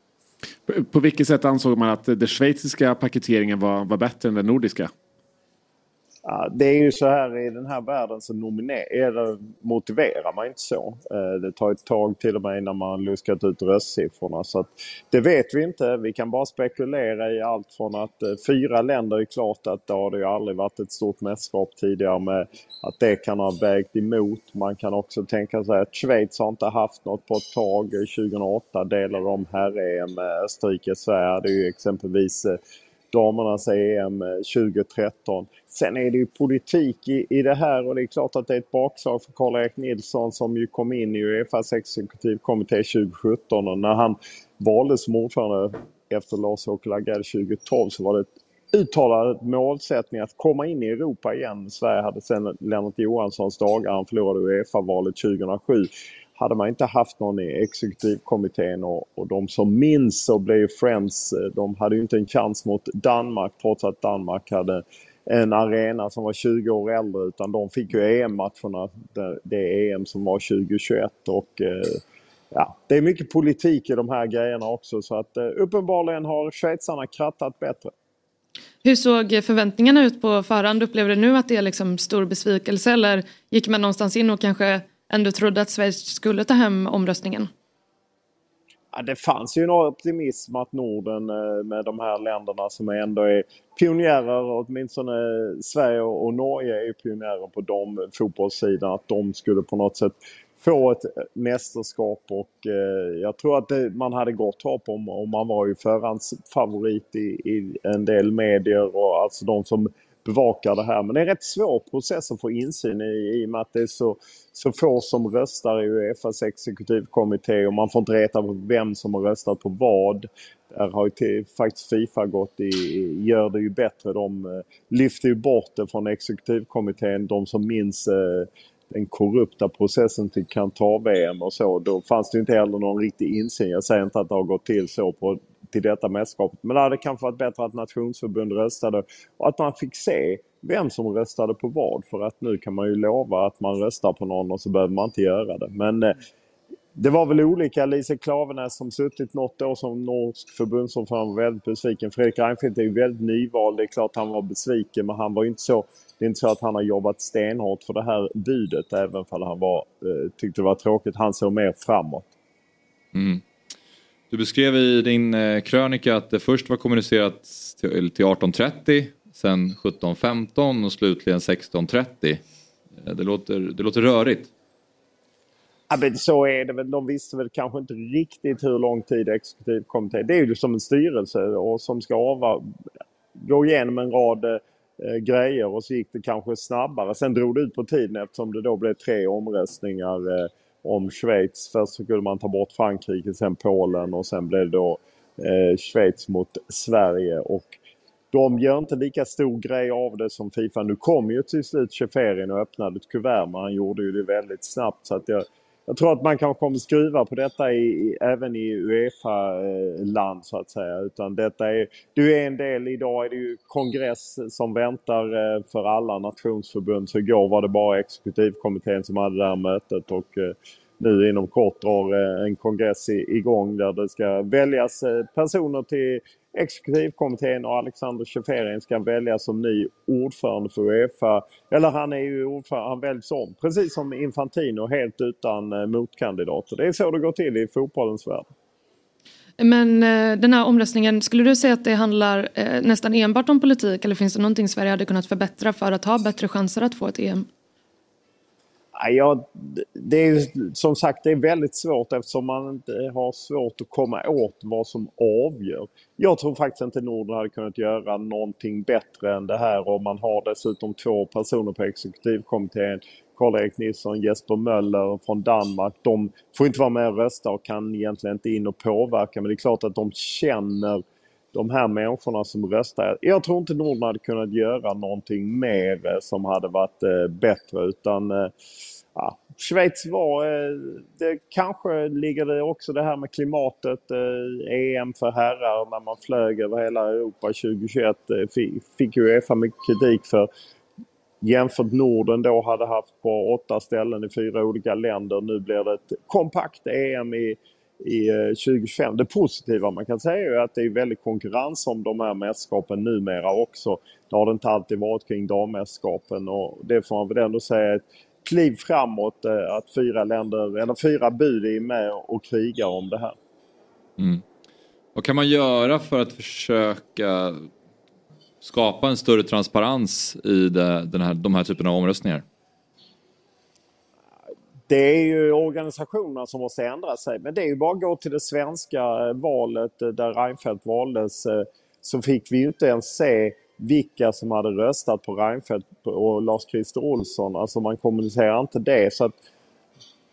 På, på vilket sätt ansåg man att den schweiziska paketeringen var, var bättre än den nordiska? Ja, det är ju så här i den här världen så nominerar, motiverar man inte så. Eh, det tar ett tag till och med innan man luskat ut röstsiffrorna. Så att, det vet vi inte. Vi kan bara spekulera i allt från att eh, fyra länder är klart att det har det ju aldrig varit ett stort mästerskap tidigare med att det kan ha vägt emot. Man kan också tänka sig att Schweiz har inte haft något på ett tag. Eh, 2008 delade de herr-EM med Österrike. Sverige Det är ju exempelvis damernas EM 2013. Sen är det ju politik i, i det här och det är klart att det är ett bakslag för Karl-Erik Nilsson som ju kom in i Uefas exekutivkommitté 2017 och när han valdes som ordförande efter Lars-Åke Lagrell 2012 så var det ett uttalad målsättning att komma in i Europa igen. Sverige hade sedan Lennart Johanssons dagar, han förlorade Uefa-valet 2007 hade man inte haft någon i exekutivkommittén och, och de som minns så blev Friends, eh, de hade ju inte en chans mot Danmark trots att Danmark hade en arena som var 20 år äldre utan de fick ju EM-matcherna, det, det EM som var 2021 och eh, ja, det är mycket politik i de här grejerna också så att eh, uppenbarligen har schweizarna krattat bättre. Hur såg förväntningarna ut på förhand? Upplever du nu att det är liksom stor besvikelse eller gick man någonstans in och kanske ändå trodde att Sverige skulle ta hem omröstningen? Ja, det fanns ju en optimism att Norden eh, med de här länderna som ändå är pionjärer, åtminstone Sverige och Norge är pionjärer på de fotbollssidan, att de skulle på något sätt få ett mästerskap och eh, jag tror att det, man hade gott hopp om, om man var ju förhandsfavorit i, i en del medier och alltså de som bevakar det här. Men det är en rätt svår process att få insyn i i och med att det är så, så få som röstar i Uefas exekutivkommitté och man får inte reda på vem som har röstat på vad. Där har ju till, faktiskt Fifa gått i, gör det ju bättre. De eh, lyfter ju bort det från exekutivkommittén. De som minns eh, den korrupta processen till Qatar-VM och så. Då fanns det inte heller någon riktig insyn. Jag säger inte att det har gått till så på, till detta mästerskapet. Men det hade kanske varit bättre att nationsförbund röstade och att man fick se vem som röstade på vad. För att nu kan man ju lova att man röstar på någon och så behöver man inte göra det. Men eh, det var väl olika. Lise Klavenäs som suttit något år som norsk förbundsordförande var väldigt besviken. Fredrik Reinfeldt är ju väldigt nyvald. Det är klart han var besviken men han var inte så det är inte så att han har jobbat stenhårt för det här budet även om han var, eh, tyckte det var tråkigt. Han såg mer framåt. Mm. Du beskrev i din eh, krönika att det först var kommunicerat till, till 18.30, sen 17.15 och slutligen 16.30. Eh, det låter, det låter rörigt. Ja, men så är det väl. De visste väl kanske inte riktigt hur lång tid exekutivkommittén... Det är ju som en styrelse och som ska ava, gå igenom en rad eh, grejer och så gick det kanske snabbare. Sen drog det ut på tiden eftersom det då blev tre omröstningar eh, om Schweiz. Först skulle man ta bort Frankrike, sen Polen och sen blev det då eh, Schweiz mot Sverige. Och de gör inte lika stor grej av det som Fifa. Nu kom ju till slut Schäferin och öppnade ett kuvert men han gjorde ju det väldigt snabbt. Så att jag, jag tror att man kanske kommer skruva på detta i, även i Uefa-land så att säga. Utan detta är, du är en del, idag är det ju kongress som väntar eh, för alla nationsförbund. Så igår var det bara exekutivkommittén som hade det här mötet och eh, nu inom kort drar eh, en kongress igång där det ska väljas personer till exekutivkommittén och Alexander Schäferin ska väljas som ny ordförande för Uefa. Eller han är ju ordförande, han väljs om. Precis som Infantino, helt utan eh, motkandidater. Det är så det går till i fotbollens värld. Men eh, den här omröstningen, skulle du säga att det handlar eh, nästan enbart om politik eller finns det någonting Sverige hade kunnat förbättra för att ha bättre chanser att få ett EM? Ja, det är som sagt det är väldigt svårt eftersom man inte har svårt att komma åt vad som avgör. Jag tror faktiskt inte Norden hade kunnat göra någonting bättre än det här och man har dessutom två personer på exekutivkommittén. Karl-Erik Nilsson, Jesper Möller från Danmark. De får inte vara med och rösta och kan egentligen inte in och påverka men det är klart att de känner de här människorna som röstar. Jag tror inte Norden hade kunnat göra någonting mer som hade varit eh, bättre utan eh, ja, Schweiz var, eh, det kanske ligger det också det här med klimatet, eh, EM för herrar när man flög över hela Europa 2021 eh, fick ju Uefa mycket kritik för jämfört Norden då hade haft på åtta ställen i fyra olika länder. Nu blir det ett kompakt EM i, i 2025. Det positiva man kan säga är att det är väldigt konkurrens om de här mästerskapen numera också. Det har det inte alltid varit kring dammästerskapen och det får man väl ändå säga kliv framåt eh, att fyra länder, eller fyra bud är med och krigar om det här. Mm. Vad kan man göra för att försöka skapa en större transparens i det, den här, de här typerna av omröstningar? Det är ju organisationerna som måste ändra sig. Men det är ju bara att gå till det svenska valet eh, där Reinfeldt valdes. eh, Så fick vi ju inte ens se vilka som hade röstat på Reinfeldt och Lars-Christer Olsson. Alltså man kommunicerar inte det. Så att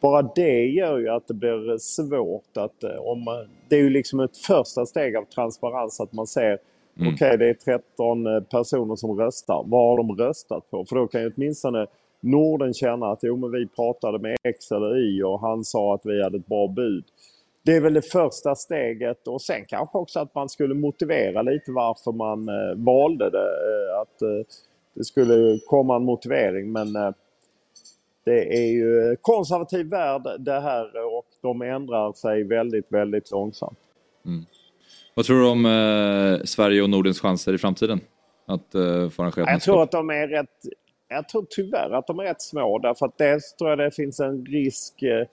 bara det gör ju att det blir svårt att... eh, Om man, det är ju liksom ett första steg av transparens att man ser Mm. Okej, det är 13 eh, personer som röstar. Vad har de röstat på? För då kan ju åtminstone Norden känna att jo, men vi pratade med X eller Y och han sa att vi hade ett bra bud. Det är väl det första steget och sen kanske också att man skulle motivera lite varför man eh, valde det. Eh, att eh, det skulle komma en motivering men det är ju konservativ värld det här och de ändrar sig väldigt, väldigt långsamt. Vad tror du om eh, Sverige och Nordens chanser i framtiden? Att eh, få arrangera Jag tror att de är rätt... Jag tror tyvärr att de är rätt små därför att dels tror jag det finns en risk eh,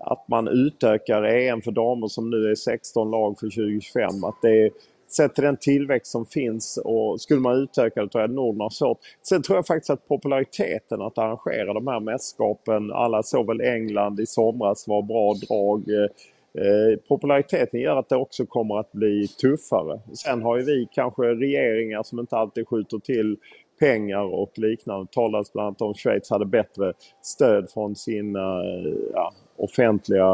att man utökar EM för damer som nu är 16 lag för 2025. Att det är, sett till den tillväxt som finns och skulle man utöka det tror jag Norden har svårt. Sen tror jag faktiskt att populariteten att arrangera de här mästerskapen, alla såg väl England i somras var bra drag. Eh, eh populariteten gör att det också kommer att bli tuffare. Sen har ju vi kanske regeringar som inte alltid skjuter till pengar och liknande. Det talas bland annat om Schweiz hade bättre stöd från sina eh, ja, offentliga,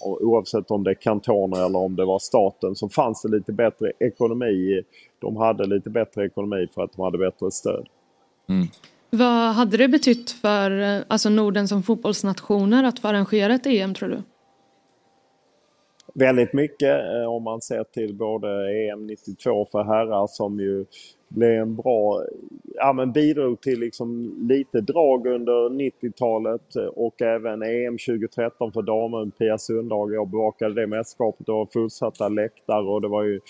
oavsett om det är kantoner eller om det var staten, så fanns det lite bättre ekonomi. De hade lite bättre ekonomi för att de hade bättre stöd. Vad hade det betytt för alltså Norden som fotbollsnationer att få arrangera ett EM tror du? väldigt mycket eh, om man ser till både EM 92 för herrar som ju blev en bra, ja men bidrog till liksom lite drag under 90-talet eh, och även EM 2013 för damer. Pia Sundhage, jag bevakade det mästerskapet. Det var fullsatta läktare och det var ju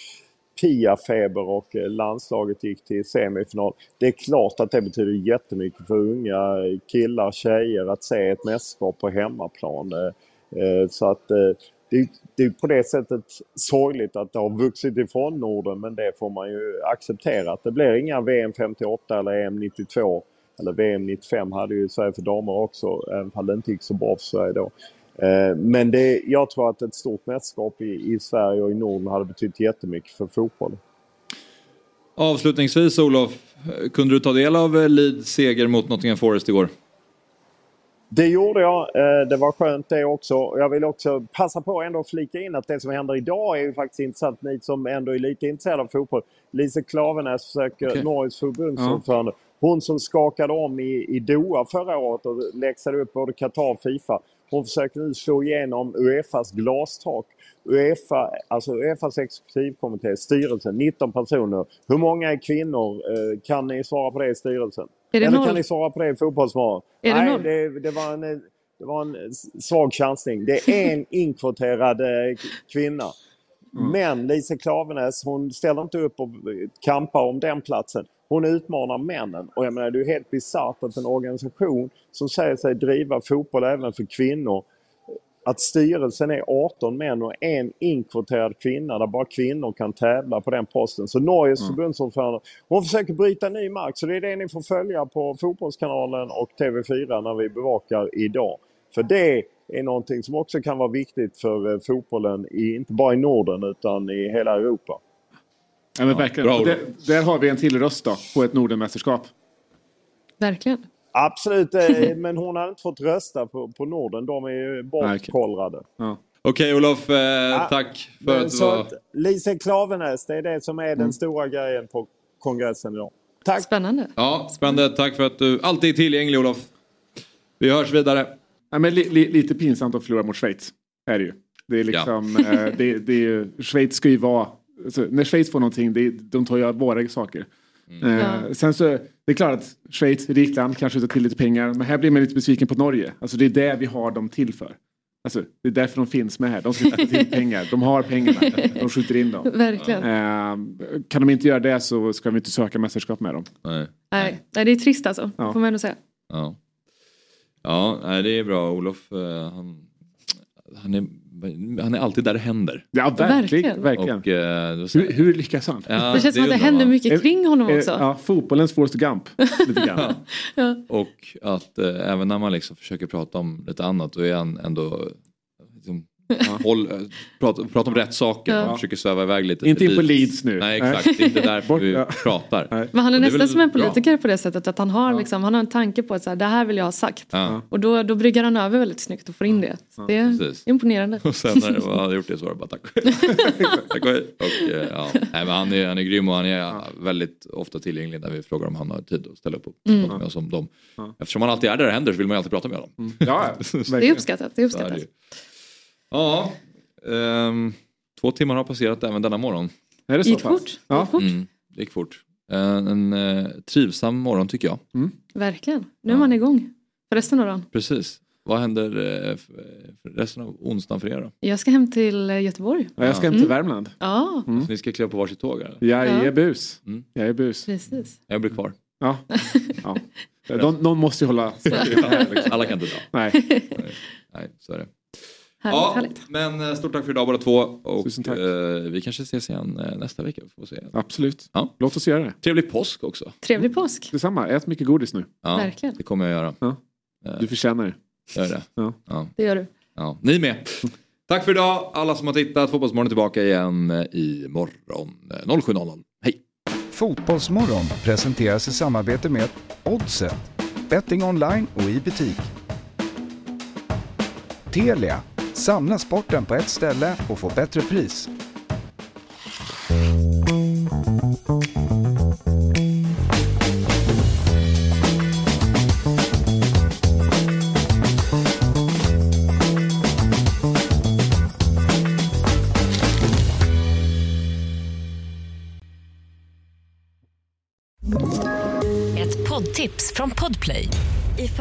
Pia-feber och eh, landslaget gick till semifinal. Det är klart att det betyder jättemycket för unga killar, tjejer att se ett mästerskap på hemmaplan. Eh, så att det, det är på det sättet sorgligt att det har vuxit ifrån Norden men det får man ju acceptera. Att det blir inga VM 58 eller EM 92 eller VM 95 hade ju Sverige för damer också även om det inte gick så bra för Sverige då. Eh, men det, jag tror att ett stort mästerskap i, i Sverige och i Norden hade betytt jättemycket för fotbollen. Avslutningsvis Olof, kunde du ta del av eh, Leeds seger mot Nottingham Forest igår? Det gjorde jag. Eh, Det var skönt det också. Jag vill också passa på ändå att flika in att det som händer idag är ju faktiskt intressant. Ni som ändå är lite intresserade av fotboll. Lise Klavenäs försöker, Okej. Norges förbundsordförande. Hon som skakade om i, i Doha förra året och läxade upp både Qatar och Fifa. Hon försöker nu slå igenom Uefas glastak. Uefa, alltså Uefas exekutivkommitté, styrelsen, 19 personer. Hur många är kvinnor? Eh, Kan ni svara på det i styrelsen? Är det Eller noll? kan ni svara på det i Fotbollsmorgon? Är det Nej, noll? det, det, var en, det var en svag chansning. Det är en inkvoterad eh, kvinna. Men Lise Klavenäs hon ställer inte upp och kampar om den platsen. Hon utmanar männen. Och jag menar det är ju helt bisarrt att en organisation som säger sig driva fotboll även för kvinnor att styrelsen är 18 män och en inkvoterad kvinna där bara kvinnor kan tävla på den posten. Så Norges Mm. förbundsordförande, hon försöker bryta ny mark. Så det är det ni får följa på Fotbollskanalen och TV4 när vi bevakar idag. För det är någonting som också kan vara viktigt för eh, fotbollen, i, inte bara i Norden utan i hela Europa. Ja, men verkligen. där, där har vi en till röst då, på ett Nordenmästerskap. Verkligen. Absolut, eh, men hon har inte fått rösta på, på Norden. De är ju bortkollrade. Ja. Okej Olof, eh, tack för att du var... att Lise Klavenäs, det är det som är den stora grejen på kongressen idag. Tack! Spännande. Ja, spännande. Tack för att du alltid är tillgänglig Olof. Vi hörs vidare. Ja, men li, li, lite pinsamt att förlora mot Schweiz. Är det ju. Det är liksom, eh, det, det är ju, Schweiz ska ju vara, alltså, när Schweiz får någonting, det, de tar ju våra saker. Eh, Ja. Sen så, det är klart att Schweiz, rikt land, kanske tar till lite pengar, men här blir man lite besviken på Norge. Alltså det är det vi har dem till för. Alltså, det är därför de finns med här. De ska skjuta till pengar. De har pengarna. De skjuter in dem. Verkligen. Eh, kan de inte göra det så ska vi inte söka mästerskap med dem. Nej. Nej, nej, det är trist alltså. Ja. Får man ändå säga. Ja, ja det är bra. Olof, eh, han, han, är, han är alltid där det händer. Ja, verkligen. Verkligen. verkligen. Och, eh, Hur, hur lyckas han? Ja, det känns som att det händer man. mycket kring honom också. Ja, fotbollens Forrest Gump. Lite grann. Ja. Och att eh, även när man liksom försöker prata om lite annat då är han ändå liksom, håll, eh, prata, prata om rätt saker. Ja. Försöker sväva iväg lite. Inte in på. Leeds nu. Nej exakt, det är inte därför Bort- vi ja. pratar. Nej. Men han är nästan väl som en bra. politiker på det sättet att han har, liksom, han har en tanke på att så här, det här vill jag ha sagt. Ja. Och då, då bryggar han över väldigt snyggt och får in det. Så det är Precis. imponerande. Och sen när jag hade gjort det så var det bara tack. tack och hej. Och, eh, ja. Nej, men han, är, han är grym och han är väldigt ofta tillgänglig när vi frågar om han har tid att ställa upp och Mm. prata med oss om dem. Eftersom han alltid är där det händer så vill man ju alltid prata med honom. Ja, Det är uppskattat. Det är uppskattat. Ja, ehm, två timmar har passerat även denna morgon. Är det så Gick pass? fort. Ja. Gick fort. Mm, det gick fort. Eh, En eh, trivsam morgon tycker jag. Verkligen. Nu är man igång för resten av dagen. Precis. Vad händer eh, resten av onsdagen för er då? Jag ska hem till eh, Göteborg. Ja, jag ska hem till Värmland. Ja, Så ni ska kliva på varsitt tåg? Eller? Jag är bus. Mm. Jag är bus. precis. Jag blir kvar. Ja. ja. Någon, någon måste ju hålla. Alla kan inte dra. Nej. Nej, så är det. Härligt, ja, härligt. men eh, stort tack för idag båda två. Och Tusen tack. eh, vi kanske ses igen eh, nästa vecka. Får se. Absolut. Ja. Låt oss göra det. Trevlig påsk också. Trevlig påsk. Detsamma. Ät mycket godis nu. Ja, Verkligen. Det kommer jag göra. Ja. Eh, Du förtjänar det. Gör det. Ja. Ja. Det gör du. Ja. Ni med. Tack för idag alla som har tittat. Fotbollsmorgon är tillbaka igen i morgon eh, 07.00. Hej! Fotbollsmorgon presenteras i samarbete med Oddset, betting online och i butik. Telia, samla sporten på ett ställe och få bättre pris.